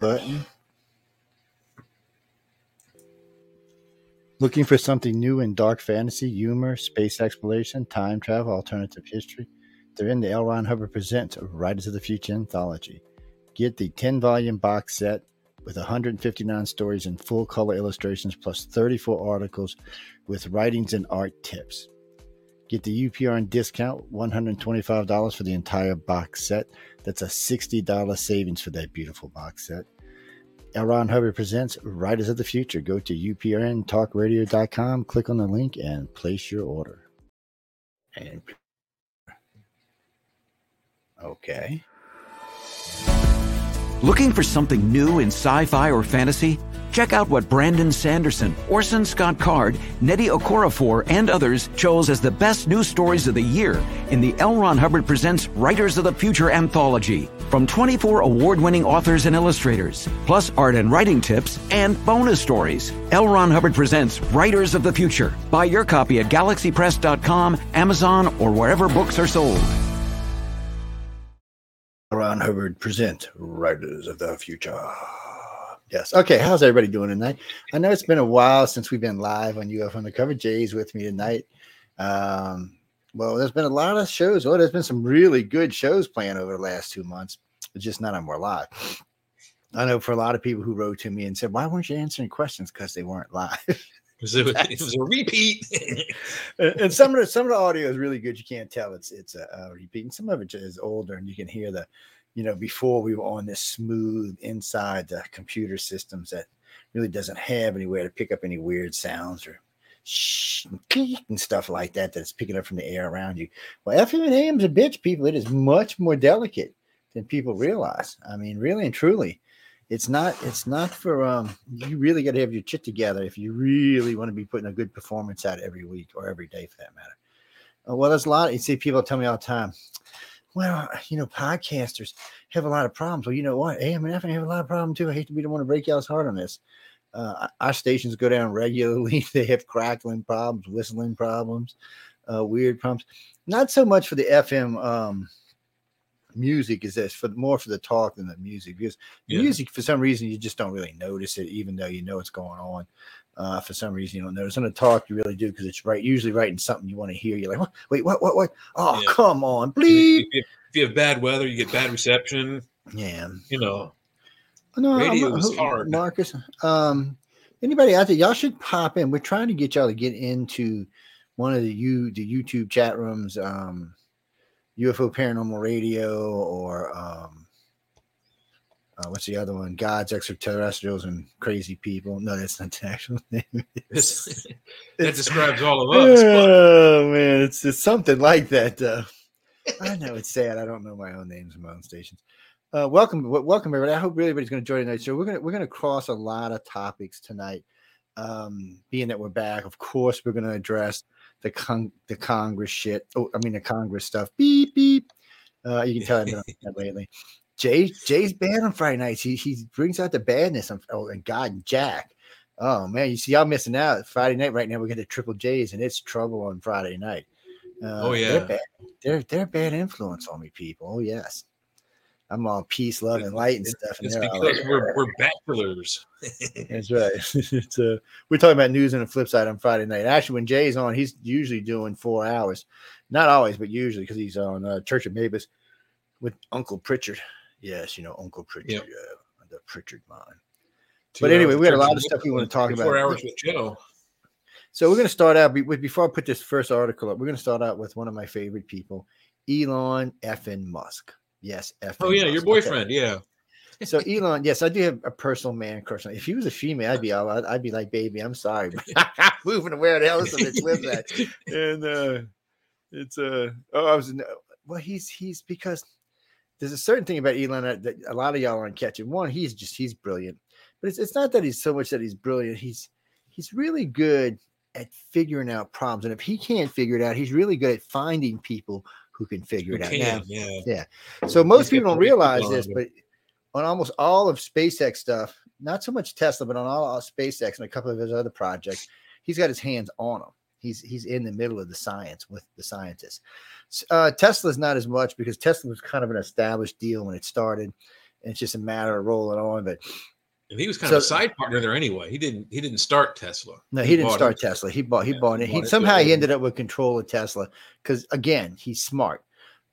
button. Looking for something new in dark fantasy, humor, space exploration, time travel, alternative history? They're in the L. Ron Hubbard Presents Writers of the Future anthology. Get the 10 volume box set with 159 stories and full color illustrations, plus 34 articles with writings and art tips. Get the UPRN discount, $125 for the entire box set. That's a $60 savings for that beautiful box set. L. Ron Hubbard presents Writers of the Future. Go to uprntalkradio.com, click on the link, and place your order. And okay. Looking for something new in sci fi or fantasy? Check out what Brandon Sanderson, Orson Scott Card, Nnedi Okorafor, and others chose as the best news stories of the year in the L. Ron Hubbard Presents Writers of the Future anthology from 24 award winning authors and illustrators, plus art and writing tips and bonus stories. L. Ron Hubbard Presents Writers of the Future. Buy your copy at galaxypress.com, Amazon, or wherever books are sold. Ron Hubbard present Writers of the Future. Yes. Okay. How's everybody doing tonight? I know it's been a while since we've been live on UFO Undercover. Jay's with me tonight. Um, well, there's been a lot of shows. Well, there's been some really good shows playing over the last two months. It's just not on were live. I know for a lot of people who wrote to me and said, "Why weren't you answering questions?" Because they weren't live. It, was- it was a repeat. and and some of the some of the audio is really good. You can't tell it's it's a, a repeat. And some of it is older, and you can hear the, you know, before we were on this smooth inside the computer systems that really doesn't have anywhere to pick up any weird sounds or shh and stuff like that that's picking up from the air around you. Well, FM and AM's a bitch, people. It is much more delicate than people realize. I mean, really and truly it's not it's not for um you really got to have your shit together if you really want to be putting a good performance out every week or every day for that matter Uh, well there's a lot you see people tell me all the time well you know podcasters have a lot of problems. Well you know what? Am and FM have a lot of problems too. I hate to be the one to break y'all's heart on this. Uh, our stations go down regularly. They have crackling problems whistling problems uh, weird problems. Not so much for the fm um music is this for more for the talk than the music because Yeah. music for some reason you just don't really notice it even though you know what's going on uh, for some reason you don't notice on the talk you really do because it's right usually writing something you want to hear you're like what? wait what what what oh Yeah. come on if, if you have bad weather, you get bad reception. yeah You know, no Radio is hard. marcus um anybody out there y'all should pop in we're trying to get y'all to get into one of the you the youtube chat rooms um ufo paranormal radio or um uh, what's the other one? Gods, extraterrestrials, and crazy people. No, that's not the actual name. that describes all of us. but- Oh man, it's, it's something like that. Uh, I know it's sad. I don't know my own names and my own stations. Uh, welcome, w- welcome everybody. I hope everybody's going to join tonight. So we're gonna we're gonna cross a lot of topics tonight. Um, being that we're back, of course, we're going to address the con- the Congress shit. Oh, I mean the Congress stuff. Beep beep. Uh, you can tell I've been on that lately. Jay Jay's bad on Friday nights. He he brings out the badness. On, oh, and God and Jack. Oh man, you see, y'all missing out. Friday night right now we got the triple J's, and it's trouble on Friday night. Uh, Oh, they're yeah. bad. They're they're a bad influence on me, people. Oh yes, I'm all peace, love, and light and stuff. And It's they're because like, we're, we're bachelors. that's right. it's uh, we're talking about news on the flip side on Friday night. Actually, when Jay's on, he's usually doing four hours. Not always, but usually because he's on uh, Church of Mavis with Uncle Pritchard. Yes, you know Uncle Pritchard, Yep. uh, the Pritchard mine. Two But anyway, we got a lot of stuff we wanna talk about. Four hours with Joe. So we're going to start out with before I put this first article up. We're going to start out with one of my favorite people, Elon effing Musk. Yes, effing. Oh yeah, your Musk. Okay. boyfriend. Yeah. So Elon, yes, I do have a personal man crush. on- If he was a female, I'd be all, I'd, I'd be like, baby, I'm sorry, but I'm moving to where the hell is the bitch lives at? And uh, it's uh, oh, I was no, well, he's he's because there's a certain thing about Elon that, that a lot of y'all aren't catching. One, he's just he's brilliant, but it's it's not that he's so much that he's brilliant. He's he's really good at figuring out problems, and if he can't figure it out, he's really good at finding people who can figure You it out. Now, can, yeah. so most got people don't the right people realize this, but on almost all of SpaceX stuff, not so much Tesla, but on all of SpaceX and a couple of his other projects, he's got his hands on them. He's he's in the middle of the science with the scientists. Uh, Tesla's not as much because Tesla was kind of an established deal when it started. and it's just a matter of rolling on. But And he was kind So- of a side partner there anyway. He didn't he didn't start Tesla. no, he didn't bought start it. Tesla. He bought he Yeah, bought it. he He bought it, somehow he ended up with control of Tesla because again he's smart.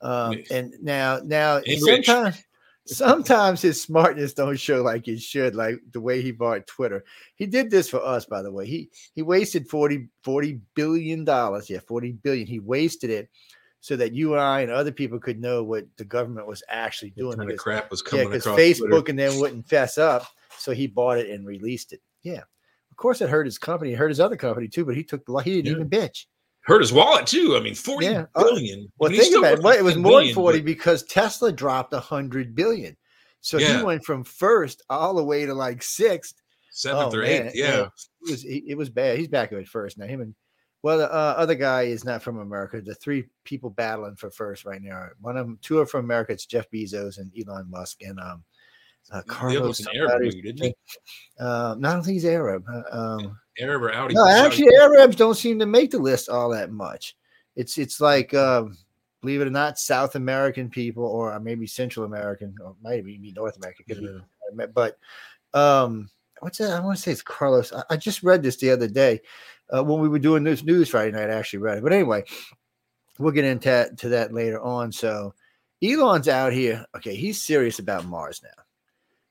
Um, Yes. and now now And rich. sometimes sometimes his smartness don't show like it should, like the way he bought Twitter. He did this for us, by the way. He he wasted 40, 40 billion dollars. Yeah, 40 billion. He wasted it so that you and I and other people could know what the government was actually What doing. kind of because- crap was yeah, coming because across Facebook Twitter. and them wouldn't fess up. So he bought it and released it. Yeah. Of course, it hurt his company. It hurt his other company too, but he took the he didn't Yeah. even bitch. hurt his wallet too. I mean, forty Yeah. billion. Uh, Well, I mean, think about it. Well, it was 10 more than 40 but- because Tesla dropped a hundred billion. So Yeah. he went from first all the way to like sixth. seventh Oh, or man, eighth. Yeah. It was it was bad. He's back at first now. Him and well, the uh, other guy is not from America. The three people battling for first right now. are- One of them, two are from America. It's Jeff Bezos and Elon Musk and um, uh, Carlos. Arab dude, he? Um, no, I don't think he's Arab. Uh, um, Arab or Audi. no, actually, Arabs don't seem to make the list all that much. It's it's like um, believe it or not, South American people or maybe Central American or maybe even North American. Yeah. but um what's that? I want to say it's Carlos. I, I just read this the other day uh, when we were doing this news Friday night. I actually read it, but anyway, we'll get into that, to that later on. So Elon's out here. Okay, he's serious about Mars now.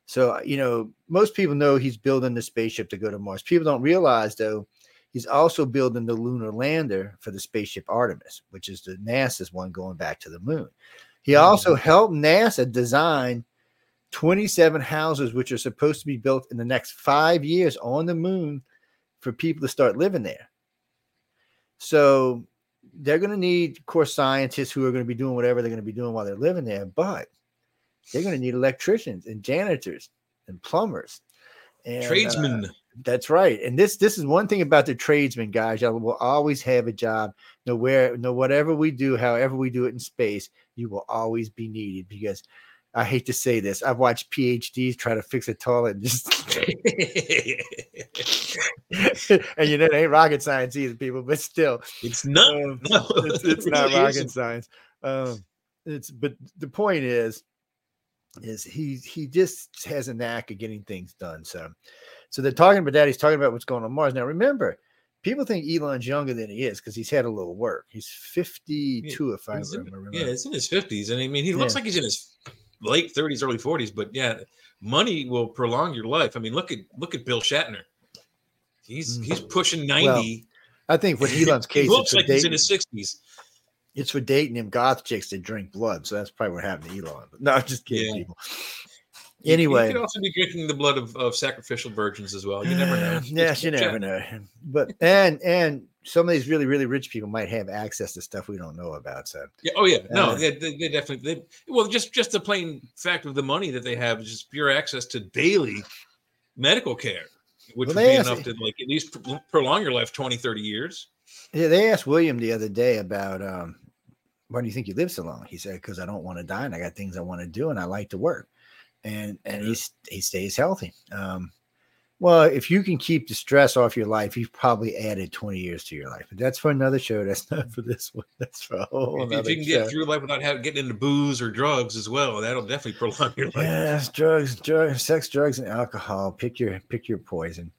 So you know, most people know he's building the spaceship to go to Mars. People don't realize though. He's also building the lunar lander for the spaceship Artemis, which is the NASA's one going back to the moon. He also helped NASA design 27 houses, which are supposed to be built in the next five years on the moon for people to start living there. So they're going to need, of course, scientists who are going to be doing whatever they're going to be doing while they're living there, but they're going to need electricians and janitors and plumbers. And, uh, that's right. And this this is one thing about the tradesmen, guys. Y'all will always have a job. No where no whatever we do, however we do it in space, you will always be needed because I hate to say this. I've watched PhDs try to fix a toilet and just and you know it ain't rocket science either, people, but still. it's not. um, No, it's, it's not rocket isn't. science. Um, it's but the point is, is he he just has a knack of getting things done. So, so they're talking about that. He's talking about what's going on Mars. Now, remember, people think Elon's younger than he is because he's had a little work. He's fifty two, if I in- remember. yeah, it's in his fifties, and I mean, he looks Yeah. like he's in his late thirties, early forties. But yeah, money will prolong your life. I mean, look at look at Bill Shatner. He's Mm. he's pushing ninety. I think for Elon's he case, looks it's for, like he's in dating, his sixties. it's for dating him goth chicks that drink blood. So that's probably what happened to Elon. No, I'm just kidding, Yeah. people. He you could also be drinking the blood of, of sacrificial virgins as well. You never know. yes, you never know. But and and some of these really really rich people might have access to stuff we don't know about. So Yeah. Oh yeah. No, Uh, they, they, they definitely. They, well, just just the plain fact of the money that they have is just pure access to daily medical care, which Well, would be asked- enough to like at least prolong your life 20, 30 years. yeah, they asked William the other day about um, why do you think you live so long? He said because I don't want to die and I got things I want to do and I like to work, and and he's he stays healthy. Um, well, if you can keep the stress off your life, you've probably added 20 years to your life. But that's for another show. That's not for this one. That's for a whole If, if you can show. get through life without having getting into booze or drugs as well, that'll definitely prolong your life. Yes, drugs, drugs, sex, drugs, and alcohol. Pick your pick your poison.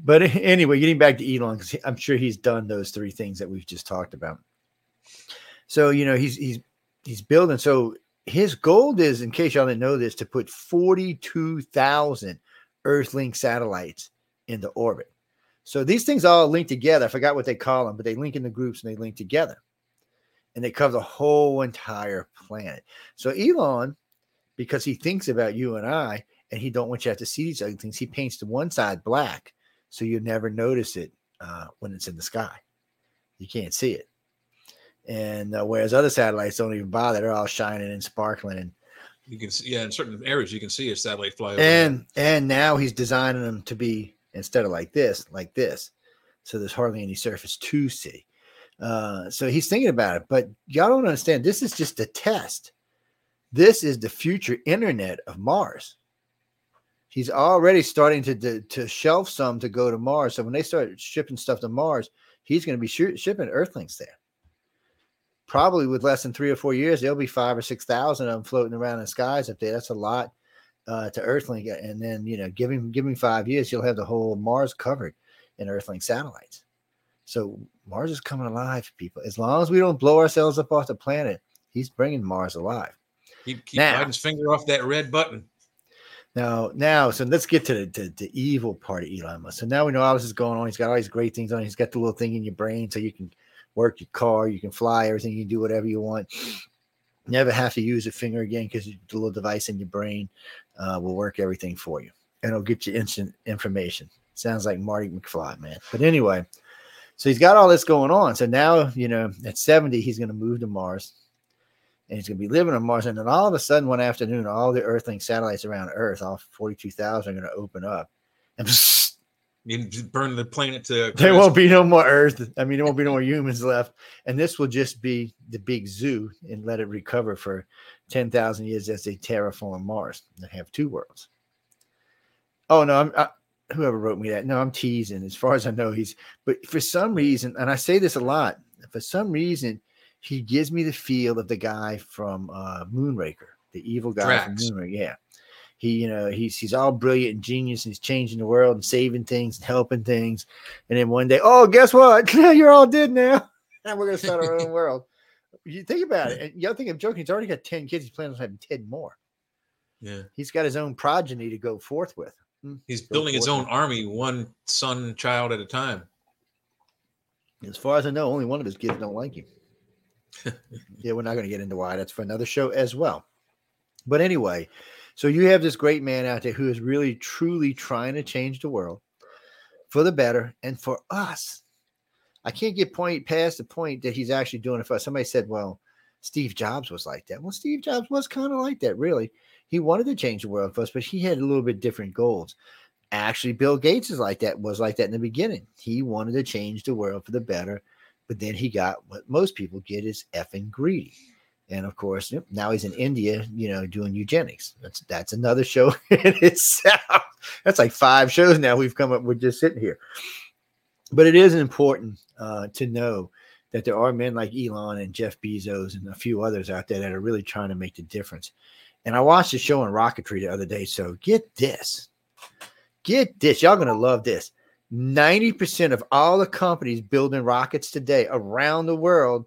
But anyway, getting back to Elon, because I'm sure he's done those three things that we've just talked about. So you know he's he's he's building. So his goal is, in case y'all didn't know this, to put 42,000 Earthlink satellites into orbit. So these things all link together. I forgot what they call them, but they link in the groups and they link together, and they cover the whole entire planet. So Elon because he thinks about you and I, and he don't want you to have to see these other things. He paints the one side black, so you never notice it uh, when it's in the sky. You can't see it. And uh, whereas other satellites don't even bother, they're all shining and sparkling. And You can see, yeah, in certain areas you can see a satellite fly there. and and now he's designing them to be instead of like this, like this. So there's hardly any surface to see. Uh, so he's thinking about it, but y'all don't understand. This is just a test. This is the future internet of Mars. He's already starting to, to to shelf some to go to Mars. So when they start shipping stuff to Mars, he's going to be shi- shipping Earthlings there. Probably with less than three or four years, there'll be five or six thousand of them floating around in the skies up there. That's a lot. uh, to Earthlink, and then you know, give him give him five years, you'll have the whole Mars covered in Earthlink satellites. So Mars is coming alive, people. As long as we don't blow ourselves up off the planet, he's bringing Mars alive. Keep, keep now, Biden's finger off that red button. Now, now, so let's get to the, the, the, evil part of Elon Musk. So now we know all this is going on. He's got all these great things on. He's got the little thing in your brain so you can work your car, you can fly, everything, you can do whatever you want. Never have to use a finger again because the little device in your brain uh, will work everything for you and it'll get you instant information. Sounds like Marty McFly, man. But anyway, so he's got all this going on. So now, you know, at 70, he's going to move to Mars and he's going to be living on Mars. And then all of a sudden, one afternoon, all the Earthling satellites around Earth, all 42,000, are going to open up. And you burn the planet to. There won't be no more Earth. I mean, there won't be no more humans left. And this will just be the big zoo and let it recover for 10,000 years as they terraform Mars and have two worlds. Oh, no, I'm. I, whoever wrote me that. No, I'm teasing. As far as I know, he's. But for some reason, and I say this a lot, for some reason, he gives me the feel of the guy from uh, Moonraker, the evil guy Drax. from Moonraker. Yeah. He, you know, he's he's all brilliant and genius and he's changing the world and saving things and helping things. And then one day, oh, guess what? You're all dead now. And we're gonna start our own world. You think about it. And you think I'm joking, he's already got 10 kids. He's planning on having 10 more. Yeah. He's got his own progeny to go forth with. Hmm. He's go building his own with. army, one son child at a time. As far as I know, only one of his kids don't like him yeah, we're not going to get into why. That's for another show as well. But anyway, so you have this great man out there who is really truly trying to change the world for the better and for us. I can't get point past the point that he's actually doing it for us. Somebody said, well, Steve Jobs was like that. Well, Steve Jobs was kind of like that, really. He wanted to change the world for us, but he had a little bit different goals. Actually, Bill Gates is like that, was like that in the beginning. He wanted to change the world for the better but then he got what most people get is effing greedy. And of course, now he's in India, you know, doing eugenics. That's that's another show in itself. That's like five shows now we've come up with just sitting here. But it is important uh, to know that there are men like Elon and Jeff Bezos and a few others out there that are really trying to make the difference. And I watched a show on rocketry the other day. So get this. Get this. Y'all gonna love this. 90% of all the companies building rockets today around the world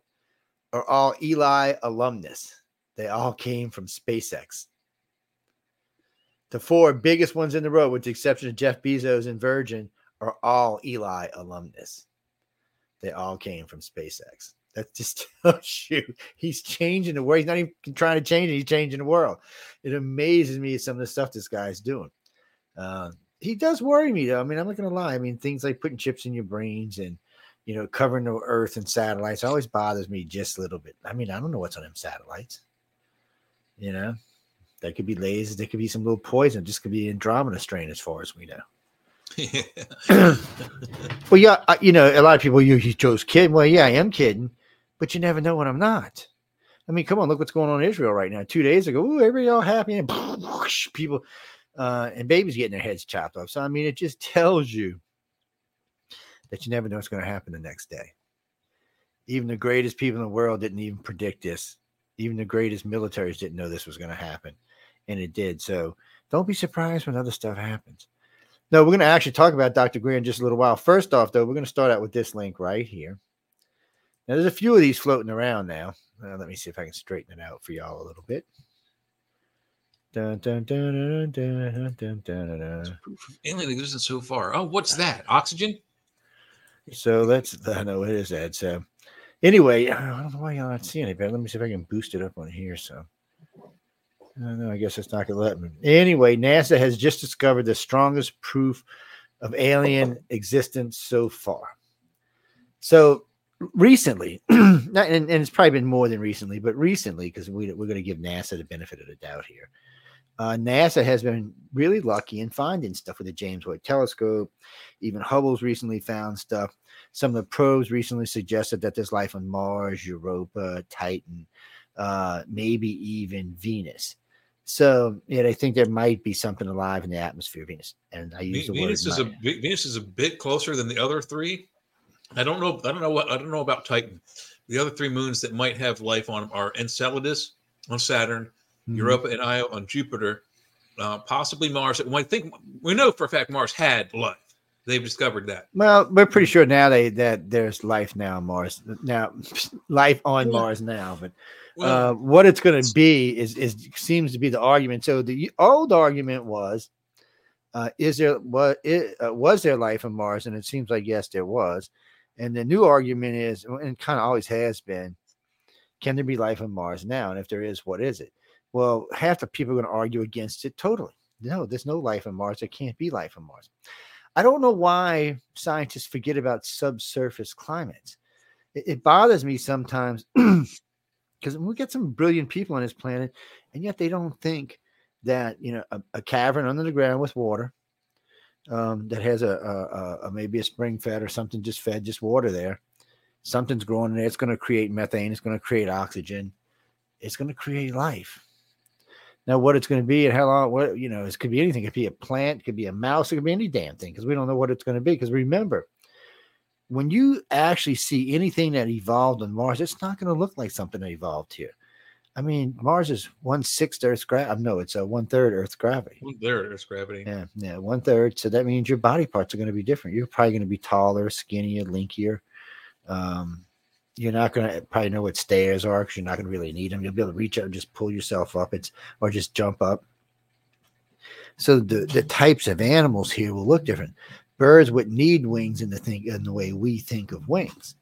are all Eli alumnus. They all came from SpaceX. The four biggest ones in the row, with the exception of Jeff Bezos and Virgin, are all Eli alumnus. They all came from SpaceX. That just tells you he's changing the world. He's not even trying to change it, he's changing the world. It amazes me some of the stuff this guy's doing. Uh, he does worry me though. I mean, I'm not gonna lie. I mean, things like putting chips in your brains and you know covering the Earth and satellites always bothers me just a little bit. I mean, I don't know what's on them satellites. You know, that could be lasers. There could be some little poison. Just could be Andromeda strain, as far as we know. well, yeah, I, you know, a lot of people you, you chose kidding. Well, yeah, I am kidding, but you never know when I'm not. I mean, come on, look what's going on in Israel right now. Two days ago, ooh, everybody all happy and people uh, and babies getting their heads chopped off. So I mean, it just tells you that you never know what's going to happen the next day. Even the greatest people in the world didn't even predict this. Even the greatest militaries didn't know this was going to happen, and it did. So don't be surprised when other stuff happens. No, we're going to actually talk about Dr. Greer in just a little while. First off, though, we're going to start out with this link right here. Now, there's a few of these floating around now. Uh, let me see if I can straighten it out for y'all a little bit. Dun, dun, dun, dun, dun, dun, dun, Alien existence so far. Oh, what's that? Oxygen? So that's I know it is that. So anyway, I don't know why y'all not seeing it, but let me see if I can boost it up on here. So I don't know. I guess it's not gonna let me. Anyway, NASA has just discovered the strongest proof of alien existence so far. So recently, and, and, it's probably been more than recently, but recently, because we, we're going to give NASA the benefit of the doubt here uh, NASA has been really lucky in finding stuff with the James Webb Telescope. Even Hubble's recently found stuff. Some of the probes recently suggested that there's life on Mars, Europa, Titan, uh, maybe even Venus. So, yeah, I think there might be something alive in the atmosphere of Venus. And I use Venus is a Venus is a bit closer than the other three. I don't know. I don't know what I don't know about Titan. The other three moons that might have life on them are Enceladus on Saturn, mm-hmm. Europa and Io on Jupiter, uh, possibly Mars. Well, I think we know for a fact Mars had life. They've discovered that. Well, we're pretty sure now they that there's life now on Mars. Now, life on Well, Mars now, but Well, uh, what it's going to be is is seems to be the argument. So the old argument was, uh, is there what it, uh, was there life on Mars? And it seems like yes, there was. And the new argument is, and kind of always has been, can there be life on Mars now? And if there is, what is it? Well, half the people are going to argue against it totally. No, there's no life on Mars. There can't be life on Mars. I don't know why scientists forget about subsurface climates. It, it bothers me sometimes because we get some brilliant people on this planet, and yet they don't think that you know a, a cavern under the ground with water um, that has a, a, a, maybe a spring fed or something just fed just water there. Something's growing in there. It's going to create methane. It's going to create oxygen. It's going to create life. Now, what it's going to be and how long, what you know, it could be anything. It could be a plant, it could be a mouse, it could be any damn thing because we don't know what it's going to be. Because remember, when you actually see anything that evolved on Mars, it's not going to look like something that evolved here. I mean, Mars is one sixth Earth's gravity. No, it's a one third Earth's gravity. there it is, gravity. Yeah, yeah, one third. So that means your body parts are going to be different. You're probably going to be taller, skinnier, linkier. Um, you're not going to probably know what stairs are because you're not going to really need them. You'll be able to reach out and just pull yourself up. It's or just jump up. So the the types of animals here will look different. Birds would need wings in the think in the way we think of wings.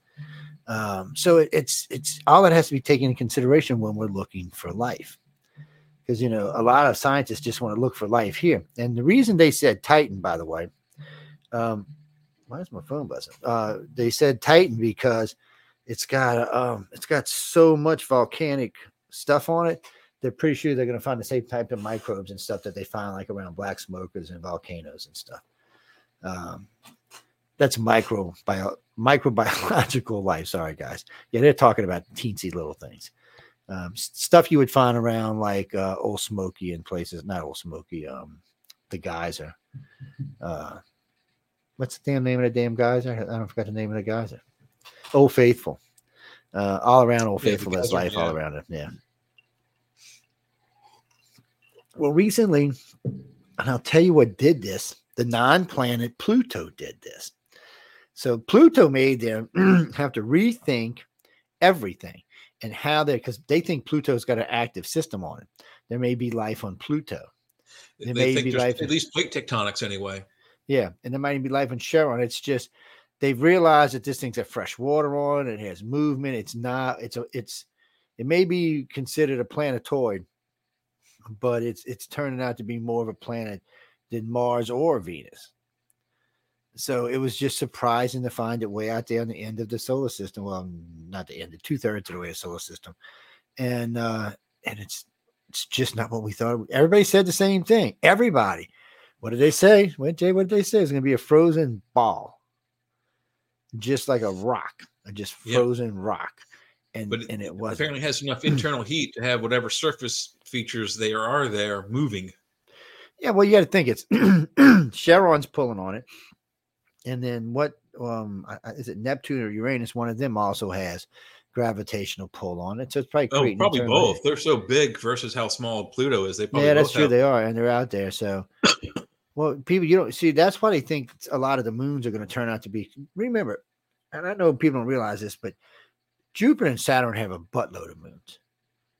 Um, so it, it's it's all that has to be taken into consideration when we're looking for life. Because you know, a lot of scientists just want to look for life here. And the reason they said Titan, by the way, um, why is my phone buzzing? Uh, they said Titan because it's got um, it's got so much volcanic stuff on it. They're pretty sure they're going to find the same type of microbes and stuff that they find like around black smokers and volcanoes and stuff. Um, that's micro bio, microbiological life. Sorry, guys. Yeah, they're talking about teensy little things. Um, stuff you would find around like uh, Old Smoky and places, not Old Smoky, um, the geyser. Uh, what's the damn name of the damn geyser? I don't forgot the name of the geyser. Old Faithful. Uh, all around Old Yeah, Faithful, geyser, life all around it. Yeah. Well, recently, and I'll tell you what did this. The non-planet Pluto did this. So Pluto made them have to rethink everything and how they because they think Pluto's got an active system on it. There may be life on Pluto. They, There may think be life- at least plate tectonics anyway. Yeah, and there might even be life on Charon. It's just they've realized that this thing's got fresh water on it. Has movement. It's not. It's a. It's. It may be considered a planetoid, but it's it's turning out to be more of a planet than Mars or Venus. So it was just surprising to find it way out there on the end of the solar system. Well, not the end, the two thirds of the way of solar system, and uh and it's it's just not what we thought. Everybody said the same thing. Everybody. What did they say? What Jay? What did they say? It's going to be a frozen ball, just like a rock, a just Yep. frozen rock, and But and it was apparently has enough internal heat to have whatever surface features there are there moving. Yeah, well, you got to think it's Charon's pulling on it, and then what? Um, is it Neptune or Uranus? One of them also has gravitational pull on it, so it's probably Oh, probably both. They're so big versus how small Pluto is. They probably Yeah, that's true. have- They are, and they're out there. So, well, people, you don't see. That's why they think a lot of the moons are going to turn out to be. Remember, and I know people don't realize this, but Jupiter and Saturn have a buttload of moons.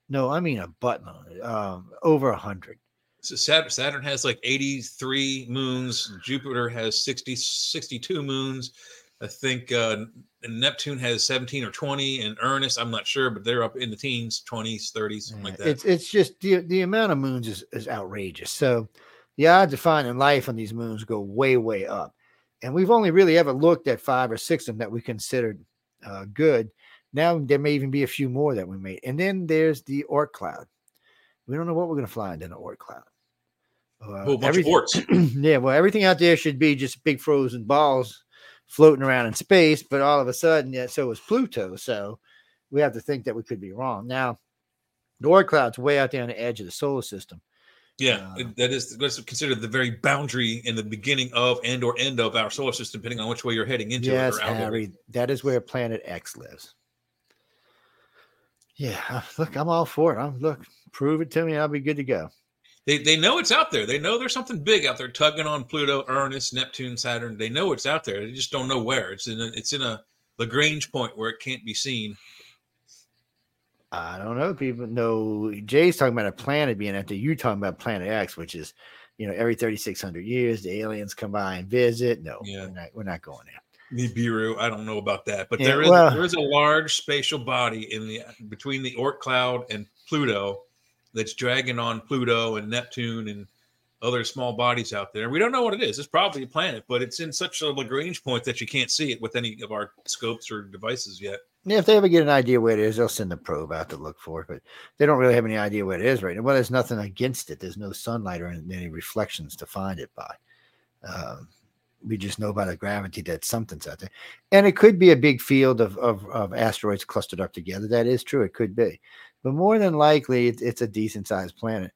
No, I mean a buttload, um, over a hundred. So Saturn, Saturn has like 83 moons. Jupiter has 60, 62 moons. I think uh, Neptune has 17 or 20, and Uranus, I'm not sure, but they're up in the teens, 20s, 30s, something like that. It's it's just the the amount of moons is, is outrageous. So the odds of finding life on these moons go way way up, and we've only really ever looked at five or six of them that we considered uh, good. Now there may even be a few more that we made, and then there's the Oort cloud. We don't know what we're going to find in the Oort cloud. Uh, a bunch of orts. yeah, well, everything out there should be just big frozen balls floating around in space, but all of a sudden, yeah, so is Pluto. So we have to think that we could be wrong. Now, the Oort cloud's way out there on the edge of the solar system. Yeah, Uh, that is that's considered the very boundary in the beginning of and or end of our solar system, depending on which way you're heading into. it yes, or out of it. Harry, that is where Planet X lives. Yeah, uh, look, I'm all for it. I'm look, prove it to me, I'll be good to go. they they know it's out there. They know there's something big out there tugging on Pluto, Uranus, Neptune, Saturn. They know it's out there. They just don't know where. It's in a, it's in a Lagrange point where it can't be seen. I don't know. People know Jay's talking about a planet being there. You're talking about Planet X, which is, you know, every 3,600 years the aliens come by and visit. No, yeah. we're not. We're not going there. Nibiru, I don't know about that, but yeah, there is well, there is a large spatial body in the between the Oort cloud and Pluto that's dragging on Pluto and Neptune and other small bodies out there. We don't know what it is. It's probably a planet, but it's in such a Lagrange point that you can't see it with any of our scopes or devices yet. If they ever get an idea where it is, they'll send a probe out to look for it, but they don't really have any idea where it is right now. Well, there's nothing against it. There's no sunlight or any reflections to find it by. Um, we just know by the gravity that something's out there. And it could be a big field of, of, of asteroids clustered up together. That is true. It could be but more than likely it's, it's a decent sized planet.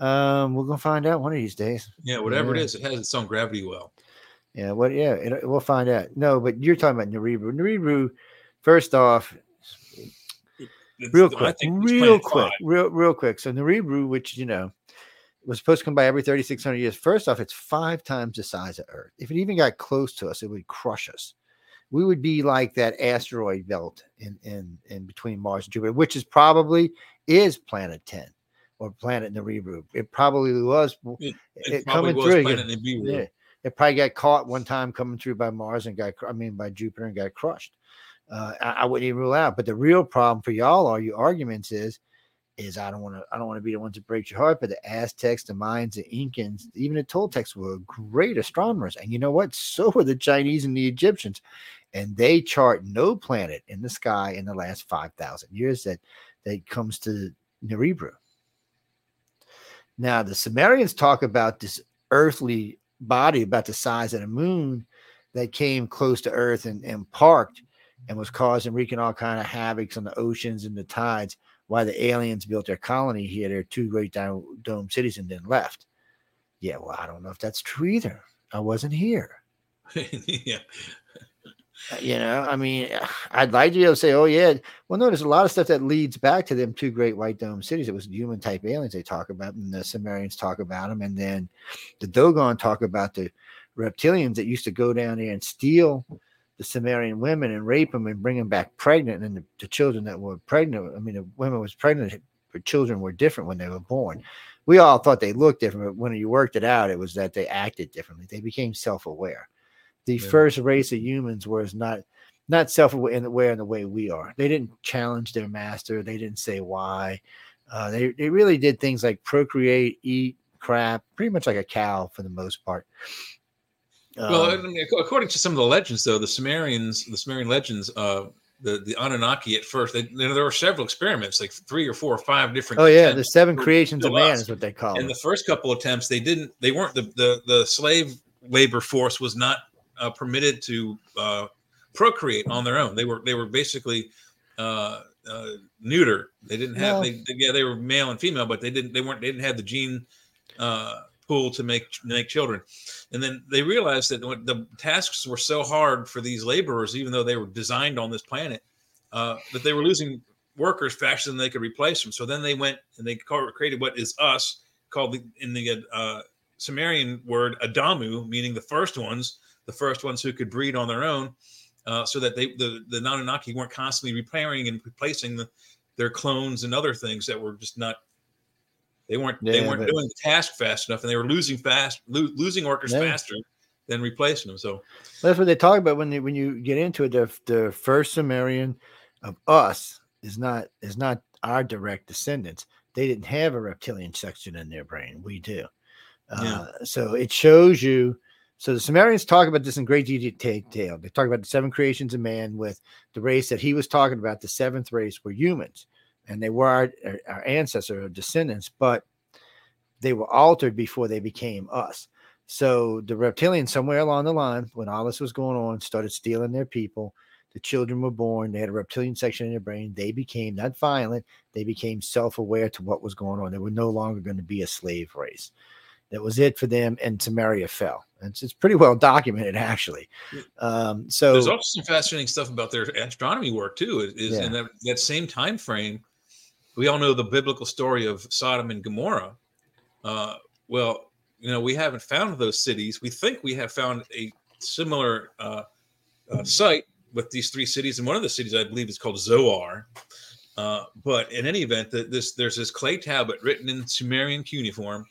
Um, we're gonna find out one of these days. Yeah, whatever yeah. it is, it has its own gravity well. Yeah, what? Yeah, it, we'll find out. No, but you're talking about Nibiru. Nibiru, first off, it's, real quick, real quick, real real quick. So Nibiru, which you know was supposed to come by every 3,600 years. First off, it's five times the size of Earth. If it even got close to us, it would crush us we would be like that asteroid belt in in in between Mars and Jupiter, which is probably is planet 10 or planet Nibiru. It probably was it, it, it probably coming through. Planet. Yeah, it probably got caught one time coming through by Mars and got I mean by Jupiter and got crushed. Uh, I, I, wouldn't even rule out. But the real problem for y'all, all your arguments is, is I don't want to I don't want to be the one to break your heart, but the Aztecs, the Mayans, the Incans, even the Toltecs were great astronomers. And you know what? So were the Chinese and the Egyptians and they chart no planet in the sky in the last 5,000 years that, that comes to Nibiru. Now, the Sumerians talk about this earthly body about the size of the moon that came close to Earth and, and parked and was causing wreaking all kind of havocs on the oceans and the tides why the aliens built their colony here, their two great dome cities, and then left. Yeah, well, I don't know if that's true either. I wasn't here. yeah, uh, you know, I mean, I'd like to be able to say, oh, yeah. Well, no, there's a lot of stuff that leads back to them two great white dome cities. It was human type aliens they talk about, and the Sumerians talk about them. And then the Dogon talk about the reptilians that used to go down there and steal the Sumerian women and rape them and bring them back pregnant. And the, the children that were pregnant, I mean, the women was pregnant, but children were different when they were born. We all thought they looked different, but when you worked it out, it was that they acted differently. They became self aware the yeah. first race of humans was not not self-aware in the way in the way we are. They didn't challenge their master. They didn't say why. Uh, they they really did things like procreate, eat crap, pretty much like a cow for the most part. Um, well, I mean, according to some of the legends, though, the Sumerians, the Sumerian legends, uh, the the Anunnaki at first, they, you know, there were several experiments, like three or four or five different. Oh yeah, the seven creations of man is what they call. It. In the first couple attempts, they didn't, they weren't the the the slave labor force was not uh, permitted to uh, procreate on their own. They were they were basically uh, uh, neuter. They didn't have they, they, yeah they were male and female, but they didn't they weren't they didn't have the gene uh, pool to make make children. And then they realized that the tasks were so hard for these laborers, even though they were designed on this planet, uh, that they were losing workers faster than they could replace them. So then they went and they created what is us called the, in the uh, Sumerian word Adamu, meaning the first ones, the first ones who could breed on their own, uh, so that they the the Anunnaki weren't constantly repairing and replacing the, their clones and other things that were just not. They weren't yeah, they weren't but, doing the task fast enough, and they were losing fast lo- losing workers yeah. faster than replacing them. So that's what they talk about when they, when you get into it. The, the first Sumerian of us is not is not our direct descendants. They didn't have a reptilian section in their brain. We do. Uh, So it shows you so the Sumerians talk about this in great detail. They talk about the seven creations of man with the race that he was talking about. The seventh race were humans, and they were our, our ancestors or descendants, but they were altered before they became us. So the reptilians, somewhere along the line, when all this was going on, started stealing their people. The children were born. They had a reptilian section in their brain. They became not violent. They became self-aware to what was going on. They were no longer going to be a slave race. That was it for them, and Sumeria fell. It's, it's pretty well documented, actually. Um, so there's also some fascinating stuff about their astronomy work too. Is yeah. in that, that same time frame. We all know the biblical story of Sodom and Gomorrah. Uh, well, you know, we haven't found those cities. We think we have found a similar uh, uh, site with these three cities, and one of the cities I believe is called Zoar. Uh, but in any event, the, this there's this clay tablet written in Sumerian cuneiform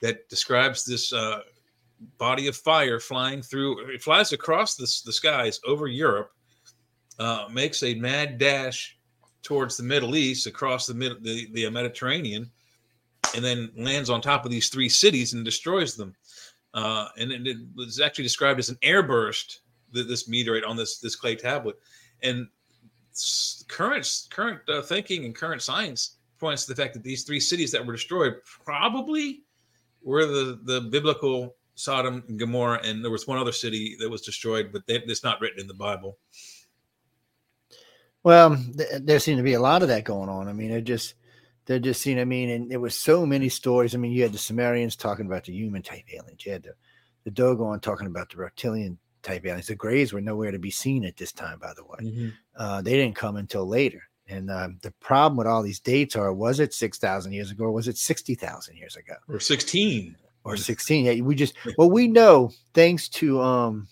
that describes this uh, body of fire flying through. It flies across the, the skies over Europe, uh, makes a mad dash towards the Middle East, across the, mid, the the Mediterranean, and then lands on top of these three cities and destroys them. Uh, and it, it was actually described as an airburst. This meteorite on this this clay tablet, and current current uh, thinking and current science points to the fact that these three cities that were destroyed probably were the the biblical Sodom and Gomorrah, and there was one other city that was destroyed, but they, it's not written in the Bible. Well, th- there seemed to be a lot of that going on. I mean, it just they're just seeing. I mean, and there was so many stories. I mean, you had the Sumerians talking about the human type aliens. You had the the Dogon talking about the reptilian type aliens. The Greys were nowhere to be seen at this time, by the way. Mm-hmm. Uh, they didn't come until later. And um, the problem with all these dates are: was it six thousand years ago, or was it sixty thousand years ago, or sixteen, or sixteen? Yeah, we just well, we know thanks to um,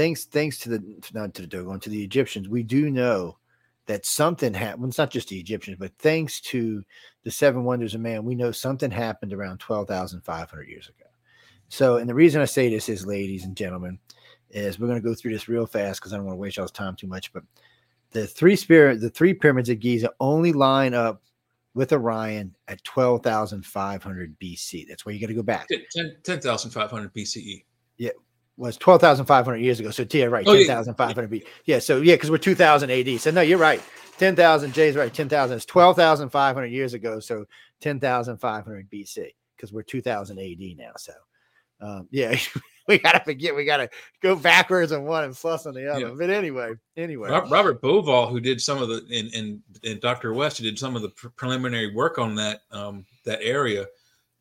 thanks thanks to the not to the Dogon to the Egyptians, we do know that something happened. Well, it's not just the Egyptians, but thanks to the seven wonders of man, we know something happened around twelve thousand five hundred years ago. So, and the reason I say this is, ladies and gentlemen, is we're going to go through this real fast because I don't want to waste y'all's time too much. But the three spirit, the three pyramids of Giza only line up with Orion at 12,500 BC. That's where you got to go back. 10,500 10, BCE. Yeah. Was 12,500 years ago. So, yeah, right. Oh, 10,500 yeah. Yeah. So, yeah, because we're 2000 AD. So, no, you're right. 10,000, Jay's right. 10,000 is 12,500 years ago. So, 10,500 BC because we're 2000 AD now. So, um, yeah, we gotta forget. We gotta go backwards on one and fuss on the other. Yeah. But anyway, anyway, Robert Bauval, who did some of the, and and, and Dr. West, who did some of the preliminary work on that um, that area.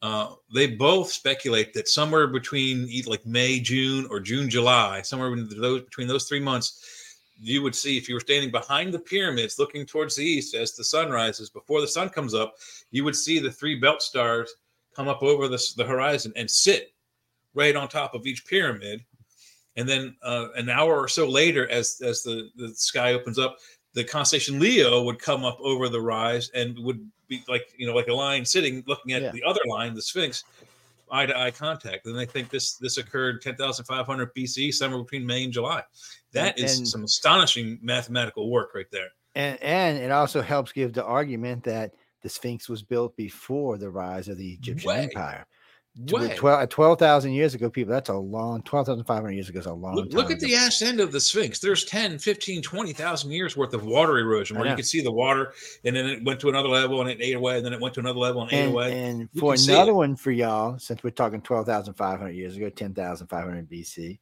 Uh, they both speculate that somewhere between like May, June, or June, July, somewhere between those between those three months, you would see if you were standing behind the pyramids, looking towards the east as the sun rises. Before the sun comes up, you would see the three belt stars come up over the, the horizon and sit right on top of each pyramid. And then uh, an hour or so later, as as the, the sky opens up, the constellation Leo would come up over the rise and would be like you know like a line sitting looking at yeah. the other line, the Sphinx, eye to eye contact. And they think this this occurred 10,500 BC, somewhere between May and July. That and, is and, some astonishing mathematical work right there. And and it also helps give the argument that the Sphinx was built before the rise of the Egyptian Way. Empire. 12,000 12, years ago, people, that's a long, 12,500 years ago is a long look, look at ago. the ass end of the Sphinx. There's 10, 15, 20,000 years worth of water erosion where you can see the water and then it went to another level and it ate away and then it went to another level and, and ate away. And you for another one for y'all, since we're talking 12,500 years ago, 10,500 BC,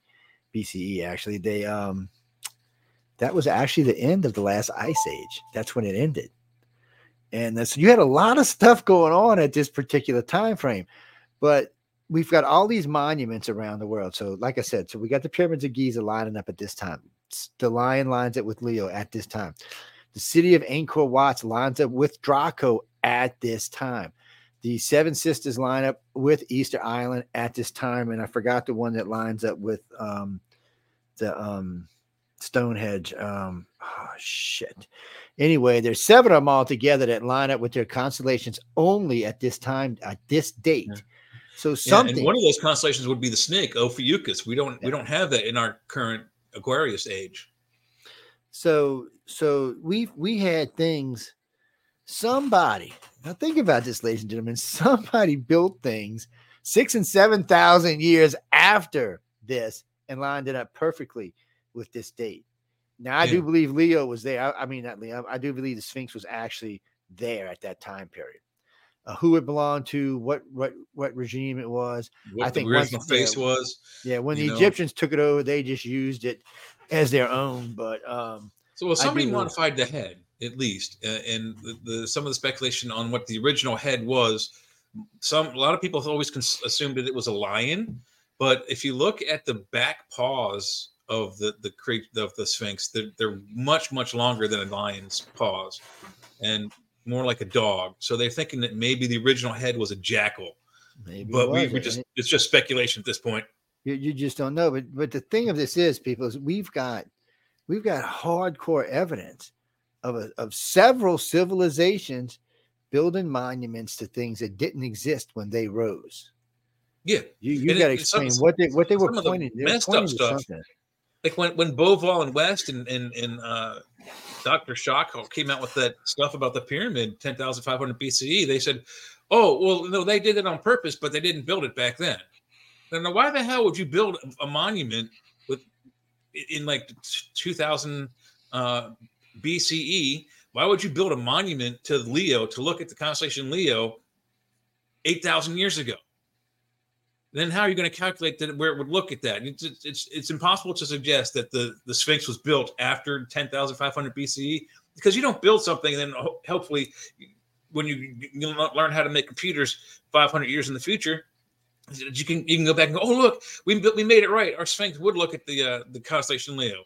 BCE, actually, they, um, that was actually the end of the last ice age. That's when it ended. And so you had a lot of stuff going on at this particular time frame. But we've got all these monuments around the world. So, like I said, so we got the pyramids of Giza lining up at this time. The lion lines up with Leo at this time. The city of Angkor Wat lines up with Draco at this time. The Seven Sisters line up with Easter Island at this time, and I forgot the one that lines up with um, the um, Stonehenge. Um, oh shit. Anyway, there's seven of them all together that line up with their constellations only at this time, at this date. Yeah so something. Yeah, and one of those constellations would be the snake, Ophiuchus. We don't yeah. we don't have that in our current Aquarius age. So so we we had things. Somebody now think about this, ladies and gentlemen. Somebody built things six and seven thousand years after this and lined it up perfectly with this date. Now I yeah. do believe Leo was there. I, I mean not Leo. I do believe the Sphinx was actually there at that time period uh, who it belonged to, what what what regime it was. What I think the original face yeah, was. Yeah, when the know. Egyptians took it over, they just used it as their own. But um, so well, somebody modified the head at least, uh, and the, the, some of the speculation on what the original head was. Some a lot of people have always cons- assumed that it was a lion, but if you look at the back paws of the the creep of the Sphinx, they're, they're much much longer than a lion's paws, and more like a dog. So they're thinking that maybe the original head was a jackal. Maybe But we, we just it's just speculation at this point. you, you just don't know. But but the thing of this is, people, is we've got we've got hardcore evidence of a, of several civilizations building monuments to things that didn't exist when they rose. Yeah. You you got to it- some- explain what they what they were some the pointing. They were messed up pointing to stuff something. like when when Bauval and West and and and uh, Dr. Schoch came out with that stuff about the pyramid, ten thousand five hundred BCE. They said, "Oh, well, no, they did it on purpose, but they didn't build it back then." Then now why the hell would you build a monument with in like two thousand uh, BCE? Why would you build a monument to Leo to look at the constellation Leo eight thousand years ago? Then how are you going to calculate that where it would look at that? It's, it's it's impossible to suggest that the the Sphinx was built after 10,500 BCE because you don't build something and then hopefully when you, you learn how to make computers 500 years in the future you can you can go back and go oh look we built- we made it right. Our Sphinx would look at the uh, the constellation Leo.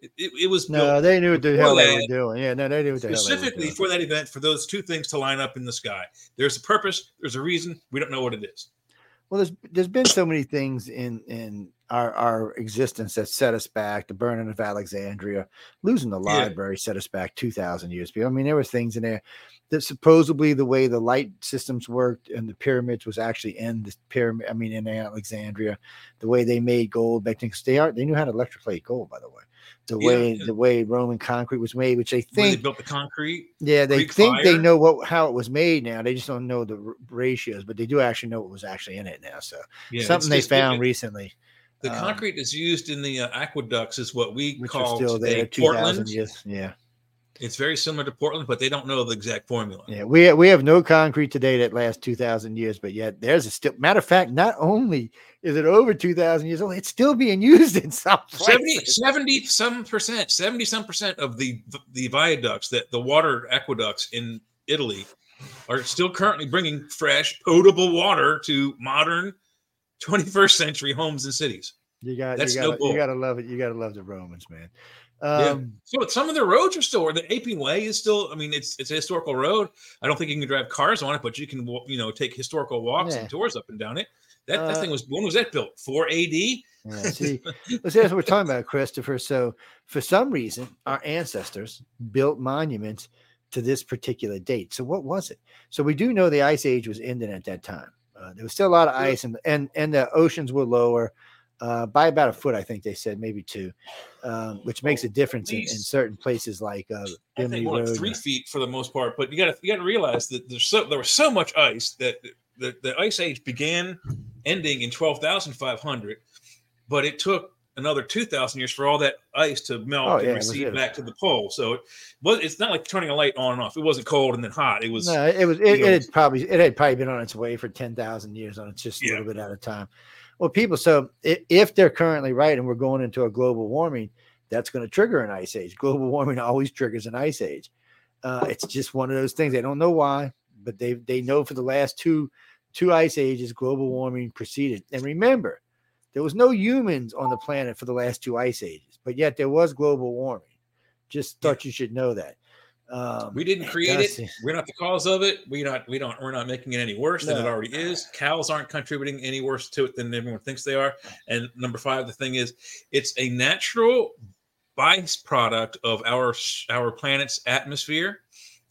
It, it, it was No, they knew what the hell they were doing. Yeah, no, they knew what the hell they were specifically for that event for those two things to line up in the sky. There's a purpose there's a reason we don't know what it is Well, there's there's been so many things in in our our existence that set us back. The burning of Alexandria, losing the Yeah. library set us back two thousand years. I mean, there were things in there that supposedly the way the light systems worked and the pyramids was actually in the pyramid. I mean, in Alexandria, the way they made gold back then, 'cause they are they knew how to electroplate gold, by the way. The way yeah. the way Roman concrete was made, which they Where they think built the concrete yeah, they Greek think they know what how it was made now. They just don't know the r- ratios, but they do actually know what was actually in it now. So yeah, something they found it- recently, The Um, concrete is used in the uh, aqueducts, is what we call still today there Portland. years. Yeah, It's very similar to Portland, but they don't know the exact formula. yeah. We we have no concrete today that lasts two thousand years, but yet there's a still. Matter of fact, not only is it over two thousand years old, it's still being used in some 70, places. 70 some percent, 70 some percent of the the viaducts that the water aqueducts in Italy are still currently bringing fresh, potable water to modern 21st century homes and cities. You got That's you no got bull. you got to love it. You got to love the Romans, man. Yeah. Um, So some of the roads are still, or the Appian Way is still. I mean, it's it's a historical road. I don't think you can drive cars on it, but you can, you know, take historical walks Yeah. and tours up and down it. That, that Uh, thing was when was that built? Four A.D. Yeah, see, that's what we're talking about, Christopher. So, for some reason, our ancestors built monuments to this particular date. So, what was it? So, we do know the ice age was ending at that time. Uh, there was still a lot of Yeah. ice, and and and the oceans were lower uh, by about a foot. I think they said maybe two, um, which makes a difference in, in certain places like uh, I think like Road. three feet for the most part. But you got to you got to realize that there's so there was so much ice that the, the ice age began ending in twelve thousand five hundred, but it took another two thousand years for all that ice to melt Oh, and yeah, recede back to the pole. So it was it's not like turning a light on and off. It wasn't cold and then hot. It was No, it was. It, it had probably it had probably been on its way for ten thousand years on its just a Yeah. little bit at a time. Well, people. So if, they're currently right, and we're going into a global warming, that's going to trigger an ice age. Global warming always triggers an ice age. Uh, it's just one of those things. They don't know why, but they they know for the last two two ice ages, global warming preceded. And remember, there was no humans on the planet for the last two ice ages, but yet there was global warming. Just Yeah. thought you should know that. Um, we didn't create it. We're not the cause of it. We not we don't we're not making it any worse than it already is. Cows aren't contributing any worse to it than everyone thinks they are. And number five, the thing is, it's a natural byproduct of our our planet's atmosphere.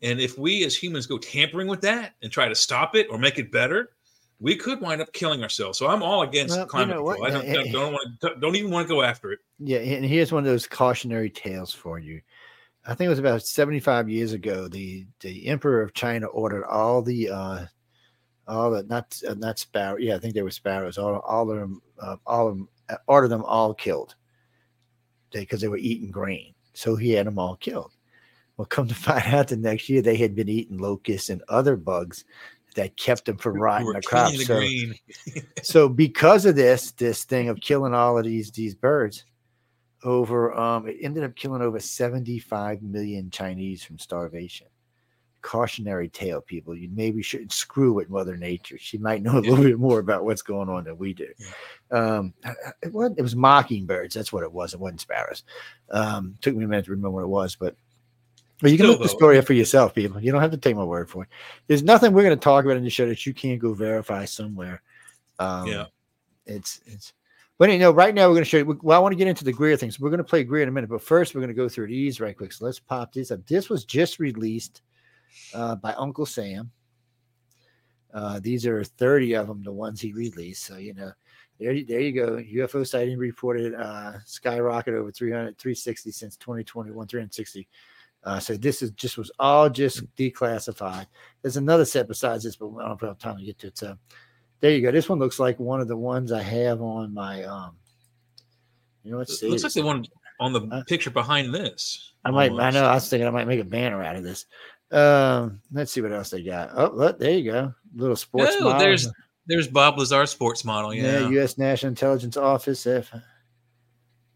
And if we as humans go tampering with that and try to stop it or make it better, we could wind up killing ourselves. So I'm all against Well, you climate know what? control. I don't, don't, don't want don't even want to go after it. Yeah, and here's one of those cautionary tales for you. I think it was about 75 years ago. The the emperor of China ordered all the uh all the not uh, not sparrow. Yeah, I think they were sparrows. All all of them, uh, all of them, uh, ordered them all killed because they were eating grain. So he had them all killed. Well, come to find out, the next year they had been eating locusts and other bugs that kept them from rotting the crops. So, so because of this this thing of killing all of these these birds over um it ended up killing over 75 million chinese from starvation cautionary tale people you maybe shouldn't screw with mother nature she might know a little bit more about what's going on than we do um it was, it was mockingbirds that's what it was it wasn't sparrows um took me a minute to remember what it was but Well, you can Still, look the story up for yourself, people. You don't have to take my word for it. There's nothing we're going to talk about in the show that you can't go verify somewhere. Um, Yeah. it's it's. But you know, right now we're going to show you. Well, I want to get into the Greer things. We're going to play Greer in a minute, but first we're going to go through these right quick. So let's pop this up. This was just released uh, by Uncle Sam. Uh, these are 30 of them, the ones he released. So you know, there, there you go. UFO sighting reported uh, skyrocket over 300, 360 since 2021, 360. Uh, so this is just was all just declassified. There's another set besides this, but I don't have time to get to it. So there you go. This one looks like one of the ones I have on my um. You know, let's It looks like the one on the Huh? picture behind this. I might. I know. I was thinking I might make a banner out of this. Um, let's see what else they got. Oh, look, there you go. Little sports. Oh, model. there's there's Bob Lazar sports model. yeah. Yeah, U.S. National Intelligence Office. If I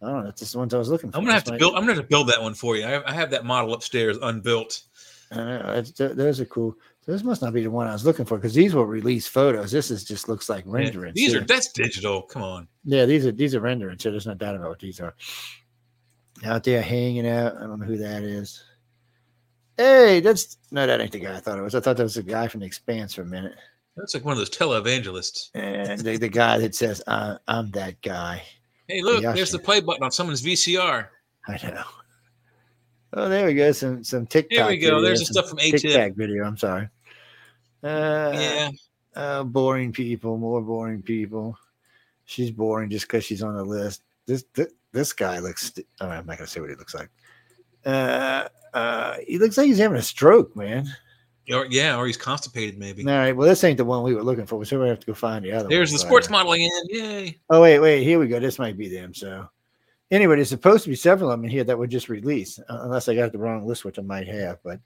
don't know, that's just the ones I was looking for. I'm gonna have This to might- build. I'm gonna have to build that one for you. I have, I have that model upstairs unbuilt. I know, that's, those are cool. So this must not be the one I was looking for because these were released photos. This is just looks like Yeah. These too. are that's digital. Come on. Yeah, these are these are rendering, so there's no doubt about what these are. Out there hanging out. I don't know who that is. Hey, that's no, that ain't the guy I thought it was. I thought that was the guy from the Expanse for a minute. That's like one of those televangelists. And the, the guy that says, I, "I'm that guy." Hey, look, Yeah, there's the play button on someone's VCR. I know. Oh, there we go. Some some TikTok. Here we go. video, There's some stuff from ATIP. TikTok video. I'm sorry. Uh, Yeah, uh, boring people, more boring people. She's boring just because she's on the list. This this, this guy looks. Oh, I'm not gonna say what he looks like. Uh, uh, he looks like he's having a stroke, man. or yeah, or he's constipated maybe. All right, well, this ain't the one we were looking for, so we have to go find the other. There's one, the sports uh, model again. Yay! Oh wait, wait, here we go. This might be them. So, anyway, there's supposed to be several of them in here that were just released, uh, unless I got the wrong list, which I might have. But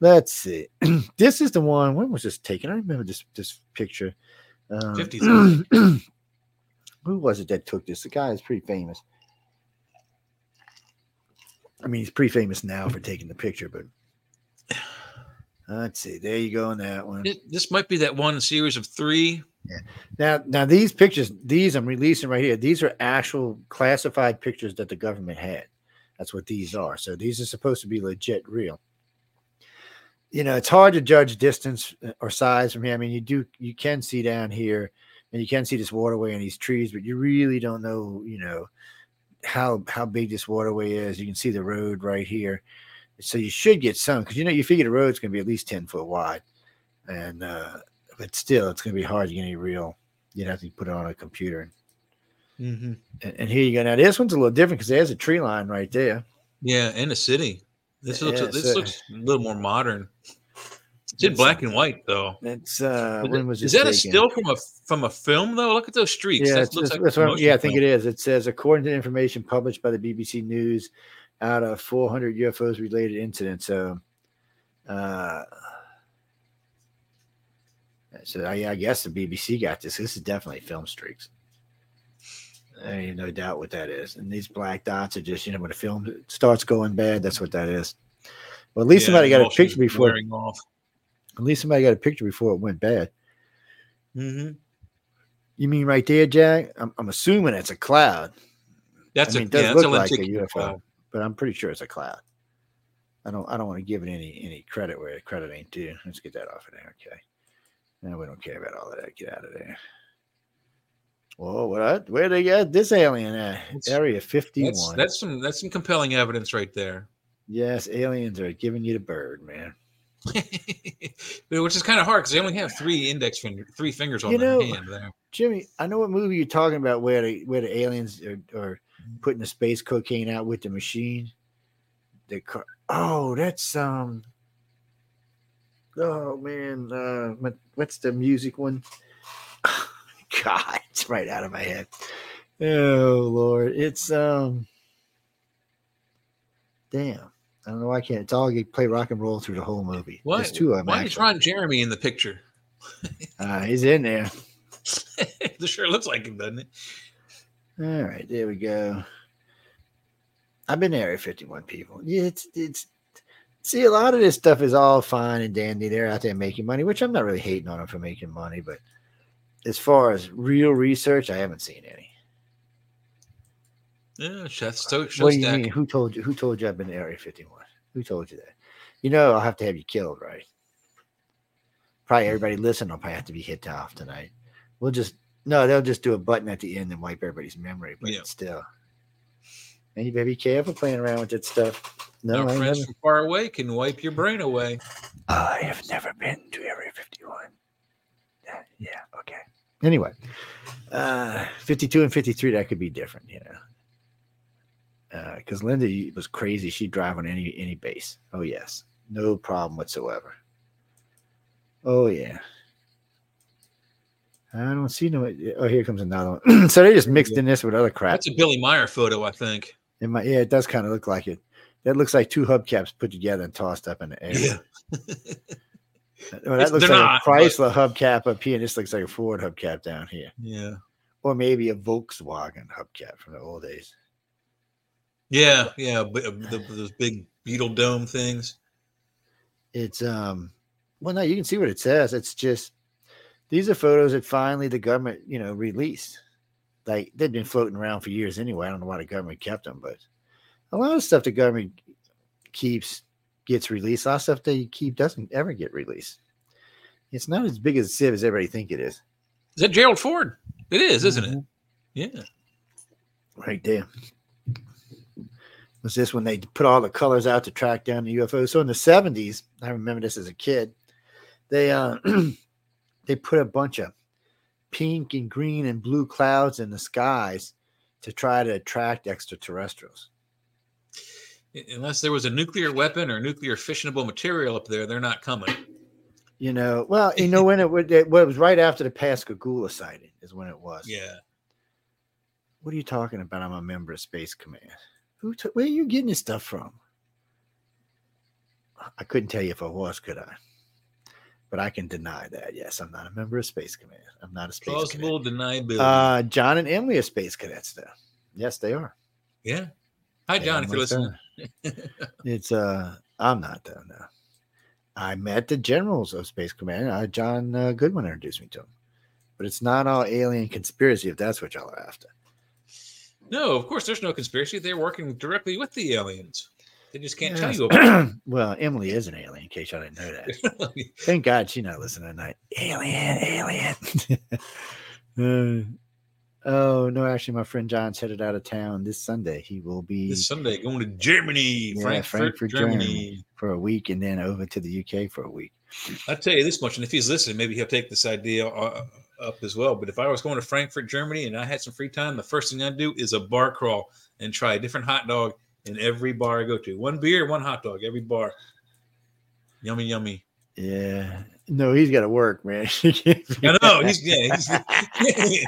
let's see. this is the one. When was this taken? I remember this this picture. Um, 50s, who was it that took this? The guy is pretty famous. I mean, he's pretty famous now for taking the picture, but let's see. There you go on that one. It- this might be that one series of three. Now, now these pictures, these I'm releasing right here. These are actual classified pictures that the government had. That's what these are. So these are supposed to be legit, real. You know, it's hard to judge distance uh, or size from here. I mean, you do, you can see down here, and you can see this waterway and these trees, but you really don't know, you know, how how big this waterway is. You can see the road right here, so you should get some because you know you figure the road's going to be at least ten foot wide, and uh, but still, it's going to be hard to get any real. You'd have to put it on a computer. Mm-hmm. And, and here you go. Now this one's a little different because there's a tree line right there. Yeah, in a city. This looks Yeah, this so- looks a little more modern. It's in black and white though. It's uh, when th- was is this that a still from a from a film though? Look at those streaks. Yeah, that looks it's- like that's a I'm- yeah, I think film. it is. It says according to information published by the BBC News, out of 400 UFOs related incidents. So, uh, so I, I guess the BBC got this. This is definitely film streaks. I ain't no doubt what that is. And these black dots are just, you know, when the film starts going bad, that's what that is. Well, at least Yeah, somebody got a picture before. wearing off. At least somebody got a picture before it went bad. Mhm. You mean right there, Jack? I'm, I'm assuming it's a cloud. That's I mean, a it does yeah, that's a look like a UFO. cloud. but I'm pretty sure it's a cloud. I don't I don't want to give it any any credit where credit ain't due. Let's get that off of there. Okay. No, we don't care about all of that. Get out of there. Whoa, what? Where they got this alien at? It's- Area 51. That's that's some that's some compelling evidence right there. yes, aliens are giving you the bird, man. Which is kind of hard because they only have three index finger, three fingers on You their know- hand there. Jimmy, I know what movie you're talking about where the where the aliens are, are putting the space cocaine out with the machine. The car. Oh, that's um. Oh man, uh, what- what's the music one? God, it's right out of my head. Oh Lord, it's um. Damn, I don't know why I can't. It's all you play rock and roll through the whole movie. Why, There's two of them. why is. Ron Jeremy in the picture? Uh, he's in there. it sure looks like him, doesn't it? All right, there we go. I've been Area 51 people. Yeah, it's it's see a lot of this stuff is all fine and dandy. They're out there making money, which I'm not really hating on them for making money, but as far as real research, I haven't seen any. Yeah, Chef what do you Showstack. mean? Who told you? Who told you I've been to Area 51? Who told you that? You know, I'll have to have you killed, right? Probably everybody listening will probably have to be hit off tonight. We'll just no, they'll just do a button at the end and wipe everybody's memory, but Yeah. still. And you better be careful playing around with that stuff. No, I, friends from far away can wipe your brain away. I have never been to Area 51. Yeah, yeah, okay. Anyway, uh, 52 and 53, that could be different, you know. Because Linda was crazy. She'd drive on any any base. Oh, yes. No problem whatsoever. Oh, yeah. I don't see no. Oh, here comes another one. so they just mixed in this with other crap. That's a Billy Meier photo, I think. It might, yeah, it does kind of look like it. That looks like two hubcaps put together and tossed up in the air. Yeah. Well, that looks like not, a Chrysler hubcap up here. and This looks like a Ford hubcap down here, Yeah. or maybe a Volkswagen hubcap from the old days. Yeah. Yeah. uh, The, those big beetle dome things. It's um, well, no, you can see what it says. It's just these are photos that finally the government, you know, released. Like they've been floating around for years anyway. I don't know why the government kept them, but a lot of stuff the government keeps gets released. A lot of stuff they keep doesn't ever get released. It's not as big as a sieve as everybody think it is. Is that Gerald Ford? It is, isn't it? Yeah. right there. Was this when they put all the colors out to track down the UFO? So in the 70s, I remember this as a kid, they uh they put a bunch of pink and green and blue clouds in the skies to try to attract extraterrestrials. Unless there was a nuclear weapon or nuclear fissionable material up there, they're not coming. You know, well, you know when it, would- it, well, it was right after the Pascagoula sighting is when it was. Yeah. What are you talking about? I'm a member of Space Command. Who? T- where are you getting this stuff from? I couldn't tell you if I was, could I? But I can deny that. Yes, I'm not a member of Space Command. I'm not a Space Plausible Cadet. deniability. Uh, John and Emily are Space Cadets, though. Yes, they are. yeah. Hi, John, if you're listening. it's uh, I'm not though. No, I met the generals of Space Command. Uh, John uh, Goodwin introduced me to them. But it's not all alien conspiracy if that's what y'all are after. No, of course, there's no conspiracy. They're working directly with the aliens. They just can't tell you about well, Emily is an alien, in case y'all didn't know that. Thank God she's not listening tonight. Alien, alien. Uh, oh no, actually, my friend John's headed out of town this Sunday. He will be this Sunday going to Germany, yeah, Frankfurt, Germany. Germany. for a week, and then over to the UK for a week. I'll tell you this much, and if he's listening, maybe he'll take this idea uh, up as well. But if I was going to Frankfurt, Germany, and I had some free time, the first thing I'd do is a bar crawl and try a different hot dog in every bar I go to. One beer, one hot dog, every bar. Yummy, yummy. Yeah, no, he's got to work, man. I know he's yeah. He's,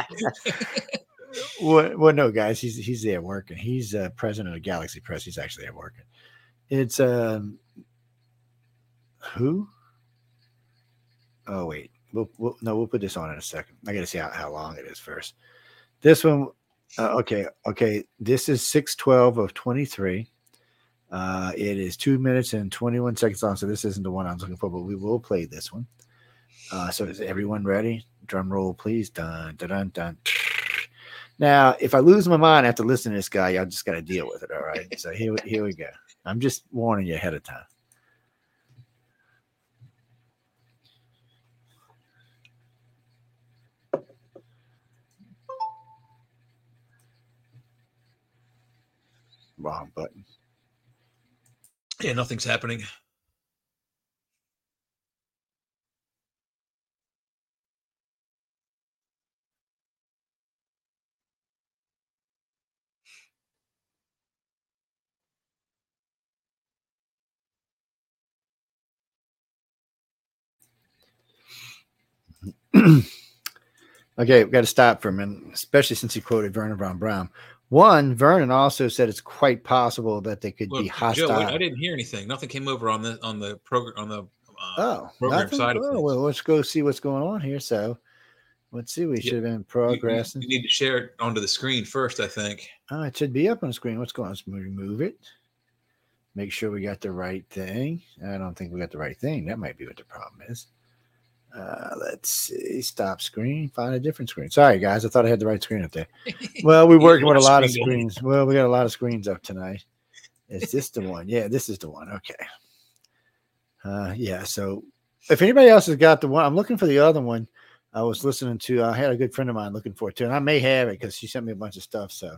well, well, no, guys, he's he's there working. He's uh, president of Galaxy Press. He's actually there working. It's um, who? Oh wait, we'll, we'll no, we'll put this on in a second. I got to see how, how long it is first. This one, uh, okay, okay. This is six twelve of twenty three. Uh, it is two minutes and twenty one seconds long. So this isn't the one I was looking for, but we will play this one. Uh, so is everyone ready? Drum roll, please. Dun dun dun dun. Now, if I lose my mind after listening to this guy, y'all just got to deal with it. All right. So here, here we go. I'm just warning you ahead of time. Wrong button. Yeah, nothing's happening. Okay, we've got to stop for a minute, especially since he quoted Vernon Brown Brown. One, Vernon also said it's quite possible that they could Well, be Joe, hostile. I didn't hear anything. Nothing came over on the on the program on the. Uh, oh, program nothing? side oh well, let's go see what's going on here. So, let's see. We Yeah. should have been you- you- progressing. You, need to share it onto the screen first, I think. Oh, it should be up on the screen. What's going on? Let's remove it. Make sure we got the right thing. I don't think we got the right thing. That might be what the problem is. Uh, let's see. Stop screen. Find a different screen. Sorry, guys. I thought I had the right screen up there. Well, we're working with a lot of screens. Well, we got a lot of screens up tonight. Is this the one? Yeah, this is the one. Okay. Uh, yeah. So if anybody else has got the one, I'm looking for the other one. I was listening to. I had a good friend of mine looking for it too, and I may have it because she sent me a bunch of stuff. So,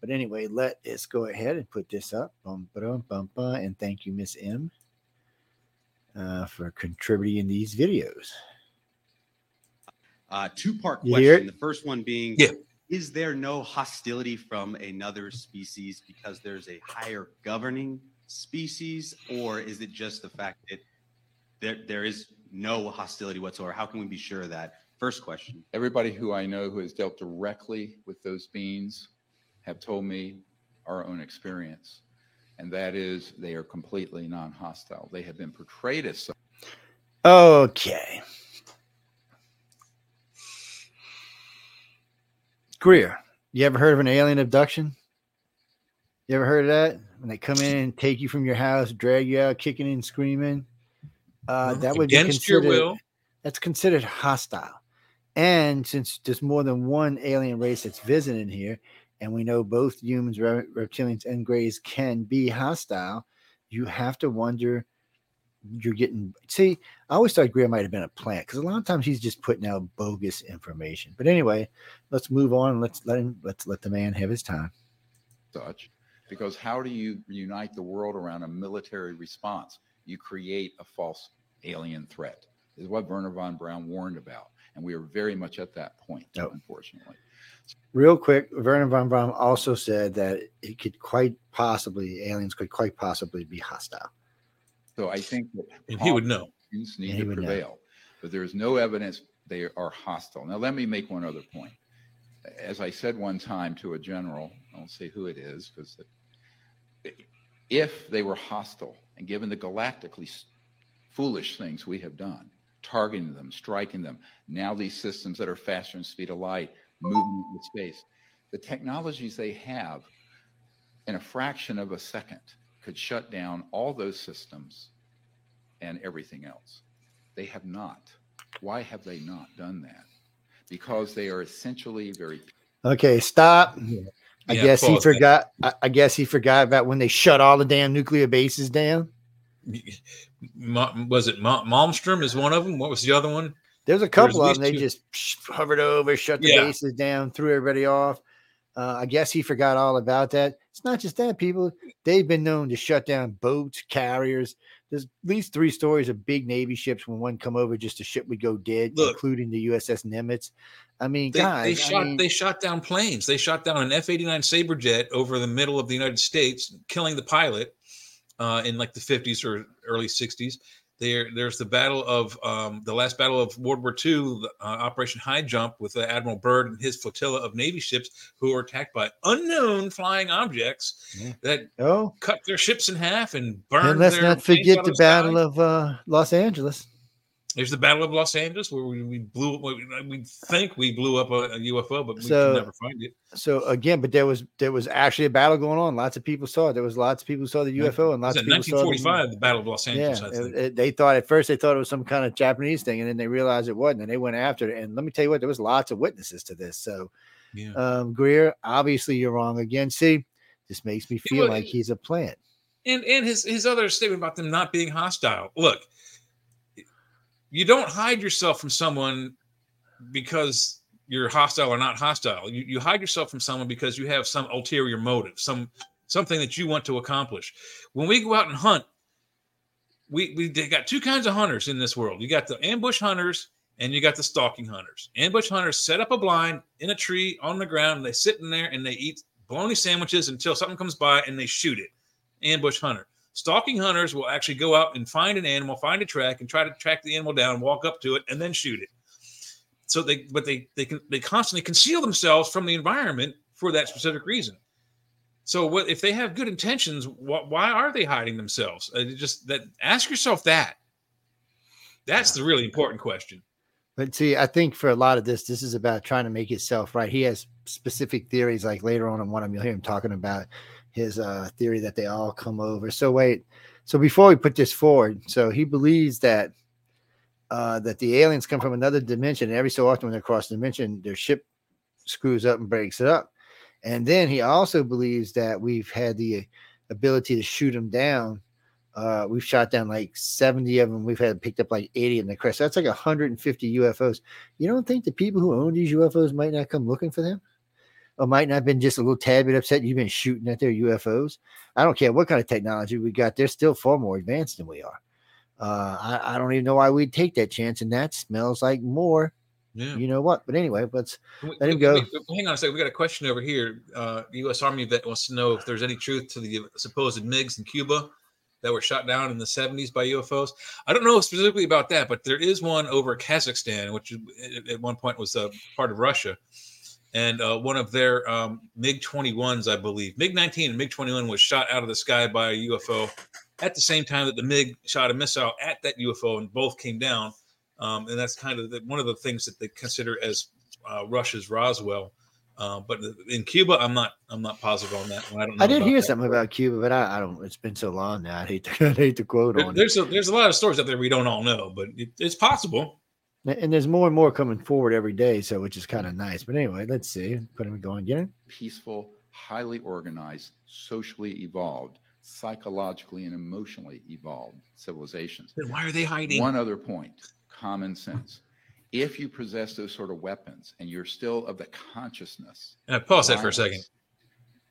but anyway, let us go ahead and put this up. Bum, bum, bum, bum, and thank you, Miss M, uh, for contributing these videos. Uh, two part question. The first one being Yeah. Is there no hostility from another species because there's a higher governing species, or is it just the fact that there, there is no hostility whatsoever? How can we be sure of that? First question. Everybody who I know who has dealt directly with those beings have told me our own experience. And that is they are completely non-hostile. They have been portrayed as such. Okay. Greer, you ever heard of an alien abduction? You ever heard of that? When they come in and take you from your house, drag you out, kicking and screaming. Uh, that would be against your considered- will. That's considered hostile. And since there's more than one alien race that's visiting here, and we know both humans, re- reptilians, and grays can be hostile, you have to wonder. You're getting see. I always thought Greer might have been a plant because a lot of times he's just putting out bogus information. But anyway, let's move on. Let's let him. Let's let the man have his time. such because how do you unite the world around a military response? You create a false alien threat. Is what Wernher von Braun warned about. And we are very much at that point, Oh. unfortunately. Real quick, Wernher von Braun also said that it could quite possibly aliens could quite possibly be hostile. So I think that And he would know. Need to would know. prevail, but there is no evidence they are hostile. Now, let me make one other point. As I said one time to a general, I won't say who it is, because if they were hostile and given the galactically foolish things we have done, targeting them, striking them, now these systems that are faster than speed of light, moving into space, the technologies they have in a fraction of a second could shut down all those systems and everything else. They have not. Why have they not done that? Because they are essentially very Okay, stop. I Yeah, guess he forgot. I, I guess he forgot about when they shut all the damn nuclear bases down. Ma- was it Ma- Malmstrom is one of them? What was the other one? There's a couple at of them. They least just hovered over, shut the Yeah. bases down, threw everybody off. Uh, I guess he forgot all about that. It's not just that, people. They've been known to shut down boats, carriers. There's at least three stories of big Navy ships when one come over, just the ship would go dead, Look. including the USS Nimitz. I mean, They, guys, they I shot mean, they shot down planes. They shot down an F eighty nine Saber jet over the middle of the United States, killing the pilot uh, in like the fifties or early sixties. There, there's the battle of um, the last battle of World War II, uh, Operation High Jump, with uh, Admiral Byrd and his flotilla of Navy ships who were attacked by unknown flying objects Yeah. that oh, cut their ships in half and burned. and let's not forget the sky. Battle of uh, Los Angeles. There's the Battle of Los Angeles where we, we blew. We, we think we blew up a, a UFO, but we So- can never find it. So again, but there was there was actually a battle going on. Lots of people saw it. There was lots of people saw the UFO, and Was lots it of people saw the 1945, the Battle of Los Angeles? Yeah, I it- think. it- they thought at first they thought it was some kind of Japanese thing, and then they realized it wasn't, and they went after it. And let me tell you what, there was lots of witnesses to this. So, yeah. um, Greer, obviously you're wrong again. See, this makes me feel well, like he's a plant. and and his his other statement about them not being hostile. Look, you don't hide yourself from someone because you're hostile or not hostile. You you hide yourself from someone because you have some ulterior motive, some something that you want to accomplish. When we go out and hunt, we we got two kinds of hunters in this world. You got the ambush hunters and you got the stalking hunters. Ambush hunters set up a blind in a tree on the ground. And they sit in there and they eat bologna sandwiches until something comes by and they shoot it. Ambush hunter. Stalking hunters will actually go out and find an animal, find a track, and try to track the animal down, walk up to it, and then shoot it. So they, but they they can they constantly conceal themselves from the environment for that specific reason. So what if they have good intentions? Wh- why are they hiding themselves? Uh, just that. Ask yourself that. That's the really important question. But see, I think for a lot of this, this is about trying to make itself right. He has specific theories, like later on in one of them, you'll hear him talking about his uh, theory that they all come over. So wait, so before we put this forward, so he believes that uh, that the aliens come from another dimension, and every so often when they cross the dimension, their ship screws up and breaks it up. And then he also believes that we've had the ability to shoot them down Uh, we've shot down like 70 of them. We've had picked up like 80 in the crash. That's like 150 UFOs. You don't think the people who own these UFOs might not come looking for them? Or might not have been just a little tad bit upset you've been shooting at their UFOs? I don't care what kind of technology we got. They're still far more advanced than we are. Uh, I, I don't even know why we'd take that chance. And that smells like more. Yeah. You know what? But anyway, let's We- Let him go. we- hang on a second. We got a question over here. Uh, U.S. Army vet wants to know if there's any truth to the supposed MiGs in Cuba that were shot down in the 70s by UFOs. I don't know specifically about that, but there is one over Kazakhstan, which at- at one point was a part of Russia. And uh, one of their um, MiG 21s, I believe, MiG 19 and MiG 21 was shot out of the sky by a UFO at the same time that the MiG shot a missile at that UFO, and both came down. Um, and that's kind of the, one of the things that they consider as uh, Russia's Roswell. Uh, but in Cuba, I'm not. I'm not positive on that. I don't. Know I did hear that. something about Cuba, but I, I don't. It's been so long now. I hate to, I hate to quote There- on it. there's a there's a lot of stories out there we don't all know, but it, it's possible. And there's more and more coming forward every day, so which is kind of nice. But anyway, let's see. Put him going. Get it? peaceful, highly organized, socially evolved, psychologically and emotionally evolved civilizations. Then why are they hiding? One other point common sense. If you possess those sort of weapons and you're still of the consciousness, Uh, pause that for a second.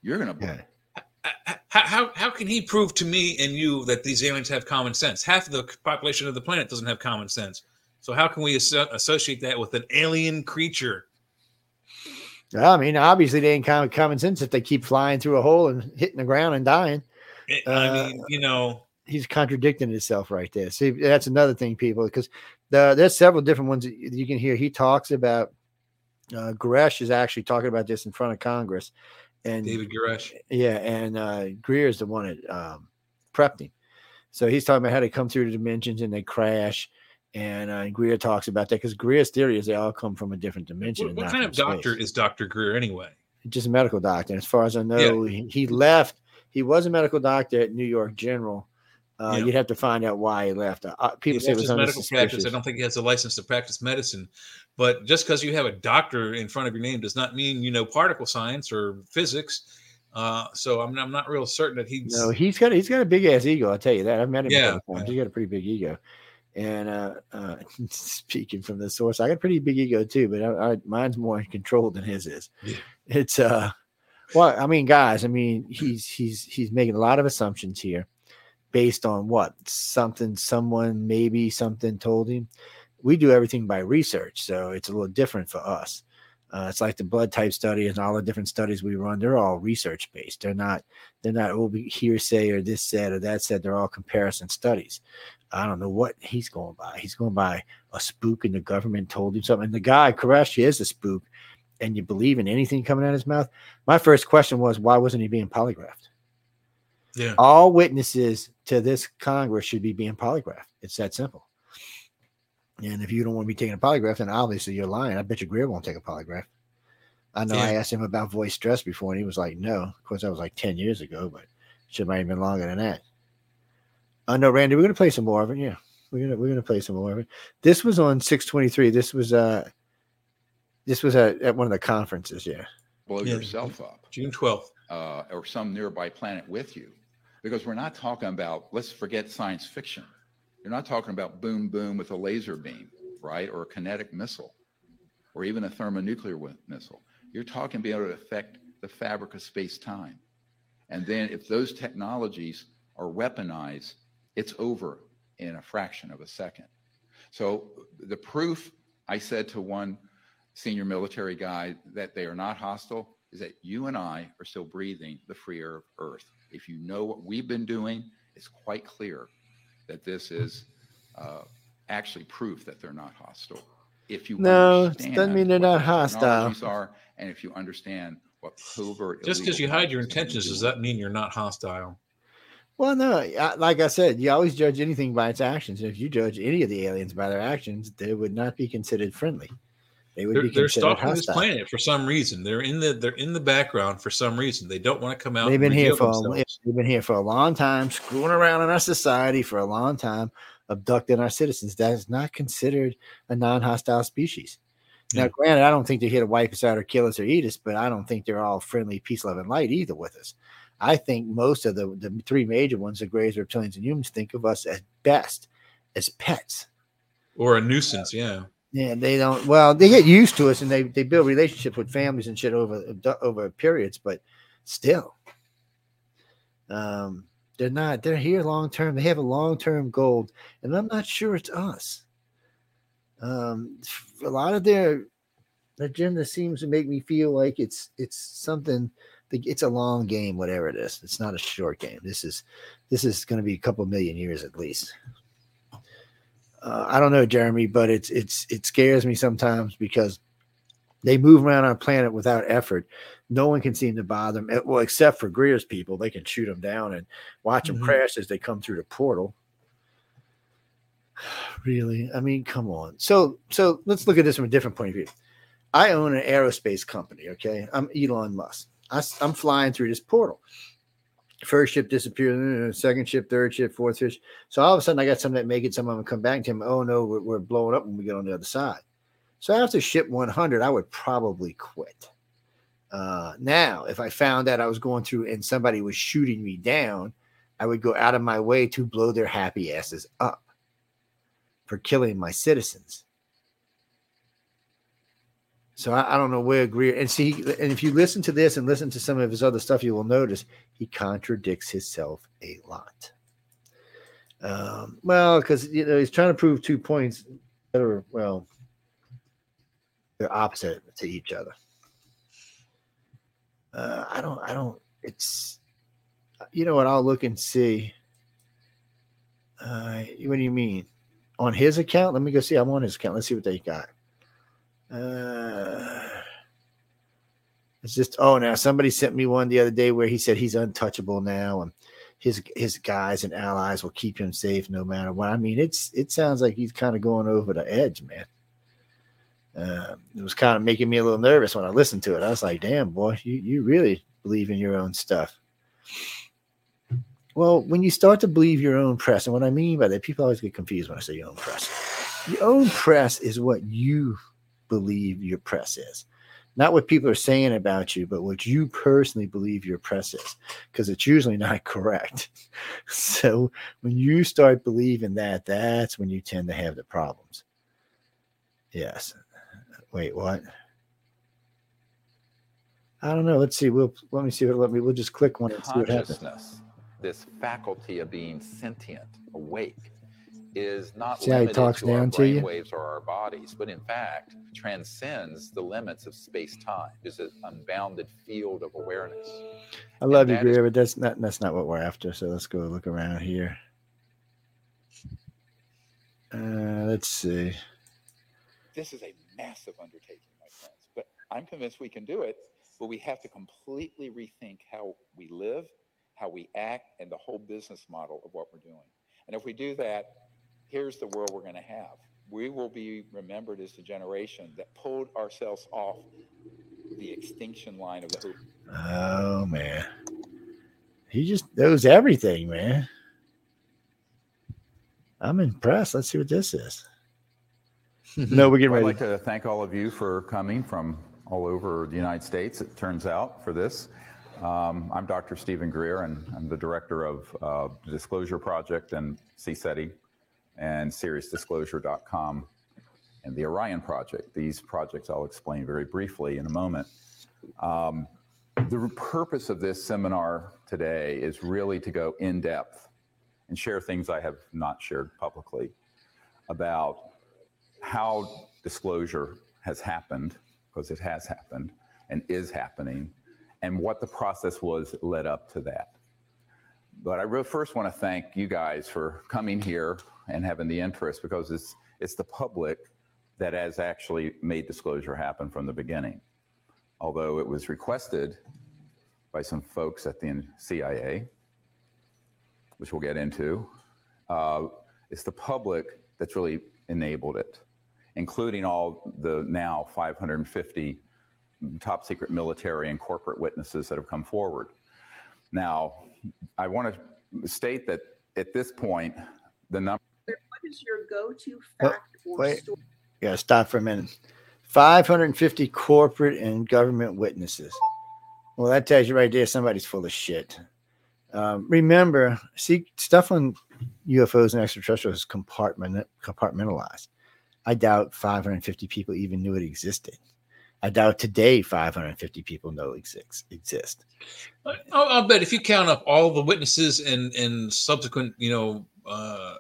You're going to Yeah. How, how how can he prove to me and you that these aliens have common sense? Half of the population of the planet doesn't have common sense. So how can we asso- associate that with an alien creature? I mean, obviously they ain't common common sense if they keep flying through a hole and hitting the ground and dying. It- Uh, I mean, you know, He's contradicting himself right there. See, that's another thing, people, because the, there's several different ones that you can hear. He talks about. Uh, Grusch is actually talking about this in front of Congress, and David Grusch. Yeah, and uh, Greer is the one that um, prepped him. So he's talking about how they come through the dimensions and they crash. And uh, Greer talks about that because Greer's theory is they all come from a different dimension. What, what kind of doctor space. is Doctor Greer anyway? Just a medical doctor. As far as I know, he, he left. He was a medical doctor at New York General. Uh, Yeah. You'd have to find out why he left. Uh, uh, He people say it was medical practice. I don't think he has a license to practice medicine. But just because you have a doctor in front of your name does not mean you know particle science or physics. Uh, so I'm, I'm not real certain that he's. No, he's got he's got a big ass ego. I'll tell you that. I've met him. Yeah. He's got a pretty big ego. And uh, uh, speaking from the source, I got a pretty big ego too, but I, I, mine's more controlled than his is. Yeah. It's uh, well, I mean, guys, I mean, he's he's he's making a lot of assumptions here, based on what something someone maybe something told him. We do everything by research, so it's a little different for us. Uh, it's like the blood type study and all the different studies we run. They're all research based. They're not. They're not oh, we hearsay or this said or that said. They're all comparison studies. I don't know what he's going by. He's going by a spook, and the government told him something. And the guy, Grusch, is a spook, and you believe in anything coming out of his mouth. My first question was, why wasn't he being polygraphed? yeah. All witnesses to this Congress should be being polygraphed. It's that simple. And if you don't want to be taking a polygraph, then obviously you're lying. I bet you Greer won't take a polygraph. I know I asked him about voice stress before, and he was like, no. Of course, that was like 10 years ago, but should might have been longer than that. I know, Randy, we're gonna play some more of it. Yeah. We're gonna we're gonna play some more of it. This was on 623. This was uh this was at, at one of the conferences, yeah. blow Yeah. yourself up June 12th. uh, or some nearby planet with you. Because we're not talking about, let's forget science fiction. You're not talking about boom, boom with a laser beam, right? Or a kinetic missile, or even a thermonuclear missile. You're talking being able to affect the fabric of space time. And then if those technologies are weaponized, it's over in a fraction of a second. So the proof I said to one senior military guy that they are not hostile is that you and I are still breathing the free air of Earth. If you know what we've been doing, it's quite clear that this is uh, actually proof that they're not hostile. If you No, it doesn't mean they're not hostile. Are, and if you understand what covert Just because you hide your intentions, they does that mean you're not hostile? Well, no, I- like I said, you always judge anything by its actions. And if you judge any of the aliens by their actions, they would not be considered friendly. They would They're, be they're stalking this planet for some reason. They're in the they're in the background for some reason. They don't want to come out. They've been here for a, they've been here for a long time, screwing around in our society for a long time, abducting our citizens. That is not considered a non-hostile species. Now, granted, I don't think they're here to wipe us out or kill us or eat us, but I don't think they're all friendly, peace, love, and light either with us. I think most of the, the three major ones, the greys, reptilians, and humans, think of us at best as pets. Or a nuisance, yeah. Yeah, they don't. Well, they get used to us, and they they build relationships with families and shit over over periods. But still, um, they're not. They're here long term. They have a long term goal, and I'm not sure it's us. Um, a lot of their agenda seems to make me feel like it's it's something. It's a long game, whatever it is. It's not a short game. This is this is going to be a couple million years at least uh, I don't know, Jeremy, but it's it's it scares me sometimes because they move around our planet without effort. No one can seem to bother them. Eh, well, except for Greer's people, they can shoot them down and watch them mm-hmm. crash as they come through the portal. Really, I mean, come on. So, so let's look at this from a different point of view. I own an aerospace company. Okay, I'm Elon Musk. I, I'm flying through this portal first ship disappeared, second ship, third ship, fourth ship. So all of a sudden, I got some that make it. Some of them come back to him. Oh no, we're, we're blowing up when we get on the other side. So after ship 100, I would probably quit. Uh, now, if I found that I was going through and somebody was shooting me down, I would go out of my way to blow their happy asses up for killing my citizens. So I, I, don't know where Greer and see, and if you listen to this and listen to some of his other stuff, you will notice he contradicts himself a lot. Um, well, because you know he's trying to prove two points that are well, they're opposite to each other. Uh, I don't, I don't. It's you know what? I'll look and see. Uh, what do you mean? On his account? Let me go see. I'm on his account. Let's see what they got. Uh, it's just oh now somebody sent me one the other day where he said he's untouchable now and his his guys and allies will keep him safe no matter what. I mean, it's it sounds like he's kind of going over the edge, man. Uh, it was kind of making me a little nervous when I listened to it. I was like, "Damn, boy, you you really believe in your own stuff." Well, when you start to believe your own press, and what I mean by that, people always get confused when I say your own press. Your own press is what you believe your press is. Not what people are saying about you, but what you personally believe your press is, because it's usually not correct. so when you start believing that, that's when you tend to have the problems. Yes. Wait, what? I don't know. Let's see. We'll let me see. Let me. We'll just click one and see what happens. This faculty of being sentient, awake, is not See limited to our brain waves or our bodies, but in fact transcends the limits of space time. It's an unbounded field of awareness. I love and you, Greer, but that's not that's not what we're after. So let's go look around here. Uh, let's see. This is a massive undertaking, my friends, but I'm convinced we can do it. But we have to completely rethink how we live, how we act, and the whole business model of what we're doing. And if we do that, here's the world we're going to have. We will be remembered as the generation that pulled ourselves off the extinction line of the hoop. Oh man, he just knows everything, man. I'm impressed. Let's see what this is. no, we're getting ready. I'd like to thank all of you for coming from all over the United States. It turns out for this. Um, I'm Dr. Stephen Greer, and I'm the director of uh, the Disclosure Project and CSETI and SiriusDisclosure.com and the Orion Project. These projects I'll explain very briefly in a moment. Um, the purpose of this seminar today is really to go in depth and share things I have not shared publicly about how disclosure has happened, because it has happened and is happening, and what the process was led up to that. But I first want to thank you guys for coming here and having the interest because it's it's the public that has actually made disclosure happen from the beginning. Although it was requested by some folks at the CIA, which we'll get into, uh, it's the public that's really enabled it, including all the now 550 top secret military and corporate witnesses that have come forward. Now, I want to state that at this point, the number is your go-to fact or Wait. story? Yeah, stop for a minute. 550 corporate and government witnesses. Well, that tells you right there somebody's full of shit. Um, remember, see, stuff on UFOs and extraterrestrials is compartment, compartmentalized. I doubt 550 people even knew it existed. I doubt today 550 people know exist. exist. I'll, I'll, bet if you count up all the witnesses and and subsequent, you know, uh,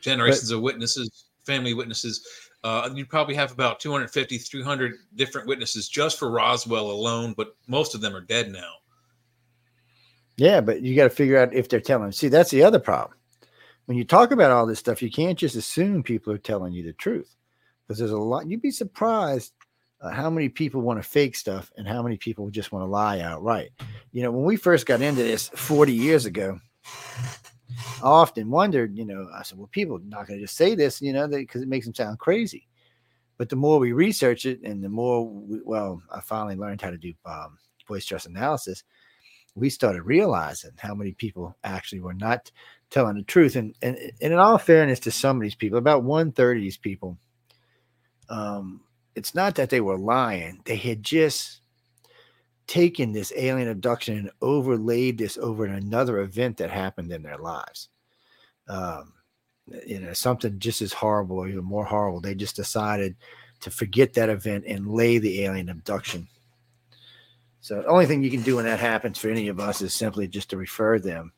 generations but, of witnesses, family witnesses, uh, you probably have about 250, 300 different witnesses just for Roswell alone. But most of them are dead now. Yeah, but you got to figure out if they're telling. See, that's the other problem. When you talk about all this stuff, you can't just assume people are telling you the truth because there's a lot. You'd be surprised uh, how many people want to fake stuff and how many people just want to lie outright. You know, when we first got into this 40 years ago, I often wondered, you know, I said, well, people are not going to just say this, you know, because it makes them sound crazy. But the more we research it and the more, we, well, I finally learned how to do um, voice stress analysis. We started realizing how many people actually were not telling the truth. And, and, and in all fairness to some of these people, about one third of these people, um, it's not that they were lying, they had just taken this alien abduction and overlaid this over another event that happened in their lives. Um, you know, something just as horrible or even more horrible. They just decided to forget that event and lay the alien abduction. So the only thing you can do when that happens for any of us is simply just to refer them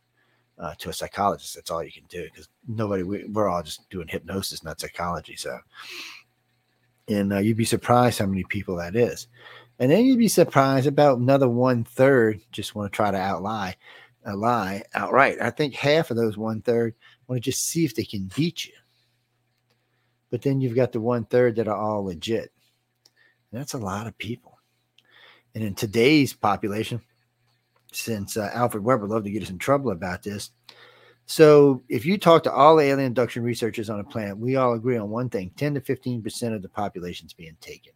uh, to a psychologist. That's all you can do because nobody, we, are all just doing hypnosis, not psychology. So, and uh, you'd be surprised how many people that is. And then you'd be surprised about another one third just want to try to outlie a lie outright. I think half of those one third want to just see if they can beat you. But then you've got the one third that are all legit. And that's a lot of people. And in today's population, since uh, Alfred Webre loved to get us in trouble about this. So if you talk to all the alien abduction researchers on the planet, we all agree on one thing 10 to 15% of the population is being taken.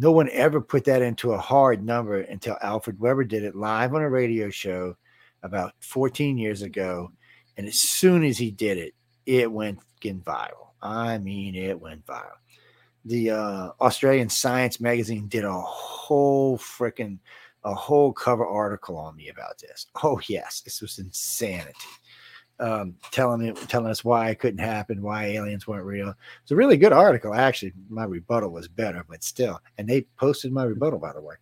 No one ever put that into a hard number until Alfred Webre did it live on a radio show about 14 years ago. And as soon as he did it, it went viral. I mean, it went viral. The uh, Australian Science magazine did a whole freaking a whole cover article on me about this. Oh yes, this was insanity um, telling it, telling us why it couldn't happen, why aliens weren't real. It's a really good article. Actually, my rebuttal was better, but still, and they posted my rebuttal by the way.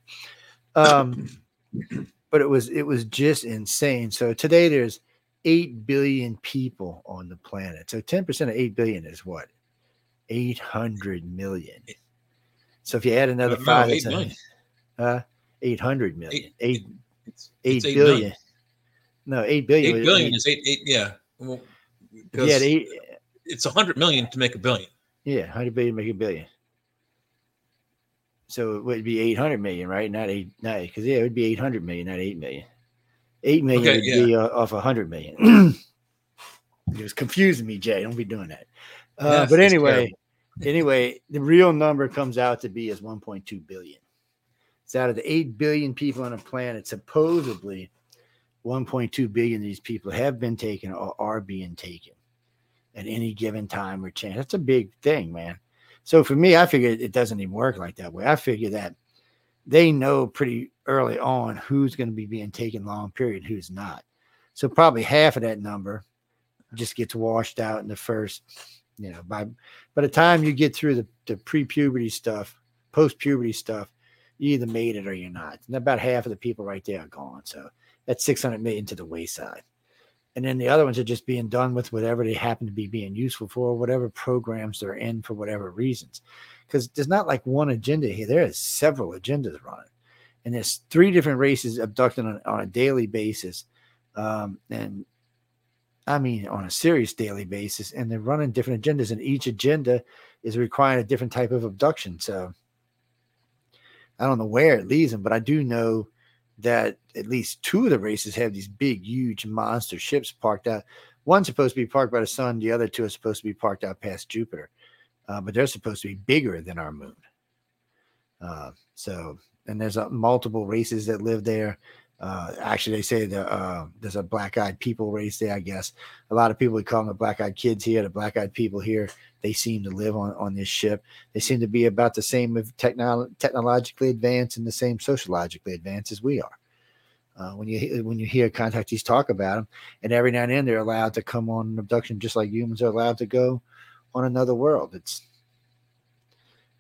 Um, but it was it was just insane. So today there's eight billion people on the planet. So ten percent of eight billion is what eight hundred million. So if you add another no, five, no, it's uh, eight hundred million. Eight, eight, it's, eight, it's eight billion. No, eight billion. Eight billion is eight. eight yeah. Well, yeah, eight, it's a hundred million to make a billion. Yeah, hundred billion to make a billion. So it would be eight hundred million, right? Not eight, not because yeah, it would be eight hundred million, not eight million. Eight million okay, would yeah. be uh, off a hundred million. it was confusing me, Jay. Don't be doing that. Uh, yes, but anyway, anyway, the real number comes out to be as 1.2 billion. It's out of the 8 billion people on the planet. Supposedly, 1.2 billion of these people have been taken or are being taken at any given time or chance. That's a big thing, man. So for me, I figure it doesn't even work like that way. I figure that they know pretty early on who's going to be being taken long period, who's not. So probably half of that number just gets washed out in the first, you know, by by the time you get through the, the pre-puberty stuff, post-puberty stuff, you either made it or you're not. And about half of the people right there are gone. So that's 600 million to the wayside. And then the other ones are just being done with whatever they happen to be being useful for, whatever programs they're in for whatever reasons. Because there's not like one agenda here, there is several agendas running. And there's three different races abducted on, on a daily basis. Um, and I mean, on a serious daily basis, and they're running different agendas, and each agenda is requiring a different type of abduction. So I don't know where it leads them, but I do know that at least two of the races have these big, huge monster ships parked out. One's supposed to be parked by the sun, the other two are supposed to be parked out past Jupiter, uh, but they're supposed to be bigger than our moon. Uh, so, and there's uh, multiple races that live there. Uh, actually, they say the, uh, there's a black-eyed people race there. I guess a lot of people would call them the black-eyed kids here. The black-eyed people here, they seem to live on on this ship. They seem to be about the same technolo- technologically advanced and the same sociologically advanced as we are. Uh, when you when you hear contactees talk about them, and every now and then they're allowed to come on an abduction just like humans are allowed to go on another world. It's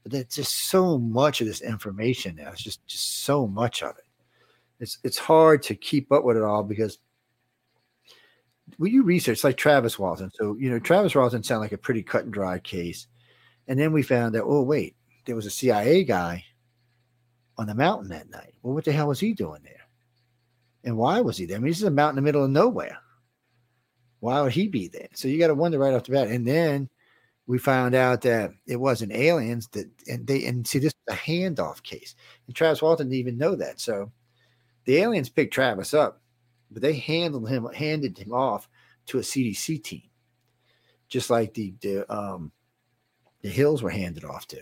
but there's just so much of this information now. It's just just so much of it. It's it's hard to keep up with it all because when you research like Travis Walton, so you know Travis Walton sounded like a pretty cut and dry case, and then we found out, oh wait, there was a CIA guy on the mountain that night. Well, what the hell was he doing there? And why was he there? I mean, this is a mountain in the middle of nowhere. Why would he be there? So you got to wonder right off the bat. And then we found out that it wasn't aliens that, and they, and see, this is a handoff case. And Travis Walton didn't even know that. So the aliens picked Travis up, but they handled him, handed him off to a CDC team, just like the, the, um, the Hills were handed off to.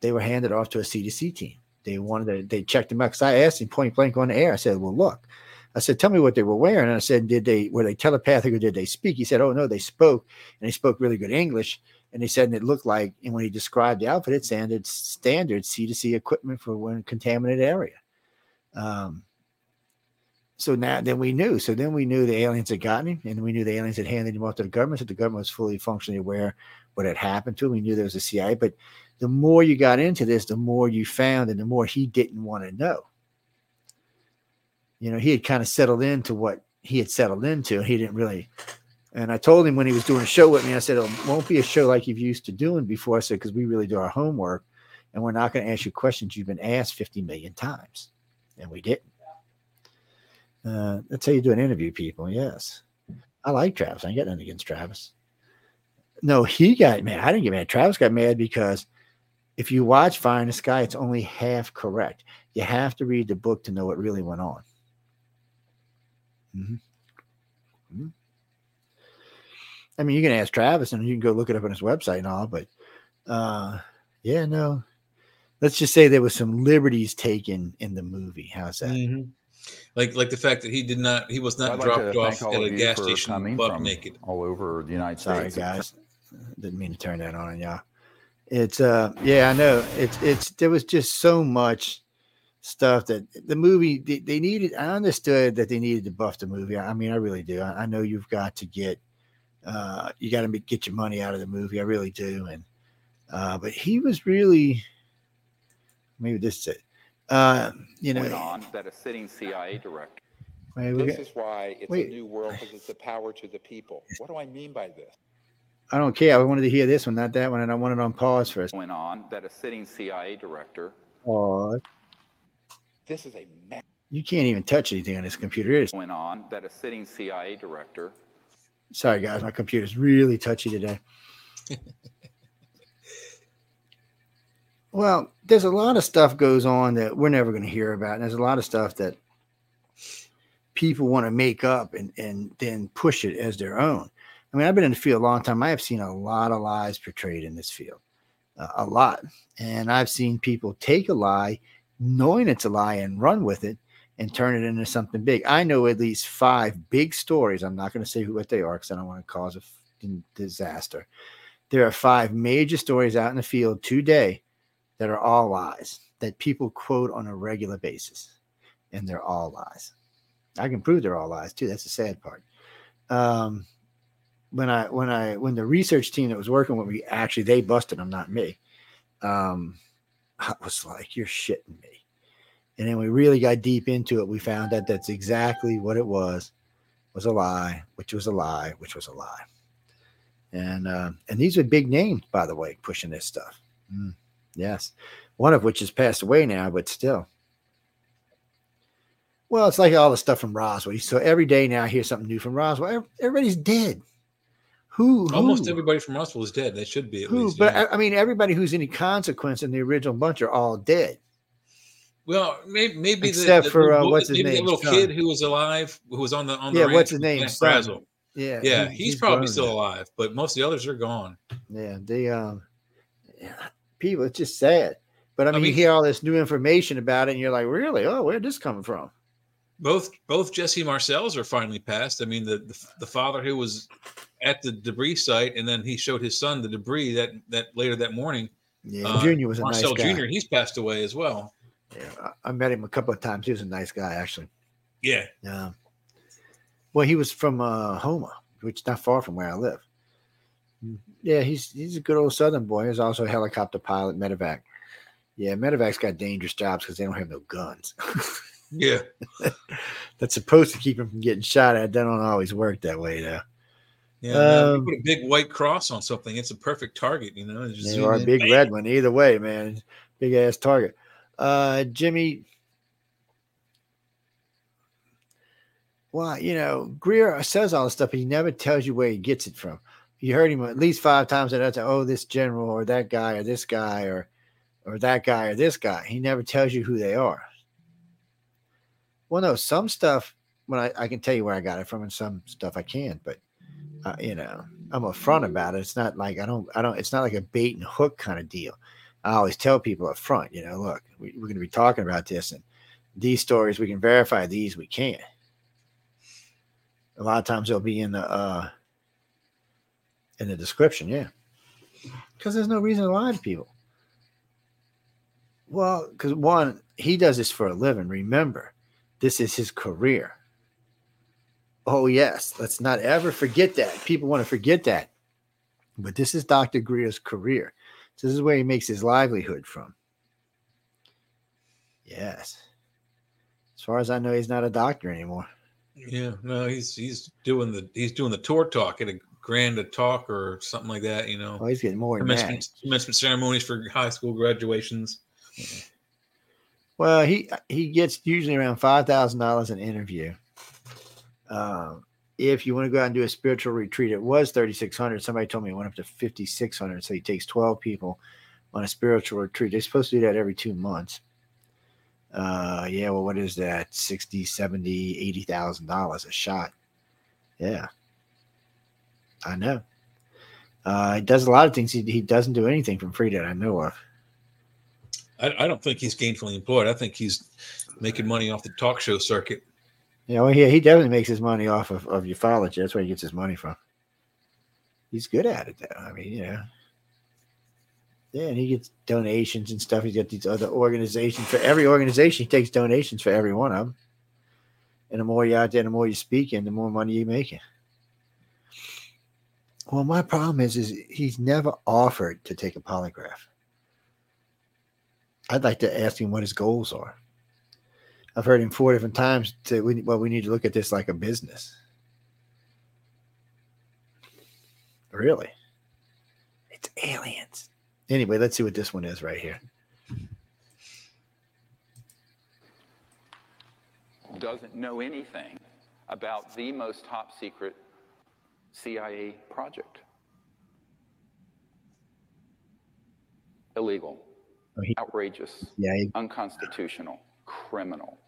They were handed off to a CDC team. They wanted to, they checked him out because I asked him point blank on the air. I said, Well, look, I said, Tell me what they were wearing. And I said, Did they, were they telepathic or did they speak? He said, Oh, no, they spoke and they spoke really good English. And he said, and it looked like, and when he described the outfit, it sounded standard CDC equipment for one contaminated area. Um, so now then we knew. So then we knew the aliens had gotten him, and we knew the aliens had handed him off to the government. So the government was fully functionally aware what had happened to him. We knew there was a CIA, but the more you got into this, the more you found, and the more he didn't want to know. You know, he had kind of settled into what he had settled into. He didn't really. And I told him when he was doing a show with me, I said, oh, it won't be a show like you've used to doing before. I said, because we really do our homework and we're not going to ask you questions you've been asked 50 million times. And we didn't. Uh, that's how you do an interview, people. Yes. I like Travis. I ain't got nothing against Travis. No, he got mad. I didn't get mad. Travis got mad because if you watch Fire in the Sky, it's only half correct. You have to read the book to know what really went on. Mhm. Mhm. I mean, you can ask Travis and you can go look it up on his website and all, but uh, yeah, no. Let's just say there was some liberties taken in the movie. How's that? Mhm. Like like the fact that he did not he was not I'd dropped to off at a of you gas station coming buck naked. all over the United Sorry, States. guys. Didn't mean to turn that on y'all. It's uh yeah, I know. It's it's there was just so much stuff that the movie they, they needed. I understood that they needed to buff the movie. I mean, I really do. I, I know you've got to get uh you got to get your money out of the movie. I really do. And uh but he was really maybe this is it. Uh, you Went know, on that a sitting CIA director. maybe we This got- is why it's Wait. a new world because it's the power to the people. What do I mean by this? I don't care. I wanted to hear this one, not that one, and I want it on pause first. Went on that a sitting CIA director. Oh, This is a ma- you can't even touch anything on this computer. It is Went on that a sitting CIA director. Sorry, guys, my computer's really touchy today. well, there's a lot of stuff goes on that we're never going to hear about, and there's a lot of stuff that people want to make up and and then push it as their own. I mean, I've been in the field a long time. I have seen a lot of lies portrayed in this field, uh, a lot, and I've seen people take a lie, knowing it's a lie, and run with it and turn it into something big. I know at least five big stories. I'm not going to say who what they are because I don't want to cause a disaster. There are five major stories out in the field today that are all lies that people quote on a regular basis, and they're all lies. I can prove they're all lies too. That's the sad part. Um, when I when I when the research team that was working with me actually they busted them, not me. Um, I was like, "You're shitting me." And then we really got deep into it. We found out that's exactly what it was, was a lie, which was a lie, which was a lie. And uh, and these are big names, by the way, pushing this stuff. Mm, yes, one of which has passed away now, but still. Well, it's like all the stuff from Roswell. So every day now, I hear something new from Roswell. Everybody's dead. Who? Almost everybody from Roswell is dead. They should be at Who? least. But yeah. I, I mean, everybody who's any consequence in the original bunch are all dead. well, maybe maybe Except the, for, the, uh, what's his name? the little Son. kid who was alive, who was on the on the Yeah, what's his name? Brazel. Yeah, Yeah, he- he's, probably still alive, but most of the others are gone. Yeah, they um, yeah, people. It's just sad. But I I mean, you hear all this new information about it, and you're like, really? Oh, where'd this come from? both both Jesse Marcel's are finally passed. I mean, the, the the father who was at the debris site, and then he showed his son the debris that that later that morning. Yeah, Uh, Junior was a Marcel nice guy. Jr. He's passed away as well. Yeah, I, I met him a couple of times. He was a nice guy, actually. Yeah, Um, well, he was from uh, Houma, which is not far from where I live. Yeah, he's he's a good old Southern boy. He's also a helicopter pilot, medevac. Yeah, medevac's got dangerous jobs because they don't have no guns. yeah. That's supposed to keep him from getting shot at. That don't always work that way, though. Yeah, man, Um, put a big white cross on something. It's a perfect target, you know. just are a big bang. red one. Either way, man, big ass target. Uh, Jimmy. Well, you know, Greer says all this stuff, but he never tells you where he gets it from. You heard him at least five times at a time. Oh, this general or that guy or this guy or or that guy or this guy. He never tells you who they are. Well, no, some stuff when I, I can tell you where I got it from, and some stuff I can't. But uh, you know, I'm upfront about it. It's not like I don't I don't. It's not like a bait and hook kind of deal. I always tell people up front, you know, look, we, we're going to be talking about this, and these stories we can verify. These we can't. A lot of times they'll be in the uh in the description, yeah, because there's no reason to lie to people. Well, because one, he does this for a living. Remember, this is his career. Oh, yes. Let's not ever forget that. People want to forget that. But this is Dr. Greer's career. This is where he makes his livelihood from. Yes. As far as I know, he's not a doctor anymore. Yeah, no, he's he's doing the he's doing the tour talk at a grand a talk or something like that. You know, Oh, he's getting more than that. commencement, commencement ceremonies for high school graduations. Well, he he gets usually around five thousand dollars an interview. Um, if you want to go out and do a spiritual retreat, it was thirty six hundred. Somebody told me it went up to fifty six hundred. So he takes twelve people on a spiritual retreat. They're supposed to do that every two months. Uh, yeah. Well, what is that? 60, 70, 80,000 dollars a shot. Yeah. I know. Uh, he does a lot of things. He, he doesn't do anything from free that I know of. I, I don't think he's gainfully employed. I think he's making money off the talk show circuit. Yeah, well, yeah, he definitely makes his money off of, of ufology. That's where he gets his money from. He's good at it, though. I mean, you know. Yeah, and he gets donations and stuff. He's got these other organizations. For every organization, he takes donations for every one of them. And the more you're out there, the more you're speaking, the more money you're making. Well, my problem is, is he's never offered to take a polygraph. I'd like to ask him what his goals are. I've heard him four different times say, we, well, we need to look at this like a business. Really? It's aliens. Anyway, let's see what this one is right here. doesn't know anything about the most top secret CIA project. Illegal, Oh, outrageous, unconstitutional, criminal.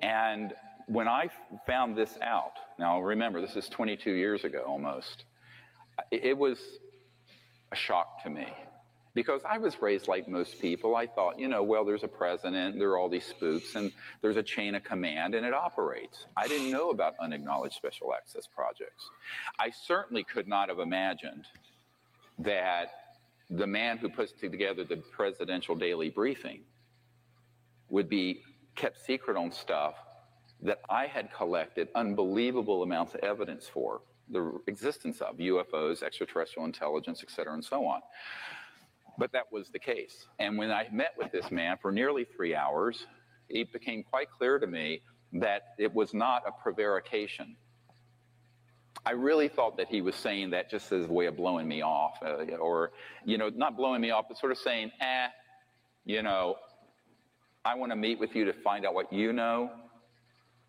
And when I found this out, now remember, this is 22 years ago almost, it it was a shock to me because I was raised like most people. I thought, you know, well, there's a president, there are all these spooks, and there's a chain of command, and it operates. I didn't know about unacknowledged special access projects. I certainly could not have imagined that the man who puts together the presidential daily briefing would be kept secret on stuff that I had collected unbelievable amounts of evidence for the existence of UFOs, extraterrestrial intelligence, et cetera, and so on. But that was the case. And when I met with this man for nearly three hours, it became quite clear to me that it was not a prevarication. I really thought that he was saying that just as a way of blowing me off, uh, or, you know, not blowing me off, but sort of saying, eh, you know, I want to meet with you to find out what you know,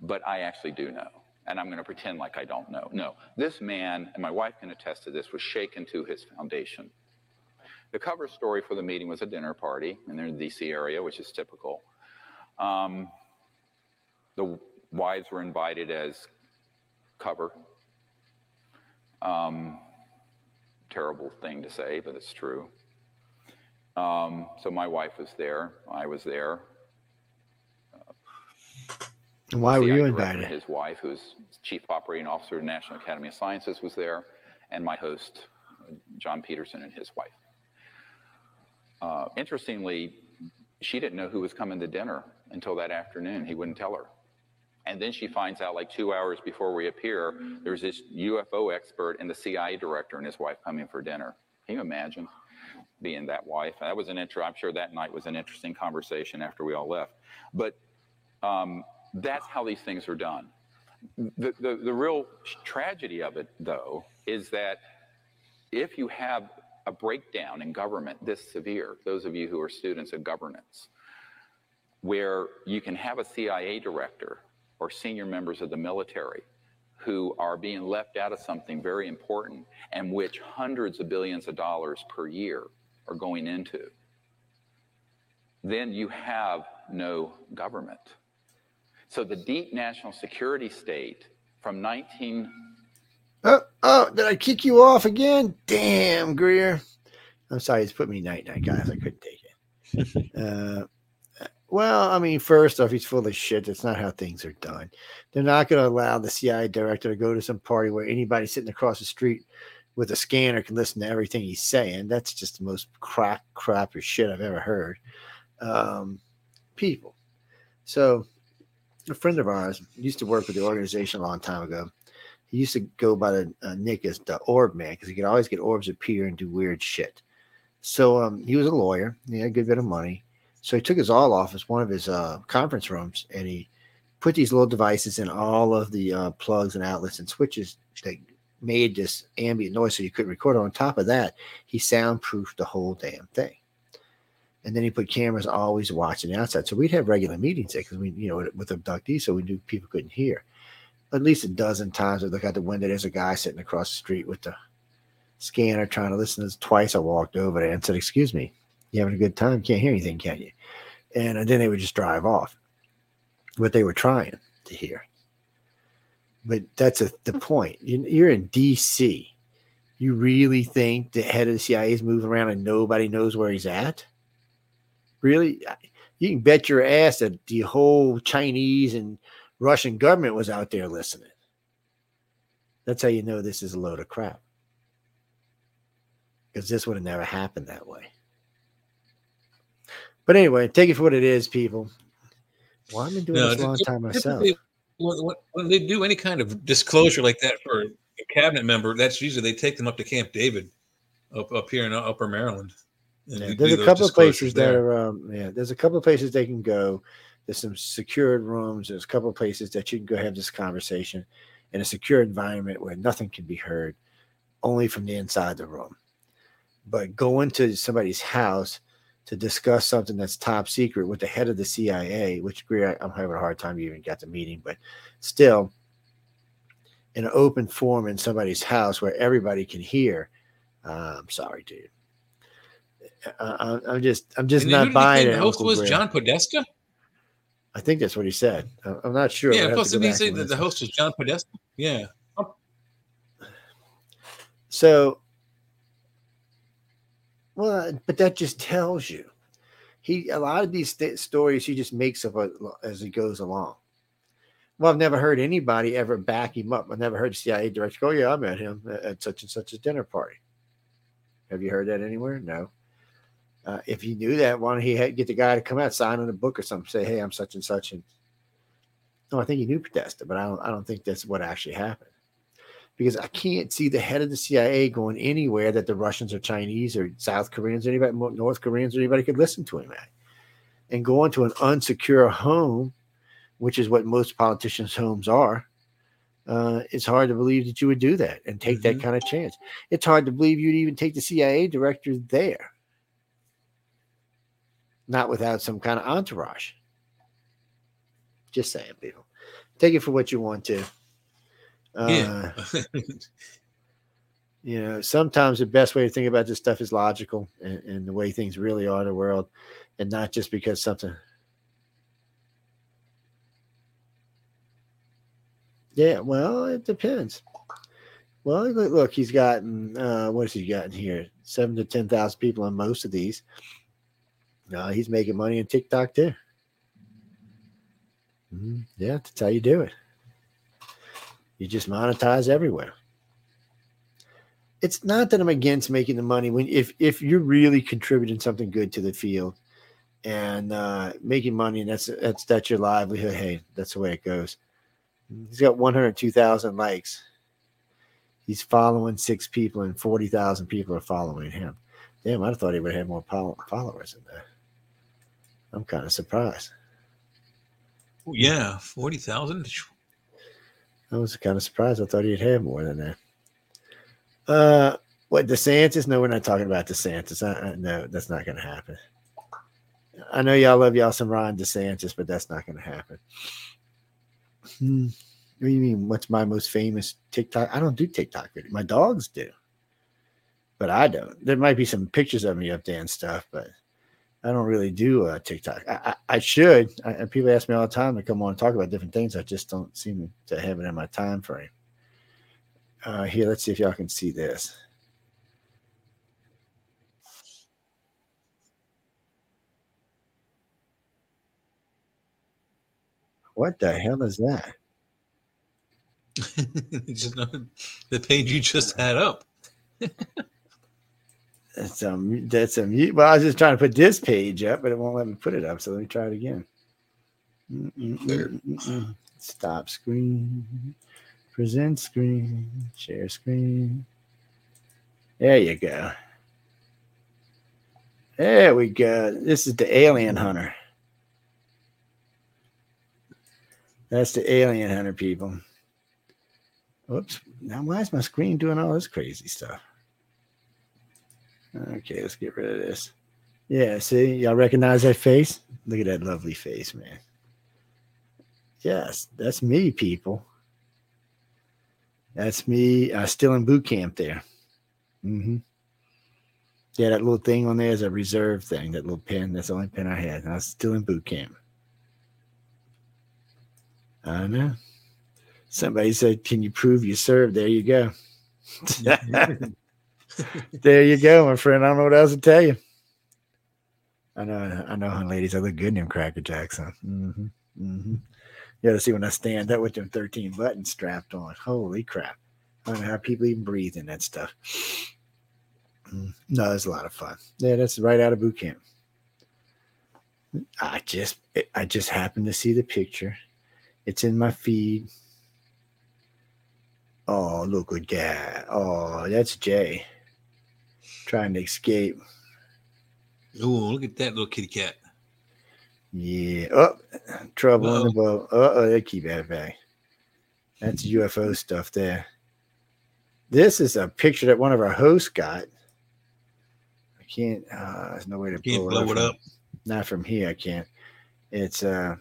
but I actually do know. And I'm going to pretend like I don't know. No, this man, and my wife can attest to this, was shaken to his foundation. The cover story for the meeting was a dinner party, and they're in the DC area, which is typical. Um, the wives were invited as cover. Um, terrible thing to say, but it's true. Um, so my wife was there. I was there. And Why were you invited? His wife, who's chief operating officer of the National Academy of Sciences, was there, and my host, uh, John Petersen, and his wife. Uh, interestingly, she didn't know who was coming to dinner until that afternoon. He wouldn't tell her. And then she finds out like two hours before we appear, there's this UFO expert and the CIA director and his wife coming for dinner. Can you imagine being that wife? That was an intro. I'm sure that night was an interesting conversation after we all left. But um, that's how these things are done. The, the, the real tragedy of it, though, is that if you have a breakdown in government this severe, those of you who are students of governance, where you can have a CIA director or senior members of the military who are being left out of something very important and which hundreds of billions of dollars per year are going into, then you have no government. So the deep national security state from 19 Oh, oh, did I kick you off again? Damn, Greer. I'm sorry, it's put me night night, guys. I couldn't take it. uh, well, I mean, first off, he's full of shit. That's not how things are done. They're not going to allow the CIA director to go to some party where anybody sitting across the street with a scanner can listen to everything he's saying. That's just the most crack, crappier shit I've ever heard. Um, people. So, a friend of ours used to work with the organization a long time ago he used to go by the uh, nick as the orb man because he could always get orbs appear and do weird shit. So um, he was a lawyer. He had a good bit of money. So he took his all office, one of his uh, conference rooms, and he put these little devices in all of the uh, plugs and outlets and switches that made this ambient noise so you couldn't record. On top of that, he soundproofed the whole damn thing. And then he put cameras always watching outside. So we'd have regular meetings there because we, you know, with abductees, so we knew people couldn't hear at least a dozen times I look out the window. There's a guy sitting across the street with the scanner trying to listen to. Twice I walked over there and said, Excuse me, you having a good time? Can't hear anything, can you? And then they would just drive off. What they were trying to hear. But that's a, the point. You- You're in DC. You really think the head of the CIA is moving around and nobody knows where he's at? Really? You can bet your ass that the whole Chinese and Russian government was out there listening. That's how you know this is a load of crap. Because this would have never happened that way. But anyway, take it for what it is, people. Well, I've been doing No, this a long time myself. when, they do any kind of disclosure like that for a cabinet member, that's usually they take them up to Camp David, up up here in Upper Maryland. Yeah, there's a couple of places that there. are um, yeah, there's a couple of places they can go. There's some secured rooms. There's a couple of places that you can go have this conversation in a secure environment where nothing can be heard, only from the inside the room. But going to somebody's house to discuss something that's top secret with the head of the CIA, which I'm having a hard time you even got the meeting, but still in an open forum in somebody's house where everybody can hear. Uh, I'm sorry, dude. I, I'm just, I'm just And not who did he buying it. The host was Greg. John Podesta. I think that's what he said. I'm not sure. yeah, plus didn't he say that the host was John Podesta? Yeah. So, well, uh, but that just tells you he a lot of these st- stories he just makes up as he goes along. Well, I've never heard anybody ever back him up. I've never heard CIA director go, oh, "Yeah, I met him at- at such and such a dinner party." Have you heard that anywhere? No. Uh, if you knew that, why don't he had, get the guy to come out, sign on a book or something, say, "Hey, I'm such and such," and no, I think he knew Podesta, but I don't. I don't think that's what actually happened because I can't see the head of the CIA going anywhere that the Russians or Chinese or South Koreans or anybody, North Koreans or anybody could listen to him at. And going to an unsecure home, which is what most politicians' homes are, uh, it's hard to believe that you would do that and take that Mhm. kind of chance. It's hard to believe you'd even take the CIA director there, not without some kind of entourage. Just saying, people. Take it for what you want to. Uh, Yeah. you know, sometimes the best way to think about this stuff is logical and, and the way things really are in the world, and not just because something. Yeah, well, it depends. Well, look, he's gotten uh, what has he gotten here? Seven to ten thousand people on most of these. Uh, he's making money on TikTok too. Mhm. Yeah, that's how you do it. You just monetize everywhere. It's not that I'm against making the money when if if you're really contributing something good to the field and uh, making money and that's that's that's your livelihood. Hey, that's the way it goes. He's got 102,000 likes. He's following six people and 40,000 people are following him. Damn, I thought he would have more followers in there. I'm kind of surprised. Yeah, forty thousand. I was kind of surprised. I thought he'd have more than that. Uh, what DeSantis? No, we're not talking about DeSantis. I, I, no, that's not going to happen. I know y'all love y'all some Ron DeSantis, but that's not going to happen. Hmm. What do you mean? What's my most famous TikTok? I don't do TikTok video. My dogs do, but I don't. There might be some pictures of me up there and stuff, but I don't really do uh, TikTok. I, I, I should. I, and people ask me all the time to come on and talk about different things. I just don't seem to have it in my time frame. Uh, here, let's see if y'all can see this. What the hell is that? the page you just had up. That's um that's a mute. Well, I was just trying to put this page up, but it won't let me put it up. So let me try it again. Mm-mm-mm-mm-mm. Stop screen. Present screen. Share screen. There you go. There we go. This is the alien hunter. That's the alien hunter people. Oops. Now why is my screen doing all this crazy stuff? Okay, let's get rid of this. Yeah, see, y'all recognize that face? Look at that lovely face, man. Yes, that's me, people. That's me I uh, still in boot camp there. Mm-hmm. Yeah, that little thing on there is a reserve thing, that little pin. That's the only pin I had. I was still in boot camp. I know. Somebody said, Can you prove you served? There you go. there you go, my friend. I don't know what else to tell you. I know, I know, ladies. I look good in them Cracker Jacks. Huh? Mm-hmm. Mm-hmm. You gotta see when I stand up with them 13 buttons strapped on. Holy crap. I don't know how people even breathe in that stuff. Mm, No, it's a lot of fun. Yeah, that's right out of boot camp. I just I just happened to see the picture. It's in my feed. Oh, look at that. Oh, that's Jay trying to escape. Oh, look at that little kitty cat. Yeah. Oh, trouble in the boat. Uh oh, they keep that back. That's UFO stuff there. This is a picture that one of our hosts got. I can't. Uh, there's no way to blow, blow it from- up. Not from here. I can't. It's uh.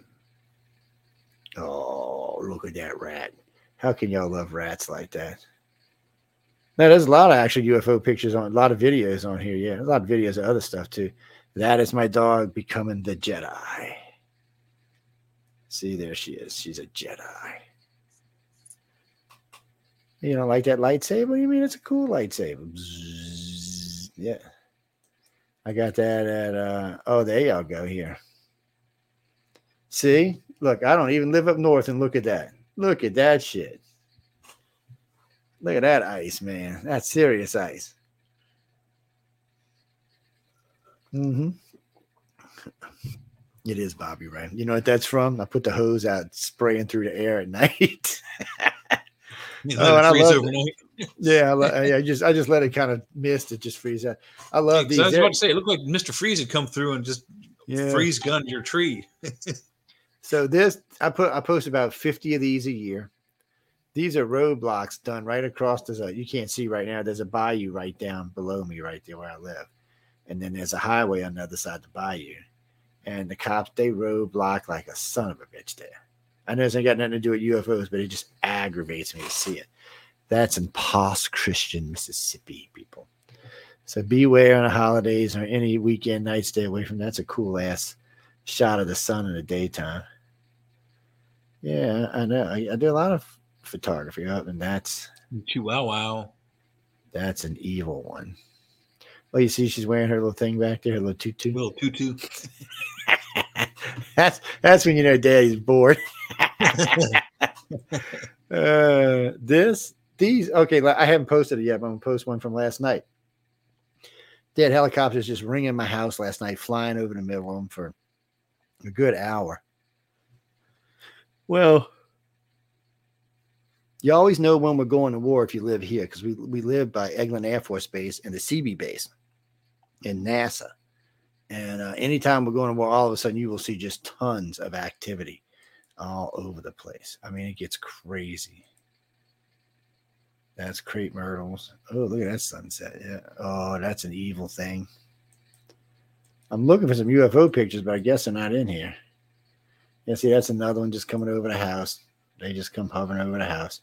Oh, look at that rat! How can y'all love rats like that? Now, there's a lot of actual UFO pictures on a lot of videos on here. Yeah, a lot of videos of other stuff too. That is my dog becoming the Jedi. See, there she is. She's a Jedi. You don't like that lightsaber? You mean it's a cool lightsaber? Bzzz. Yeah. I got that at uh oh, there y'all go here. See? Look, I don't even live up north and look at that. Look at that shit. Look at that ice, man. That's serious ice. Mm-hmm. It is Bobby, right? You know what that's from? I put the hose out spraying through the air at night. Oh, and I love overnight. yeah, I, lo- I just I just let it kind of mist. It just freeze out. I love Yeah, these. I was about to say, it looked like Mr. Freeze had come through and just Yeah. freeze gun your tree. So this I put I post about 50 of these a year. These are roadblocks done right across there's a you can't see right now. There's a bayou right down below me, right there where I live. And then there's a highway on the other side of the bayou. And the cops they roadblock like a son of a bitch there. I know it's ain't got nothing to do with UFOs, but it just aggravates me to see it. That's in Pass Christian Mississippi, people. So beware on the holidays or any weekend night, stay away from that. That's a cool ass shot of the sun in the daytime. Yeah, I know. I, I do a lot of photography up, and that's Chihuahua. that's an evil one. Well, you see, she's wearing her little thing back there, her little tutu. Little tutu. that's that's when you know daddy's bored. uh, this these okay. I haven't posted it yet, but I'm gonna post one from last night. Dead helicopters just ringing my house last night, flying over the middle of them for a good hour. Well, you always know when we're going to war if you live here because we, we live by Eglin Air Force Base and the Seabee base in NASA. And uh, anytime we're going to war, all of a sudden you will see just tons of activity all over the place. I mean, it gets crazy. That's crepe myrtles. Oh, look at that sunset. Yeah. Oh, that's an evil thing. I'm looking for some UFO pictures, but I guess they're not in here. Yeah, see, that's another one just coming over the house. They just come hovering over the house.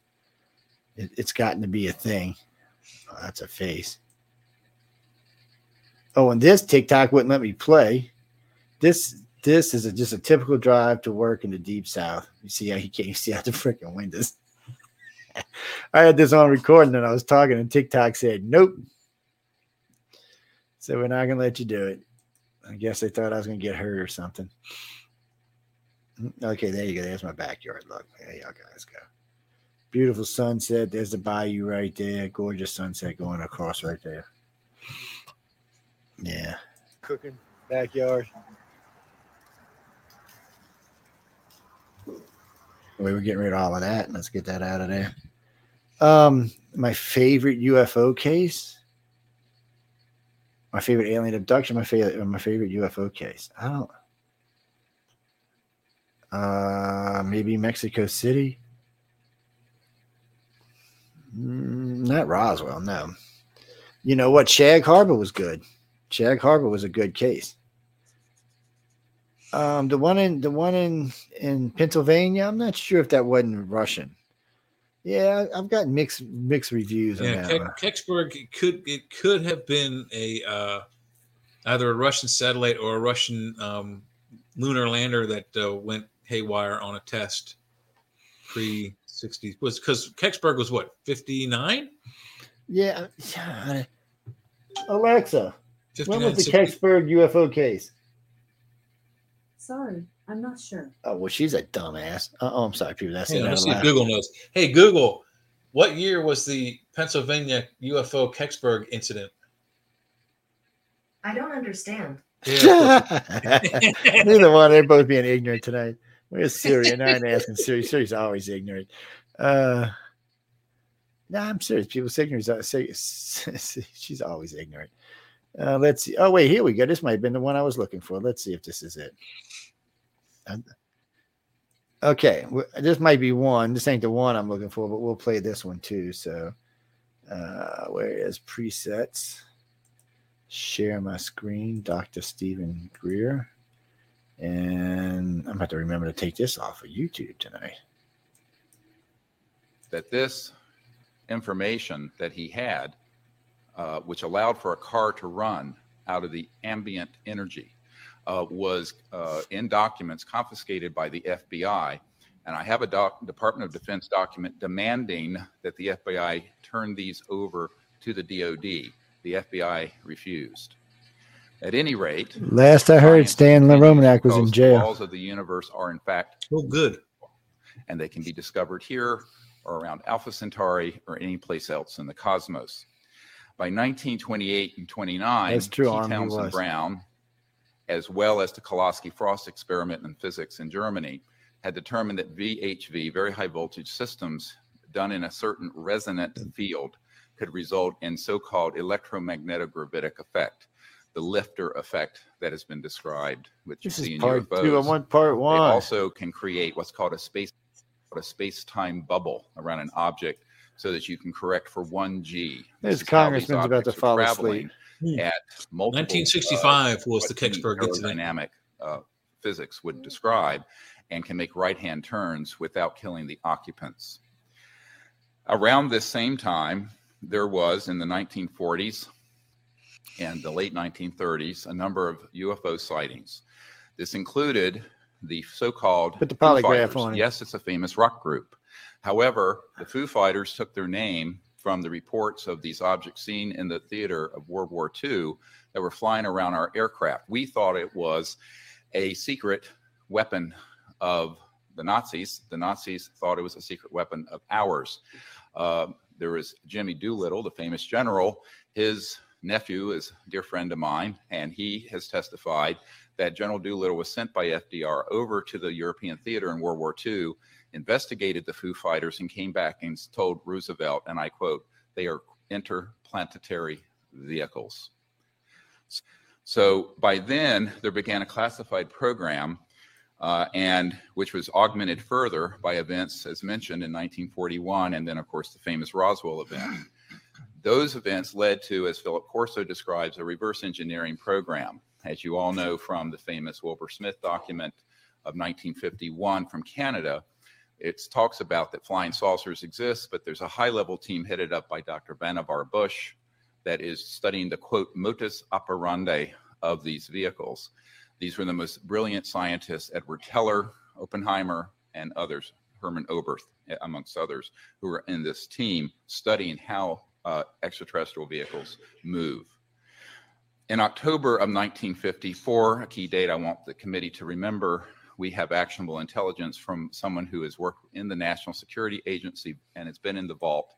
It, it's gotten to be a thing. Oh, that's a face. Oh, and this TikTok wouldn't let me play. This this is a, just a typical drive to work in the deep south. You see how he can't see out the freaking windows. I had this on recording and I was talking, and TikTok said, Nope. So we're not gonna let you do it. I guess they thought I was gonna get hurt or something. Mm, okay, there you go. There's my backyard. Look, there y'all guys go. Beautiful sunset. There's the bayou right there. Gorgeous sunset going across right there. Yeah. Cooking backyard. We were getting rid of all of that. Let's get that out of there. Um, my favorite UFO case. My favorite alien abduction. My favorite. My favorite UFO case. I don't. Uh, maybe Mexico City. Mm, not Roswell. No. You know what? Shag Harbor was good. Shag Harbor was a good case. Um, the one in the one in in Pennsylvania, I'm not sure if that wasn't Russian. Yeah, I've got mixed mixed reviews on Yeah, that. Ke- Kecksburg it could it could have been a uh, either a Russian satellite or a Russian um, lunar lander that uh, went haywire on a test pre 60 was because Kecksburg was what 59 Yeah, yeah. Alexa, when was the 60? Kecksburg UFO case? Sorry, I'm not sure. Oh well, she's a dumbass. Uh, oh, I'm sorry, people. That's Hang on, not let's see if. Google knows. Hey Google, what year was the Pennsylvania UFO Kecksburg incident? I don't understand. Neither one. They're both being ignorant tonight. Where's Siri? And I'm asking Siri. Siri's always ignorant. Uh, no, I'm serious. Ignorance. uh, say- She's always ignorant. Uh, let's see. Oh, wait, here we go. This might have been the one I was looking for. Let's see if this is it. Okay, this might be one. This ain't the one I'm looking for, but we'll play this one too. So, uh, where is presets? Share my screen, Dr. Stephen Greer. And I'm about to remember to take this off of YouTube tonight. that this information that he had, uh, which allowed for a car to run out of the ambient energy, uh, was uh, in documents confiscated by the FBI. And I have a doc- Department of Defense document demanding that the FBI turn these over to the DoD. The FBI refused. At any rate, Last I heard, science Stan continues Romanek was in jail. the jail. Laws of the universe are in fact Oh, good. and they can be discovered here or around Alpha Centauri or any place else in the cosmos. By 1928 and 29, That's true, T. Townsend was. Brown, as well as the Kowsky-Frost experiment in physics in Germany, had determined that VHV, very high voltage systems done in a certain resonant mm. field, could result in so-called electromagnetogravitic effect, the lifter effect that has been described, which you This is see in part UFOs. two. I want part They one. also can create what's called a space a space-time bubble around an object so that you can correct for one G. This This is how these congressman's about to fall traveling asleep. At multiple, 1965 was the the Kecksburg incident. aerodynamic uh, physics would describe and can make right-hand turns without killing the occupants. Around this same time, there was in the 1940s and the late 1930s a number of UFO sightings. This included the so-called Put the polygraph on it. Yes, it's a famous rock group. However, the Foo Fighters took their name from the reports of these objects seen in the theater of World War II that were flying around our aircraft. We thought it was a secret weapon of the Nazis. The Nazis thought it was a secret weapon of ours. Uh, there was Jimmy Doolittle, the famous general. His nephew is a dear friend of mine, and he has testified that General Doolittle was sent by FDR over to the European theater in World War II, investigated the Foo Fighters, and came back and told Roosevelt, and I quote, they are interplanetary vehicles. So by then, there began a classified program, uh, and which was augmented further by events, as mentioned in 1941, and then, of course, the famous Roswell event. Those events led to, as Philip Corso describes, a reverse engineering program. As you all know from the famous Wilbert Smith document of 1951 from Canada, it talks about that flying saucers exist, but there's a high level team headed up by Dr. Vannevar Bush that is studying the quote modus operandi of these vehicles. These were the most brilliant scientists, Edward Teller, Oppenheimer, and others, Hermann Oberth, amongst others, who were in this team studying how uh, extraterrestrial vehicles move. In October of 1954, a key date I want the committee to remember, we have actionable intelligence from someone who has worked in the National Security Agency and has been in the vault.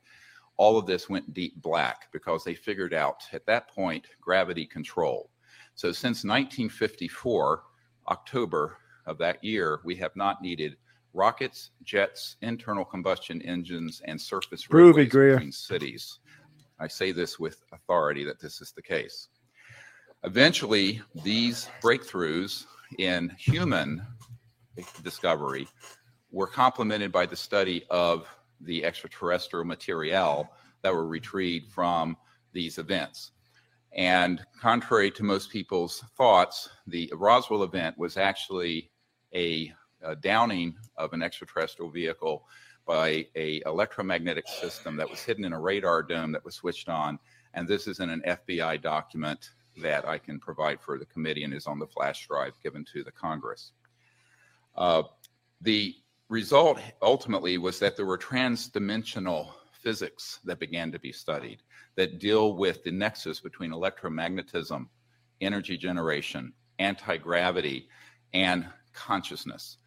All of this went deep black because they figured out at that point gravity control. So since 1954, October of that year, we have not needed rockets, jets, internal combustion engines, and surface Prove it, Greer. between cities. I say this with authority that this is the case. Eventually, these breakthroughs in human discovery were complemented by the study of the extraterrestrial material that were retrieved from these events. And contrary to most people's thoughts, the Roswell event was actually a, a downing of an extraterrestrial vehicle by a electromagnetic system that was hidden in a radar dome that was switched on. And this is in an FBI document that I can provide for the committee and is on the flash drive given to the Congress. Uh, the result ultimately was that there were transdimensional physics that began to be studied that deal with the nexus between electromagnetism, energy generation, anti gravity, and consciousness.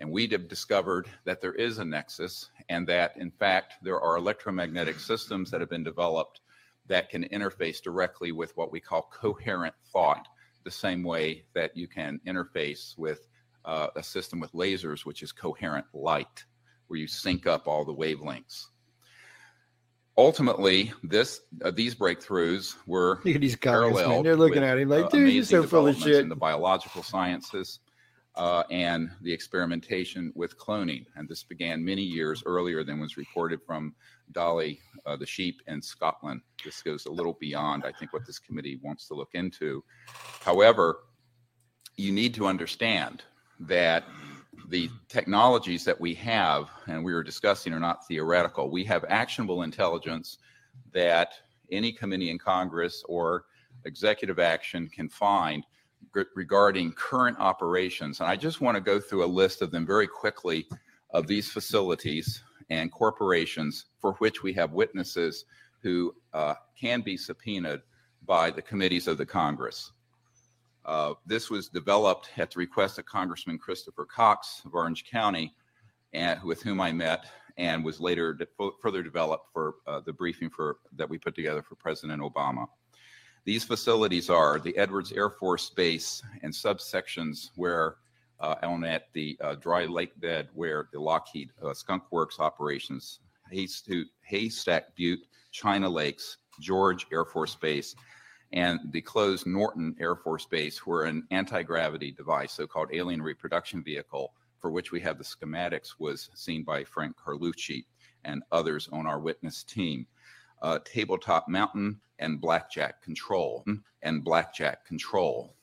And we have discovered that there is a nexus, and that in fact there are electromagnetic systems that have been developed that can interface directly with what we call coherent thought, the same way that you can interface with uh, a system with lasers, which is coherent light, where you sync up all the wavelengths. Ultimately, this uh, these breakthroughs were Look at these guys, man. They're looking with, at him like, uh, dude, you're so full of shit. in the biological sciences uh, and the experimentation with cloning. And this began many years earlier than was reported from Dolly uh, the sheep in Scotland. This goes a little beyond, I think, what this committee wants to look into. However, you need to understand that the technologies that we have and we were discussing are not theoretical. We have actionable intelligence that any committee in Congress or executive action can find regarding current operations. And I just want to go through a list of them very quickly of these facilities and corporations for which we have witnesses who uh, can be subpoenaed by the committees of the Congress. Uh, this was developed at the request of Congressman Christopher Cox of Orange County, and with whom I met, and was later de- further developed for uh, the briefing for that we put together for President Obama. These facilities are the Edwards Air Force Base and subsections where uh, on at the uh, dry lake bed where the Lockheed uh, Skunk Works operations, Haystack, Haystack Butte, China Lakes, George Air Force Base, and the closed Norton Air Force Base where an anti-gravity device, so-called alien reproduction vehicle, for which we have the schematics, was seen by Frank Carlucci and others on our witness team. Uh, Tabletop Mountain and Blackjack Control and Blackjack Control.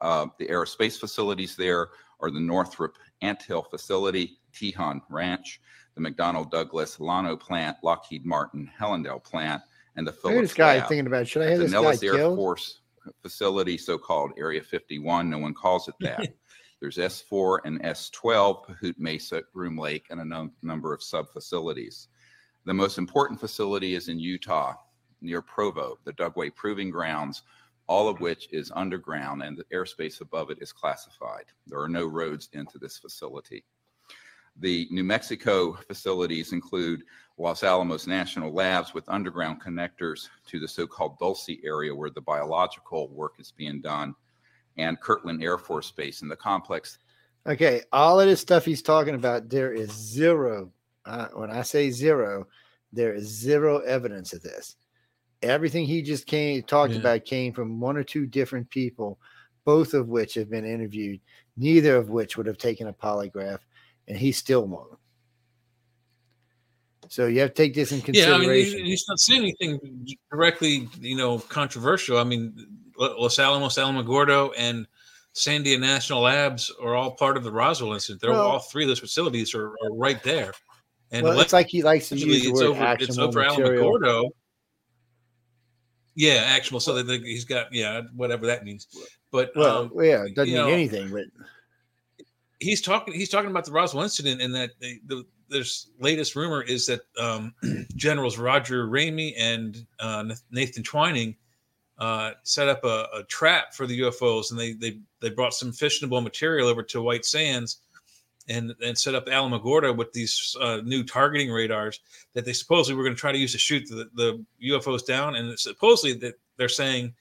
Uh, the aerospace facilities there are the Northrop Anthill Facility, Tejon Ranch, the McDonnell Douglas Llano Plant, Lockheed Martin Helendale Plant, and the Phillips this guy Lab. thinking about, should I have this guy Nellis Air killed? Force facility, so-called Area 51. No one calls it that. There's S4 and S12, Pahute Mesa, Groom Lake, and a num- number of sub-facilities. The most important facility is in Utah, near Provo, the Dugway Proving Grounds. all of which is underground and the airspace above it is classified. There are no roads into this facility. The New Mexico facilities include Los Alamos National Labs with underground connectors to the so-called Dulce area where the biological work is being done, and Kirtland Air Force Base. in the complex Okay, all of this stuff he's talking about, there is zero. Uh, when I say zero, there is zero evidence of this. Everything he just came talked Yeah. about came from one or two different people, both of which have been interviewed, neither of which would have taken a polygraph, and he still won't. So you have to take this in Yeah, I mean, consideration. he- he's not saying anything directly, you know, controversial. I mean, Los Alamos, Alamogordo, and Sandia National Labs are all part of the Roswell incident. They're Well- all three of those facilities are, are right there. And well, it's like he likes to use the it's word over, it's over material. Alamogordo. Yeah, actionable. So that he's got, yeah, whatever that means. But Well, um, yeah, it doesn't mean know, anything, but he's talking he's talking about the Roswell incident and that the, the there's latest rumor is that um, generals Roger Ramey and uh, Nathan Twining uh, set up a, a trap for the UFOs and they they they brought some fissionable material over to White Sands and and set up Alamogordo with these uh, new targeting radars that they supposedly were going to try to use to shoot the, the UFOs down and supposedly that they're saying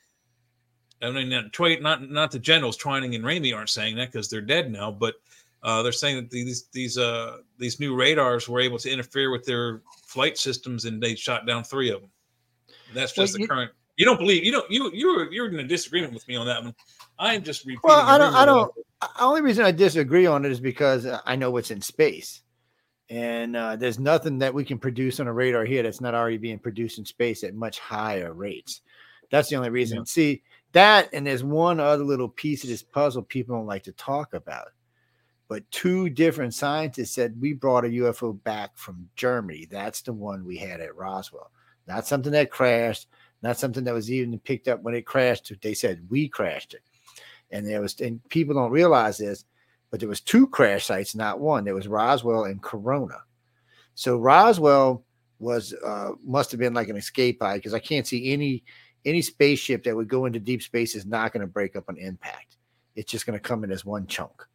I mean, not, not not the generals Twining and Ramey aren't saying that because they're dead now, but uh, they're saying that these these uh, these new radars were able to interfere with their flight systems, and they shot down three of them. That's Well, just the you- current. You don't believe you don't you you're you're in a disagreement with me on that one. I'm just repeating. Well, I don't. I don't. The only reason I disagree on it is because uh, I know what's in space, and uh, there's nothing that we can produce on a radar here that's not already being produced in space at much higher rates. That's the only reason. Yeah. See that, and there's one other little piece of this puzzle people don't like to talk about. But two different scientists said we brought a UFO back from Germany. That's the one we had at Roswell. Not something that crashed. Not something that was even picked up when it crashed. They said we crashed it and there was and people don't realize this but there was two crash sites not one. There was roswell and corona. So roswell was uh must have been like an escape pod because i can't see any any spaceship that would go into deep space is not going to break up on impact. It's just going to come in as one chunk.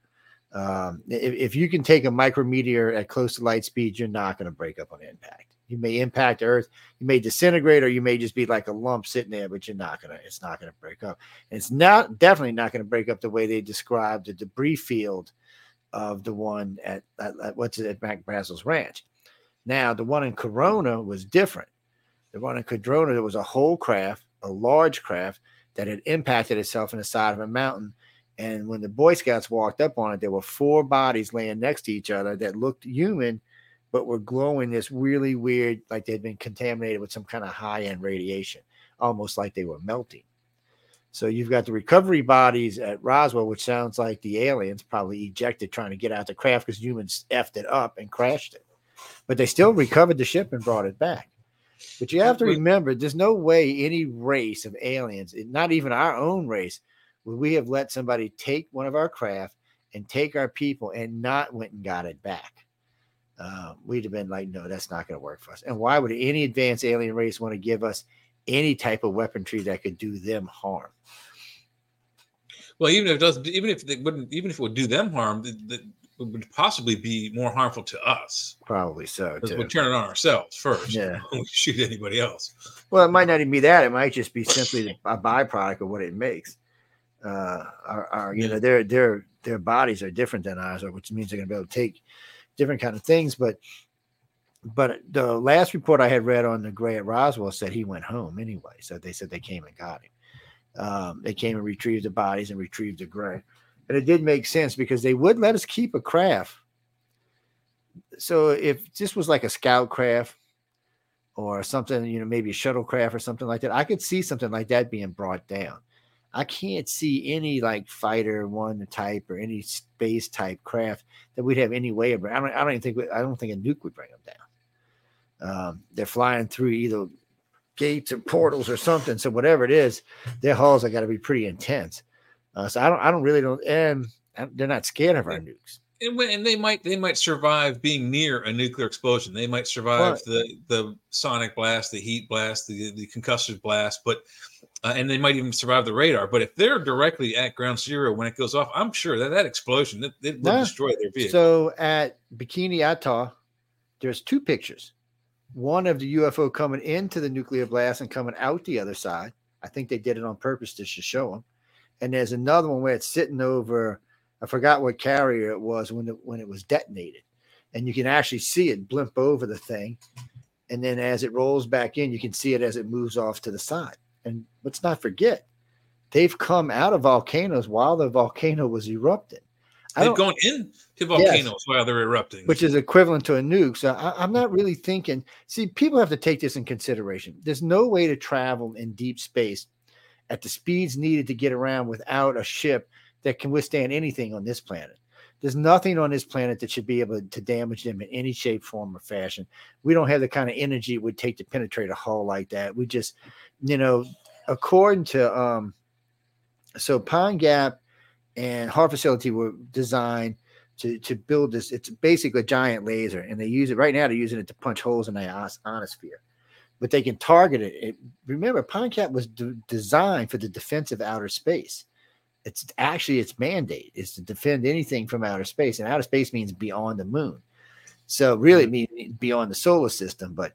Um if, if you can take a micrometeor at close to light speed you're not going to break up on impact you may impact earth you may disintegrate or you may just be like a lump sitting there but you're not to it's not to break up and it's not definitely not to break up the way they described the debris field of the one at, at, at what's it at Mac Brazel's ranch. Now the one in Corona was different. The one in Corona there was a whole craft, a large craft that had impacted itself in the side of a mountain. And when the Boy Scouts walked up on it, there were four bodies laying next to each other that looked human, but were glowing this really weird, like they'd been contaminated with some kind of high end radiation, almost like they were melting. So you've got the recovery bodies at Roswell, which sounds like the aliens probably ejected trying to get out the craft because humans effed it up and crashed it. But they still recovered the ship and brought it back. But you have to remember, there's no way any race of aliens, not even our own race, would we have let somebody take one of our craft and take our people and not went and got it back. Uh, we'd have been like, no, that's not going to work for us. And why would any advanced alien race want to give us any type of weaponry that could do them harm? Well, even if it doesn't, even if it wouldn't, even if it would do them harm, that would possibly be more harmful to us Probably so. because Too. we'll turn it on ourselves first. Yeah. we shoot anybody else. Well, it might not even be that. It might just be simply a byproduct of what it makes. Uh, our, our you Yeah. know, their their their bodies are different than ours, which means they're going to be able to take different kind of things. But but the last report I had read on the Gray at Roswell said he went home anyway. So they said they came and got him. Um, they came and retrieved the bodies and retrieved the Gray, and it did make sense because they would let us keep a craft. So if this was like a scout craft or something, you know, maybe a shuttlecraft or something like that. I could see something like that being brought down. I can't see any like fighter one type or any space type craft that we'd have any way of. I don't. I don't even think. I don't think a nuke would bring them down. Um, they're flying through either gates or portals or something. So whatever it is, their hulls are got to be pretty intense. Uh, so I don't. I don't really don't. And they're not scared of our nukes. And, when- and they might they might survive being near a nuclear explosion. They might survive the the sonic blast, the heat blast, the the concussive blast. But uh, and they might even survive the radar. But if they're directly at ground zero when it goes off, I'm sure that that explosion it, it will destroy their vehicle. So at Bikini Atoll, there's two pictures. One of the UFO coming into the nuclear blast and coming out the other side. I think they did it on purpose just to show them. And there's another one where it's sitting over. I forgot what carrier it was when it when it was detonated, and you can actually see it blimp over the thing, and then as it rolls back in, you can see it as it moves off to the side. And let's not forget, they've come out of volcanoes while the volcano was erupting. They've gone into volcanoes while they're erupting. which is equivalent to a nuke. So I, I'm not really thinking. See, people have to take this in consideration. There's no way to travel in deep space at the speeds needed to get around without a ship that can withstand anything on this planet. There's nothing on this planet that should be able to damage them in any shape, form, or fashion. We don't have the kind of energy it would take to penetrate a hull like that. We just, you know, according to um, so Pine Gap and HAARP Facility were designed to to build this. It's basically a giant laser, and they use it right now. They're using it to punch holes in the ionosphere, but they can target it. it remember, Cap was d- designed for the defense of outer space. It's actually its mandate is to defend anything from outer space, and outer space means beyond the moon. So really, it means beyond the solar system. But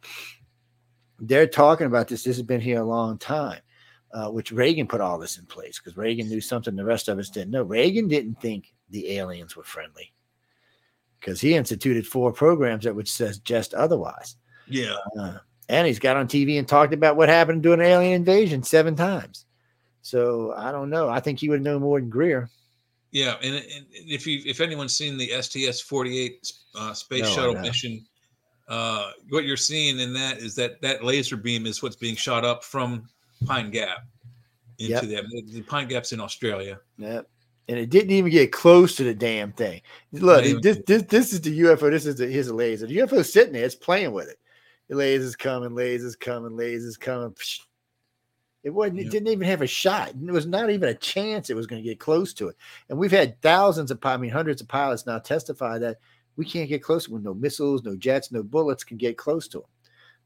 they're talking about this. This has been here a long time. Uh, which Reagan put all this in place because Reagan knew something the rest of us didn't know. Reagan didn't think the aliens were friendly because he instituted four programs that would suggest otherwise. yeah. Uh, and he's got on TV and talked about what happened during an alien invasion seven times. So I don't know. I think he would know more than Greer. Yeah, and, and if you if anyone's seen the STS forty eight uh, space No, shuttle mission, uh, what you're seeing in that is that that laser beam is what's being shot up from Pine Gap into Yep. that. The, Pine Gap's in Australia. Yep. And it didn't even get close to the damn thing. Look, this, this this is the UFO. This is the here's a laser. The UFO sitting there, it's playing with it. The laser's coming, lasers coming, lasers coming. Psh. It wasn't. Yeah. It didn't even have a shot. It was not even a chance it was going to get close to it. And we've had thousands of, I mean, hundreds of pilots now testify that we can't get close with no missiles, no jets, no bullets can get close to them.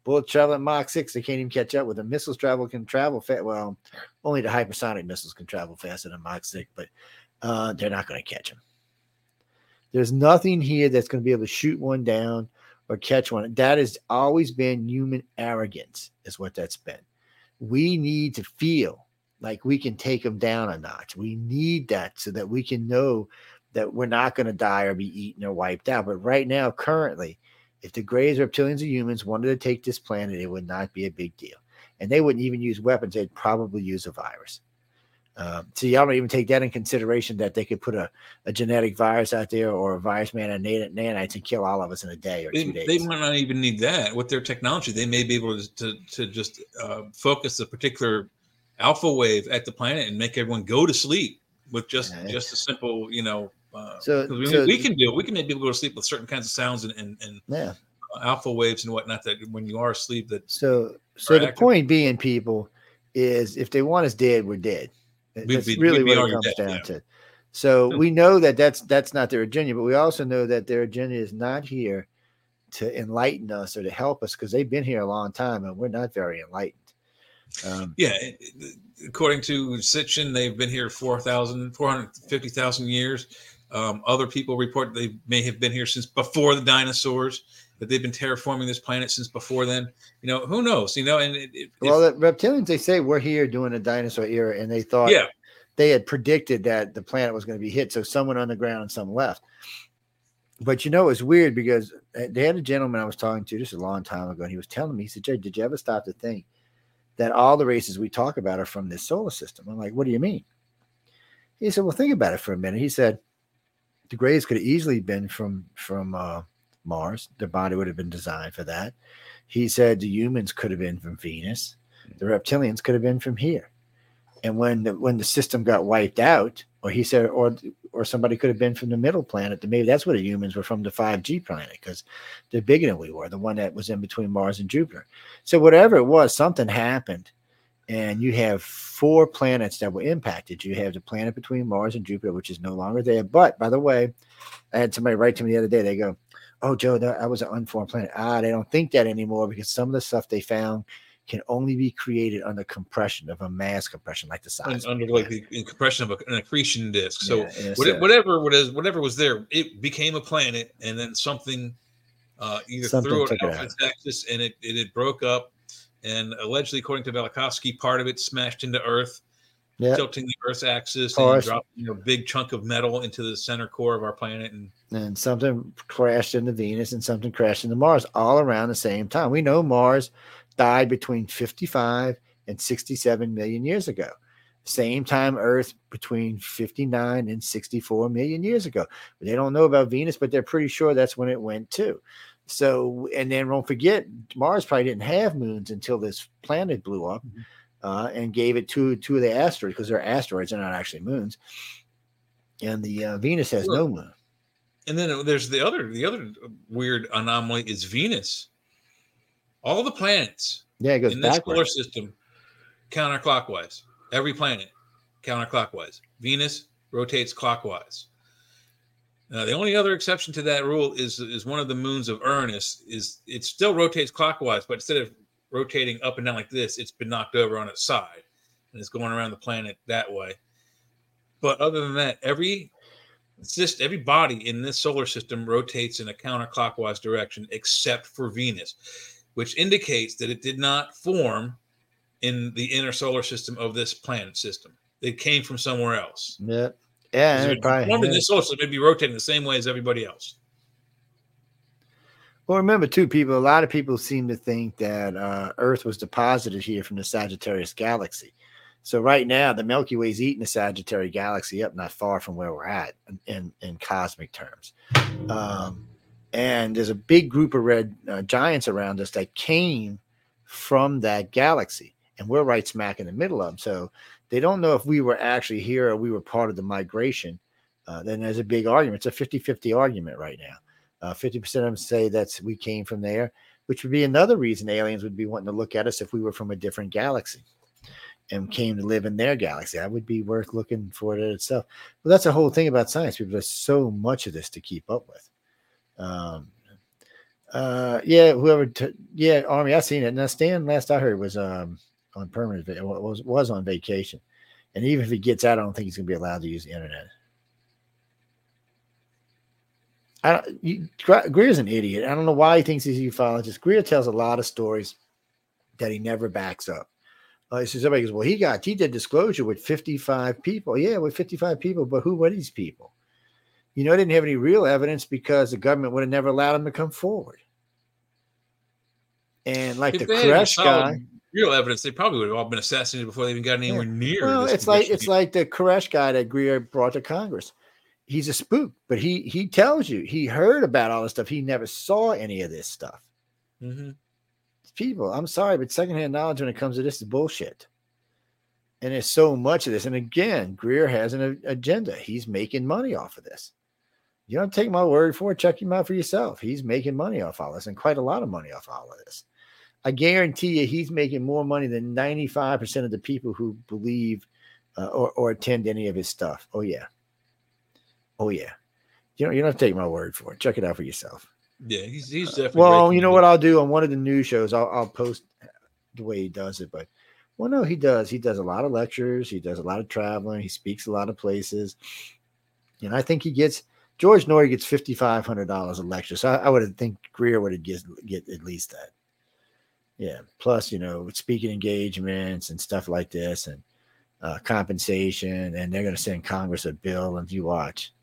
Bullets travel at Mach six, they can't even catch up with them. Missiles travel can travel fast. Well, only the hypersonic missiles can travel faster than Mach six, but uh, they're not going to catch them. There's nothing here that's going to be able to shoot one down or catch one. That has always been human arrogance, is what that's been. We need to feel like we can take them down a notch. We need that so that we can know that we're not going to die or be eaten or wiped out. But right now, currently, if the Greys, reptilians, or humans wanted to take this planet, it would not be a big deal. And they wouldn't even use weapons, they'd probably use a virus. Um, so y'all don't even take that in consideration that they could put a, a genetic virus out there or a virus man and nan- nanites and kill all of us in a day or They, two days. they might not even need that with their technology. They may be able to to, to just uh, focus a particular alpha wave at the planet and make everyone go to sleep with just Yeah, just a simple, you know. Uh, So- we, so- we can do. We can make people go to sleep with certain kinds of sounds and and, and yeah. alpha waves and whatnot. That when you are asleep, that So so the active. point being, people, is if they want us dead, we're dead. We'd That's be- really what it comes dead, down yeah. to. So we know that that's that's not their agenda, but we also know that their agenda is not here to enlighten us or to help us because they've been here a long time and we're not very enlightened. Um, yeah. it- it- According to Sitchin, they've been here 4,000, 450,000 years. Um, other people report they may have been here since before the dinosaurs. That they've been terraforming this planet since before then. You know, who knows? You know, and it, it, well, if- the reptilians they say we're here during the dinosaur era, and they thought yeah, they had predicted that the planet was going to be hit. So someone on the ground and some left. But you know, it's weird because uh, they had a gentleman I was talking to just a long time ago, and he was telling me, he said, Jay, did you ever stop to think that all the races we talk about are from this solar system? I'm like, what do you mean? He said, well, think about it for a minute. He said, the Greys could have easily been from from uh, Mars. Their body would have been designed for that. He said the humans could have been from Venus. The reptilians could have been from here. And when the when the system got wiped out, or he said, or or somebody could have been from the middle planet, maybe that's where the humans were from the 5G planet, because they're bigger than we were, the one that was in between Mars and Jupiter. So whatever it was, something happened. And you have four planets that were impacted. You have the planet between Mars and Jupiter, which is no longer there. But by the way, I had somebody write to me the other day. They go, Oh, Joe, that, that was an unformed planet. Ah, they don't think that anymore because some of the stuff they found can only be created under compression of a mass compression like the size. Un- under like the in compression of a, an accretion disk. So Yeah, yeah, what- whatever was whatever was there, it became a planet, and then something uh, either Something threw it it out its axis, and it, it it broke up, and allegedly, according to Velikovsky, part of it smashed into Earth, yeah, tilting the Earth's axis, oh, Course. and dropping a big chunk of metal into the center core of our planet, and and something crashed into Venus and something crashed into Mars all around the same time. We know Mars died between 55 and 67 million years ago. Same time Earth between 59 and 64 million years ago. They don't know about Venus, but they're pretty sure that's when it went too. So, and then don't forget, Mars probably didn't have moons until this planet blew up uh, and gave it two two of the asteroids because they're asteroids, they're not actually moons. And the uh, Venus has no moon. and then there's the other the other weird anomaly is Venus. All the planets Yeah, it goes in this solar system counterclockwise. Every planet counterclockwise. Venus rotates clockwise. Now, the only other exception to that rule is is one of the moons of Uranus. Is it still rotates clockwise, but instead of rotating up and down like this, it's been knocked over on its side and it's going around the planet that way. But other than that, every just every body in this solar system rotates in a counterclockwise direction except for Venus, which indicates that it did not form in the inner solar system of this planet system. It came from somewhere else. Yeah. Yeah. it formed in this system, it'd be rotating the same way as everybody else. Well, remember too, people. A lot of people seem to think that uh, Earth was deposited here from the Sagittarius galaxy. So right now, the Milky Way is eating the Sagittarius galaxy up, not far from where we're at in in, in cosmic terms. Um, and there's a big group of red uh, giants around us that came from that galaxy, and we're right smack in the middle of them. So they don't know if we were actually here or we were part of the migration. Uh, then there's a big argument. It's a 50-50 argument right now. Uh, 50% of them say that's we came from there, which would be another reason aliens would be wanting to look at us if we were from a different galaxy and came to live in their galaxy. That would be worth looking for it itself. But that's the whole thing about science. People there's so much of this to keep up with. Um, uh, yeah, whoever, t- yeah, Army, I seen it. Now Stan, last I heard, was um on permanent, was was on vacation, and even if he gets out, I don't think he's gonna be allowed to use the internet. I don't, you, Greer's an idiot. I don't know why he thinks he's a ufologist. Greer tells a lot of stories that he never backs up. Uh, he says everybody goes, well, he got he did disclosure with 55 people. Yeah, with 55 people, but who were these people? You know, didn't have any real evidence because the government would have never allowed them to come forward. And like If the they had any Grusch guy, real evidence, they probably would have all been assassinated before they even got anywhere near. well, this it's like it's like the Grusch guy that Greer brought to Congress. He's a spook, but he he tells you he heard about all this stuff. He never saw any of this stuff. Mhm. People, I'm sorry, but secondhand knowledge when it comes to this is bullshit. And there's so much of this. And again, Greer has an agenda. He's making money off of this. You don't take my word for it. Check him out for yourself. He's making money off all this and quite a lot of money off all of this. I guarantee you, he's making more money than 95% of the people who believe uh, or, or attend any of his stuff. Oh, yeah. Oh, yeah. You don't, you don't have to take my word for it. Check it out for yourself. Yeah, he's he's definitely. Well, you know what I'll do on one of the news shows, I'll, I'll post the way he does it. But well, no, he does. He does a lot of lectures. He does a lot of traveling. He speaks a lot of places. And I think he gets George Noory gets fifty five hundred dollars a lecture. So I, I would think Greer would get get at least that. Yeah. Plus, you know, speaking engagements and stuff like this, and uh, compensation, and they're going to send Congress a bill, and if you watch.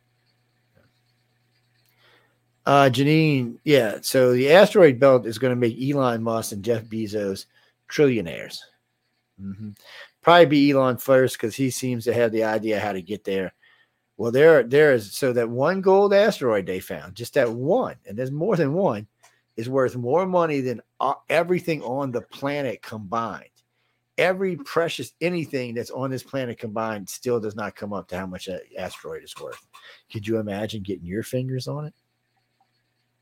Uh, Janine, yeah. So the asteroid belt is going to make Elon Musk and Jeff Bezos trillionaires. Mhm. Probably be Elon first because he seems to have the idea how to get there. Well, there, there is so that one gold asteroid they found, just that one, and there's more than one, is worth more money than uh, everything on the planet combined. Every precious anything that's on this planet combined still does not come up to how much that asteroid is worth. Could you imagine getting your fingers on it?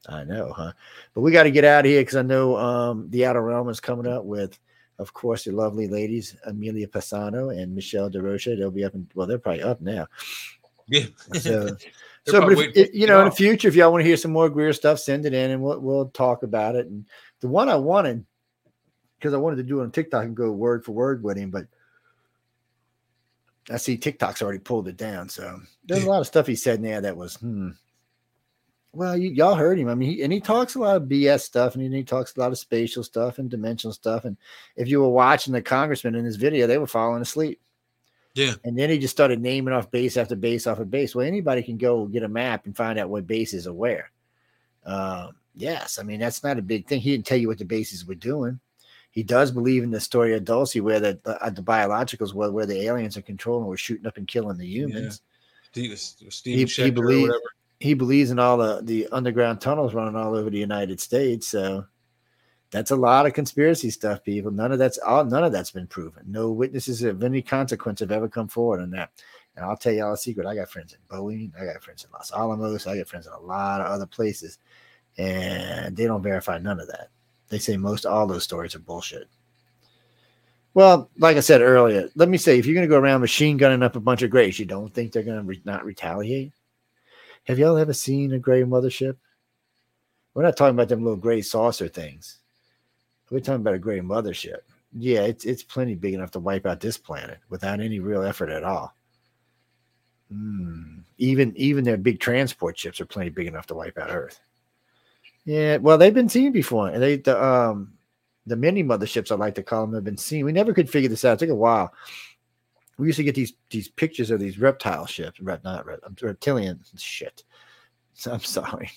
I know, huh? But we got to get out of here because I know um, the Outer Realm is coming up with, of course, the lovely ladies Amelia Passano and Michelle DeRocha. They'll be up, and well, they're probably up now. Yeah. So, They're so but if, waiting for if- it you know, in the future, if y'all want to hear some more Greer stuff, send it in and we'll we'll talk about it. And the one I wanted because I wanted to do it on TikTok and go word for word with him, but I see TikTok's already pulled it down. So there's a lot of stuff he said in there that was, hmm. Well, you, y'all heard him. I mean, he, and he talks a lot of BS stuff, and he, he talks a lot of spatial stuff and dimensional stuff. And if you were watching the congressman in his video, they were falling asleep. Yeah. And then he just started naming off base after base off of base. Well, anybody can go get a map and find out what bases are where. Um, yes, I mean that's not a big thing. He didn't tell you what the bases were doing. He does believe in the story of Dulce, where the uh, the biologicals were where the aliens are controlling, were shooting up and killing the humans. Steve, Steve He- he believes- whatever. He believes in all the the underground tunnels running all over the United States. So that's a lot of conspiracy stuff, people. None of that's all. None of that's been proven. No witnesses of any consequence have ever come forward on that. And I'll tell y'all a secret. I got friends in Boeing. I got friends in Los Alamos. I got friends in a lot of other places, and they don't verify none of that. They say most all those stories are bullshit. Well, like I said earlier, let me say, if you're going to go around machine gunning up a bunch of grays, you don't think they're going to re- not retaliate? Have y'all ever seen a gray mothership? We're not talking about them little gray saucer things. We're talking about a great mothership. Yeah, it's it's plenty big enough to wipe out this planet without any real effort at all. Hmm. Even even their big transport ships are plenty big enough to wipe out Earth. Yeah, well, they've been seen before, and they the um the mini motherships I like to call them have been seen. We never could figure this out. It took a while. We used to get these these pictures of these reptile ships, not rep, reptilian shit. So I'm sorry.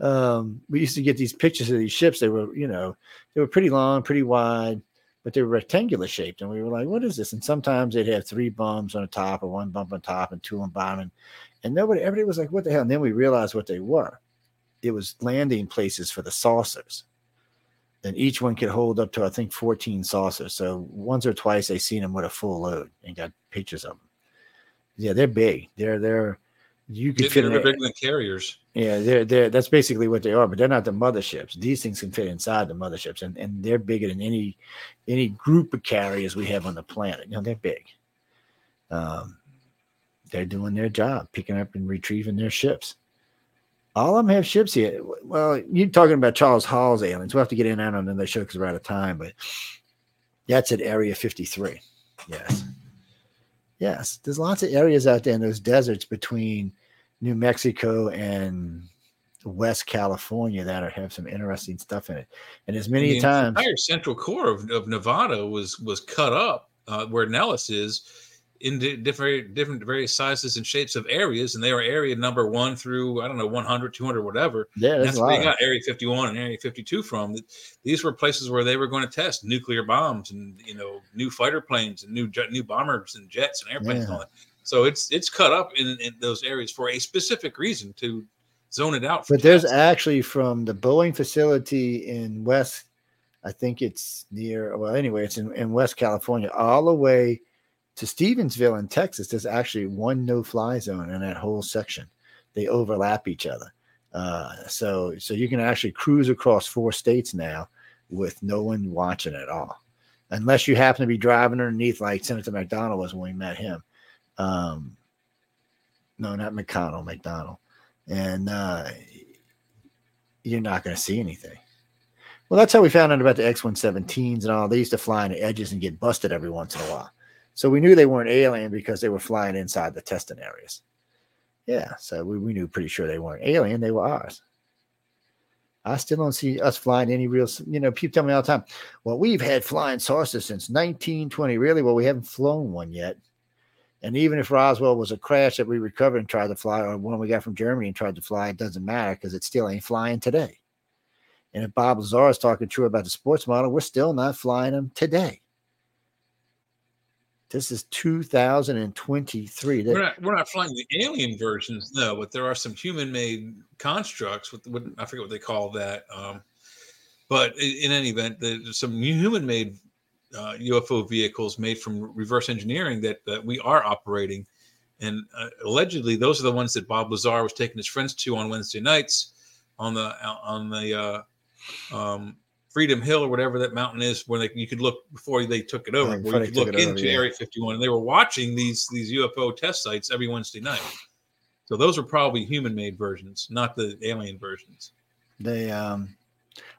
Um, we used to get these pictures of these ships. They were, you know, they were pretty long, pretty wide, but they were rectangular shaped. And we were like, what is this? And sometimes they'd have three bumps on the top or one bump on top and two on bottom. And, and nobody, everybody was like, what the hell? And then we realized what they were. It was landing places for the saucers. And each one could hold up to, I think, 14 saucers. So once or twice they seen them with a full load and got pictures of them. Yeah, they're big. They're, they're, you could fit in bigger than carriers. yeah, they're they're that's basically what they are, but they're not the motherships. These things can fit inside the motherships, and, and they're bigger than any any group of carriers we have on the planet. You know, they're big. Um, they're doing their job, picking up and retrieving their ships. All of them have ships here. Well, you're talking about Charles Hall's aliens. We'll have to get in on another show because we're out of time, but that's at Area 53. Yes. Yes. There's lots of areas out there in those deserts between New Mexico and West California that are, have some interesting stuff in it. And as many the times, entire central core of, of Nevada was was cut up uh, where Nellis is into different different various sizes and shapes of areas, and they are area number one through I don't know 100, 200, whatever. yeah, And that's a where you got Area 51 and Area 52 from. These were places where they were going to test nuclear bombs and you know new fighter planes and new jet, new bombers and jets and airplanes and Yeah. all that. So it's it's cut up in, in those areas for a specific reason to zone it out. For But there's tests. actually from the Boeing facility in West, I think it's near, well, anyway, it's in, in West California, all the way to Stevensville in Texas. There's actually one no fly zone in that whole section. They overlap each other. Uh, so, so you can actually cruise across four states now with no one watching at all, unless you happen to be driving underneath, like Senator McDonald was when we met him. Um, no, not McConnell, McDonald and uh, you're not going to see anything. Well, that's how we found out about the X 117s and all. They used to fly on the edges and get busted every once in a while. So we knew they weren't alien because they were flying inside the testing areas. Yeah, so we, we knew pretty sure they weren't alien, they were ours. I still don't see us flying any real, you know, people tell me all the time, well, we've had flying saucers since 1920. Really? Well, we haven't flown one yet. And even if Roswell was a crash that we recovered and tried to fly, or one we got from Germany and tried to fly, it doesn't matter because it still ain't flying today. And if Bob Lazar is talking true about the sports model, we're still not flying them today. This is 2023. We're not, we're not flying the alien versions, no, but there are some human-made constructs. With, what I forget what they call that. Um, but in, in any event, there's some human-made uh, UFO vehicles made from reverse engineering that, that we are operating, and uh, allegedly those are the ones that Bob Lazar was taking his friends to on Wednesday nights on the on the uh, um, Freedom Hill or whatever that mountain is, where they, you could look before they took it over, Yeah, where you could look it over, into yeah. Area 51, and they were watching these these UFO test sites every Wednesday night. So those are probably human-made versions, not the alien versions. they um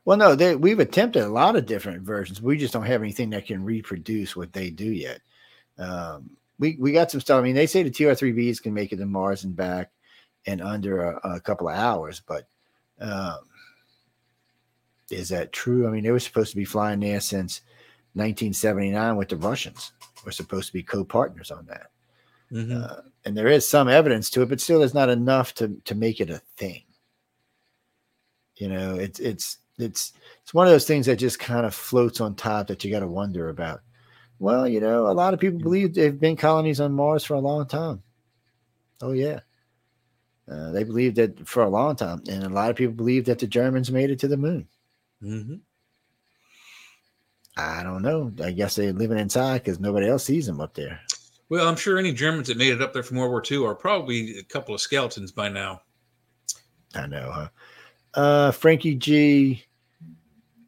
Well, no, they, we've attempted a lot of different versions. We just don't have anything that can reproduce what they do yet. Um, we we got some stuff. I mean, they say the TR3Bs can make it to Mars and back in under a, a couple of hours, but um, is that true? I mean, they were supposed to be flying there since 1979 with the Russians. We're supposed to be co-partners on that, Mhm. uh, and there is some evidence to it, but still, there's not enough to to make it a thing. You know, it's it's it's it's one of those things that just kind of floats on top that you got to wonder about. Well, you know, a lot of people believe they've been colonies on Mars for a long time. Oh yeah, uh, they believed that for a long time, and a lot of people believe that the Germans made it to the moon. Mhm. I don't know. I guess they're living inside because nobody else sees them up there. Well, I'm sure any Germans that made it up there from World War II are probably a couple of skeletons by now. I know, huh? Uh, Frankie G.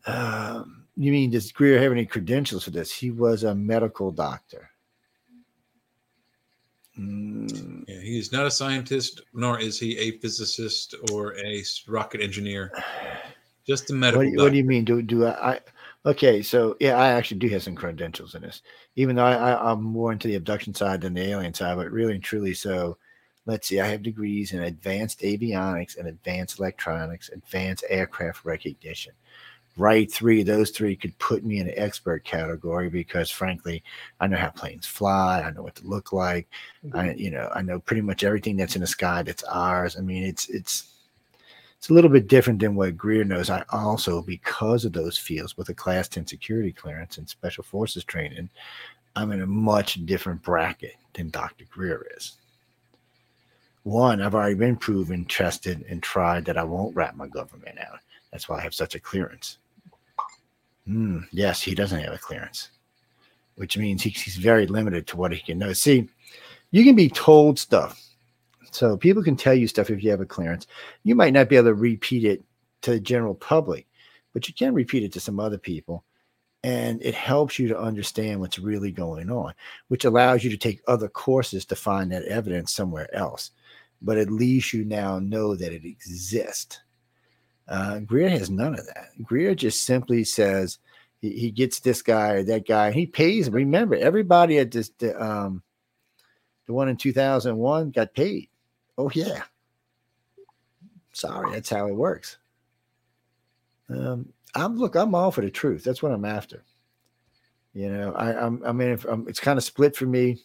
Um, you mean does Greer have any credentials for this? He was a medical doctor. Mm, Yeah, he is not a scientist, nor is he a physicist or a rocket engineer. Just a medical what, do you- what do you mean? Do do I, I? Okay, so yeah, I actually do have some credentials in this, even though I, I I'm more into the abduction side than the alien side, but really and truly so. Let's see, I have degrees in advanced avionics and advanced electronics, advanced aircraft recognition. Right, three those three could put me in an expert category because, frankly, I know how planes fly. I know what to look like. Mm-hmm. I, you know, I know pretty much everything that's in the sky that's ours. I mean, it's it's it's a little bit different than what Greer knows. I also, because of those fields with a class 10 security clearance and special forces training, I'm in a much different bracket than Dr. Greer is. One, I've already been proven, tested, and tried that I won't rat my government out. That's why I have such a clearance. Hmm, yes, he doesn't have a clearance, which means he- he's very limited to what he can know. See, you can be told stuff so people can tell you stuff if you have a clearance. You might not be able to repeat it to the general public, but you can repeat it to some other people. And it helps you to understand what's really going on, which allows you to take other courses to find that evidence somewhere else. But at least you now know that it exists. Uh, Greer has none of that. Greer just simply says he, he gets this guy or that guy. He pays. Remember, everybody at this the, um, the one in 2001 got paid. Oh yeah. Sorry, that's how it works. Um, I'm look, I'm all for the truth. That's what I'm after. You know, I, I'm, I mean, if, um, it's kind of split for me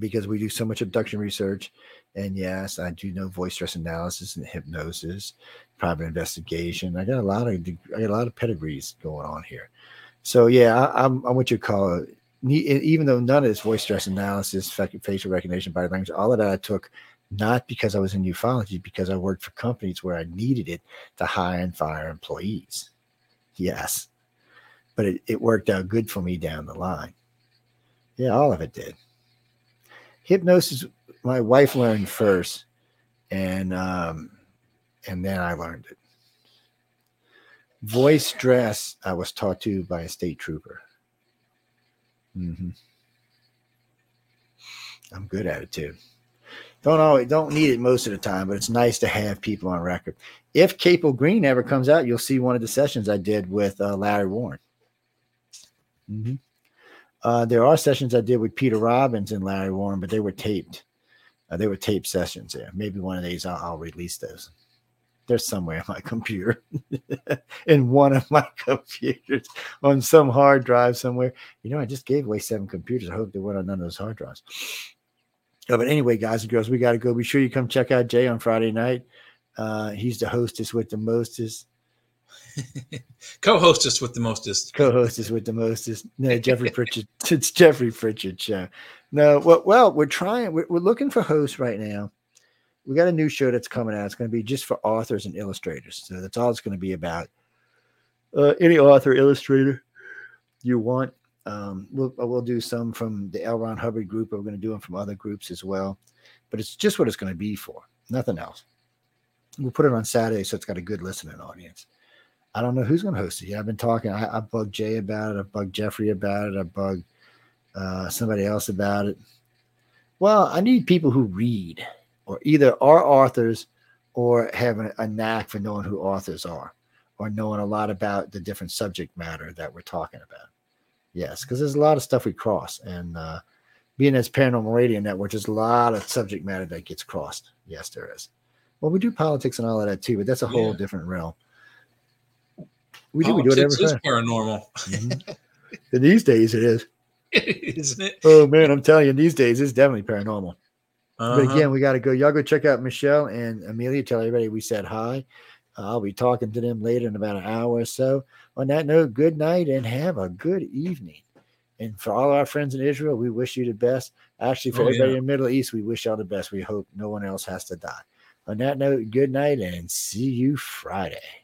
because we do so much abduction research, and yes, I do know voice stress analysis and hypnosis, private investigation. I got a lot of, I got a lot of pedigrees going on here. So yeah, I, I'm, I'm what you call it. Even though none of this voice stress analysis, facial recognition, body language, all of that I took not because I was in ufology, because I worked for companies where I needed it to hire and fire employees. Yes. But it, it worked out good for me down the line. Yeah, all of it did. Hypnosis, my wife learned first, and um, and then I learned it. Voice stress, I was taught to by a state trooper. hmm I'm good at it too don't always don't need it most of the time, but it's nice to have people on record. If Capel Green ever comes out, you'll see one of the sessions I did with uh, Larry Warren. Mhm. Uh, there are sessions I did with Peter Robbins and Larry Warren, but they were taped. Uh, they were taped sessions there. Maybe one of these I'll, I'll release those. They're somewhere in my computer, in one of my computers, on some hard drive somewhere. You know, I just gave away seven computers. I hope they weren't on none of those hard drives. But anyway, guys and girls, we got to go. Be sure you come check out Jay on Friday night. Uh, he's the hostess with the mostest, Co-hostess with the mostest. co-hostess with the mostest. No, Jeffrey Pritchard. It's Jeffrey Pritchard show. No, well, well, we're trying. We're, we're looking for hosts right now. We got a new show that's coming out. It's going to be just for authors and illustrators. So that's all it's going to be about. Uh, any author, illustrator you want. Um, we'll we'll do some from the L. Ron Hubbard group. But we're going to do them from other groups as well. But it's just what it's going to be for. Nothing else. We'll put it on Saturday, so it's got a good listening audience. I don't know who's going to host it. Yeah, I've been talking. I, I bugged Jay about it. I bugged Jeffrey about it. I bugged uh, somebody else about it. Well, I need people who read, or either are authors, or have a, a knack for knowing who authors are, or knowing a lot about the different subject matter that we're talking about. Yes, because there's a lot of stuff we cross, and uh, being as paranormal radio network, there's a lot of subject matter that gets crossed. Yes, there is. Well, we do politics and all of that too, but that's a whole Yeah. different realm. We do. We do it every is time. paranormal, Mhm. And these days, it is. isn't it? Oh man, I'm telling you, these days it's definitely paranormal. But Uh-huh. again, we got to go. Y'all go check out Michelle and Amelia. Tell everybody we said hi. Uh, I'll be talking to them later in about an hour or so. On that note, good night and have a good evening. And for all our friends in Israel, we wish you the best. Actually, for Oh, everybody yeah. in the Middle East, we wish y'all the best. We hope no one else has to die. On that note, good night and see you Friday. Friday.